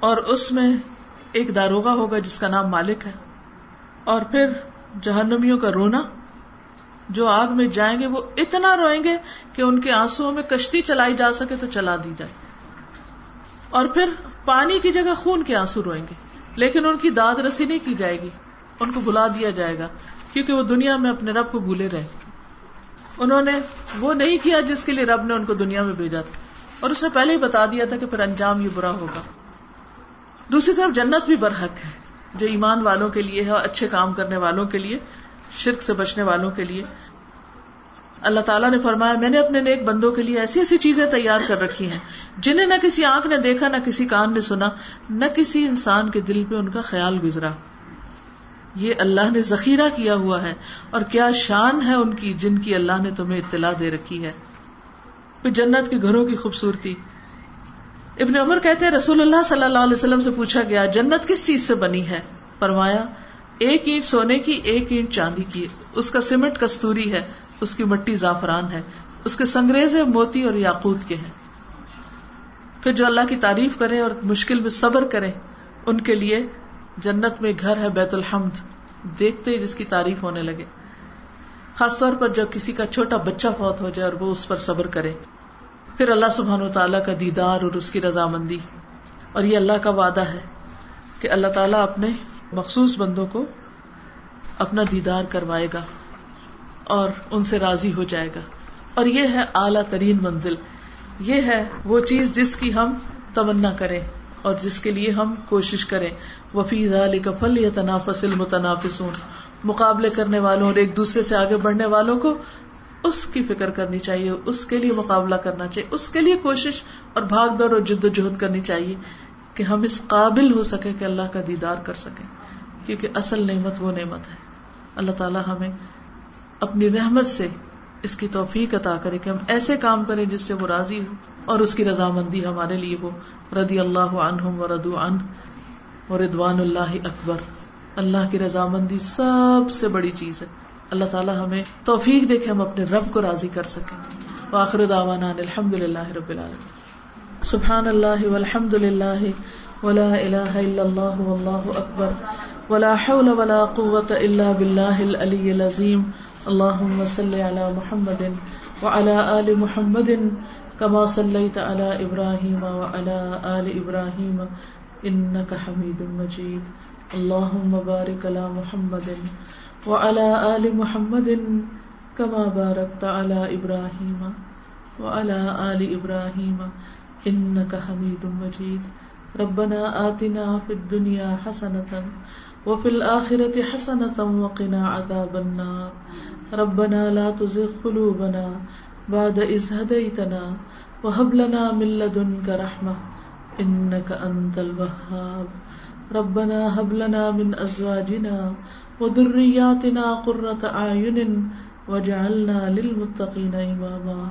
اور اس میں ایک داروغہ ہوگا جس کا نام مالک ہے۔ اور پھر جہنمیوں کا رونا، جو آگ میں جائیں گے، وہ اتنا روئیں گے کہ ان کے آنسو میں کشتی چلائی جا سکے تو چلا دی جائے۔ اور پھر پانی کی جگہ خون کے آنسو روئیں گے، لیکن ان کی داد رسی نہیں کی جائے گی، ان کو بلا دیا جائے گا، کیونکہ وہ دنیا میں اپنے رب کو بھولے رہے۔ انہوں نے وہ نہیں کیا جس کے لیے رب نے ان کو دنیا میں بھیجا تھا۔ اور اس نے پہلے ہی بتا دیا تھا کہ پھر انجام یہ برا ہوگا۔ دوسری طرف جنت بھی برحق ہے۔ جو ایمان والوں کے لیے ہے اور اچھے کام کرنے والوں کے لیے، شرک سے بچنے والوں کے لیے۔ اللہ تعالیٰ نے فرمایا، میں نے اپنے نیک بندوں کے لیے ایسی ایسی چیزیں تیار کر رکھی ہیں، جنہیں نہ کسی آنکھ نے دیکھا، نہ کسی کان نے سنا، نہ کسی انسان کے دل پہ ان کا خیال گزرا۔ یہ اللہ نے ذخیرہ کیا ہوا ہے اور کیا شان ہے ان کی جن کی اللہ نے تمہیں اطلاع دے رکھی ہے۔ پھر جنت کے گھروں کی خوبصورتی ابن عمر کہتے رسول اللہ صلی اللہ علیہ وسلم سے پوچھا گیا، جنت کس چیز سے بنی ہے؟ فرمایا، ایک اینٹ سونے کی، ایک اینٹ چاندی کی، اس کا سیمنٹ کستوری ہے، اس کی مٹی زعفران ہے، اس کے سنگریز موتی اور یاقوت کے ہیں۔ پھر جو اللہ کی تعریف کرے اور مشکل میں صبر کرے ان کے لیے جنت میں گھر ہے بیت الحمد۔ دیکھتے ہی جس کی تعریف ہونے لگے۔ خاص طور پر جب کسی کا چھوٹا بچہ فوت ہو جائے اور وہ اس پر صبر کرے۔ پھر اللہ سبحان و تعالیٰ کا دیدار اور اس کی رضامندی۔ اور یہ اللہ کا وعدہ ہے کہ اللہ تعالیٰ اپنے مخصوص بندوں کو اپنا دیدار کروائے گا اور ان سے راضی ہو جائے گا۔ اور یہ ہے اعلیٰ ترین منزل۔ یہ ہے وہ چیز جس کی ہم تمنا کریں اور جس کے لیے ہم کوشش کریں۔ وفی علی کفل یا تنافس المتنافس مقابلے کرنے والوں اور ایک دوسرے سے آگے بڑھنے والوں کو اس کی فکر کرنی چاہیے، اس کے لیے مقابلہ کرنا چاہیے، اس کے لیے کوشش اور بھاگ دوڑ اور جد و جہد کرنی چاہیے کہ ہم اس قابل ہو سکے کہ اللہ کا دیدار کر سکیں، کیونکہ اصل نعمت وہ نعمت ہے۔ اللہ تعالیٰ ہمیں اپنی رحمت سے اس کی توفیق عطا کرے کہ ہم ایسے کام کریں جس سے وہ راضی ہو اور اس کی رضامندی ہمارے لیے ہو۔ ردی اللہ عنہم و ردو ان و ردوان اللہ اکبر۔ اللہ کی رضامندی سب سے بڑی چیز ہے۔ اللہ تعالیٰ ہمیں توفیق دے کے ہم اپنے رب کو راضی کر سکیں۔ وآخر دعوانا الحمد للہ رب العالمین۔ سبحان اللہ والحمد للہ ولا الہ الا اللہ واللہ اکبر۔ ولا حول ولا قوة الا باللہ العلی العظیم۔ اللهم صل على محمد وعلى آل محمد كما صليت على إبراهيم وعلى آل إبراهيم إنك حميد مجيد اللهم بارك على محمد۔ وعلى آل محمد كما باركت على إبراهيم وعلى آل إبراهيم إنك حميد مجيد. ربنا آتنا في الدنيا حسنة وفي الآخرة حسنة وقنا عذاب النار. ربنا لا تزغ قلوبنا بعد إذ هديتنا وهب لنا من لدنك رحمة إنك أنت الوهاب. ربنا هب لنا من أزواجنا وذرياتنا وذرياتنا قرة أعين واجعلنا للمتقين إماما.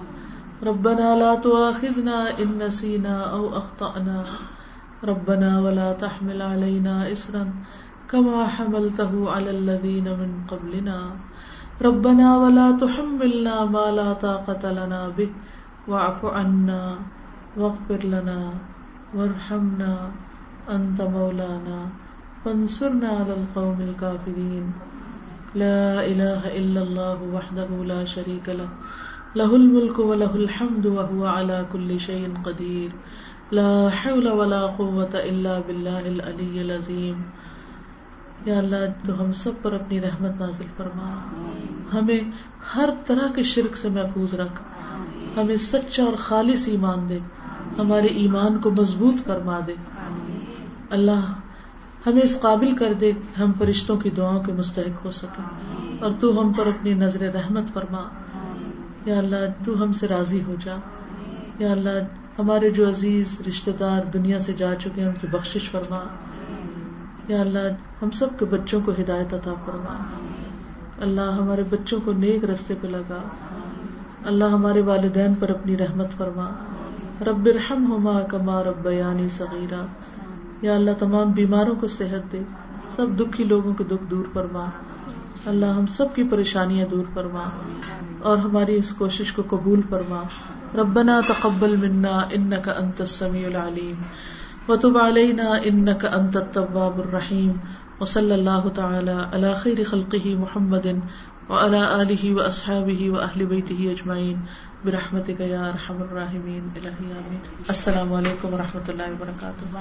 ربنا لا تؤاخذنا إن نسينا أو أخطأنا. ربنا ولا تحمل علينا إسرا كما حملته على الذين من قبلنا. ربنا ولا تحملنا ما لا طاقة لنا به. واعف عنا واغفر لنا وارحمنا. أنت مولانا. فانصرنا على القوم الكافرين. لا إله إلا الله وحده لا شريك له. له الملك وله الحمد وهو على كل شيء قدير. لا حول ولا قوة إلا بالله العلي العظيم. یا اللہ، تو ہم سب پر اپنی رحمت نازل فرما. ہمیں ہر طرح کے شرک سے محفوظ رکھ. ہمیں سچا اور خالص ایمان دے. ہمارے ایمان کو مضبوط فرما دے. اللہ ہمیں اس قابل کر دے کہ ہم فرشتوں کی دعاؤں کے مستحق ہو سکیں۔ اور تو ہم پر اپنی نظر رحمت فرما۔ یا اللہ، تو ہم سے راضی ہو جا۔ یا اللہ، ہمارے جو عزیز رشتے دار دنیا سے جا چکے ہیں، ان کی بخشش فرما۔ یا اللہ، ہم سب کے بچوں کو ہدایت عطا فرما۔ اللہ، ہمارے بچوں کو نیک رستے پہ لگا۔ اللہ، ہمارے والدین پر اپنی رحمت فرما۔ رب الرحم ہما کما رب بیانی صغیرہ یا اللہ تمام بیماروں کو صحت دے، سب دکھی لوگوں کے دکھ دور فرما۔ اللہ ہم سب کی پریشانیاں دور فرما اور ہماری اس کوشش کو قبول فرما۔ ربنا تقبل منا انك انت السميع العليم وتب علينا انك انت التواب الرحيم وصلى الله تعالى على خير خلقه محمد وعلى اله واصحابه واهل بيته اجمعين برحمتك يا ارحم الراحمين الہی آمین۔ السلام علیکم و رحمۃ اللہ وبرکاتہ۔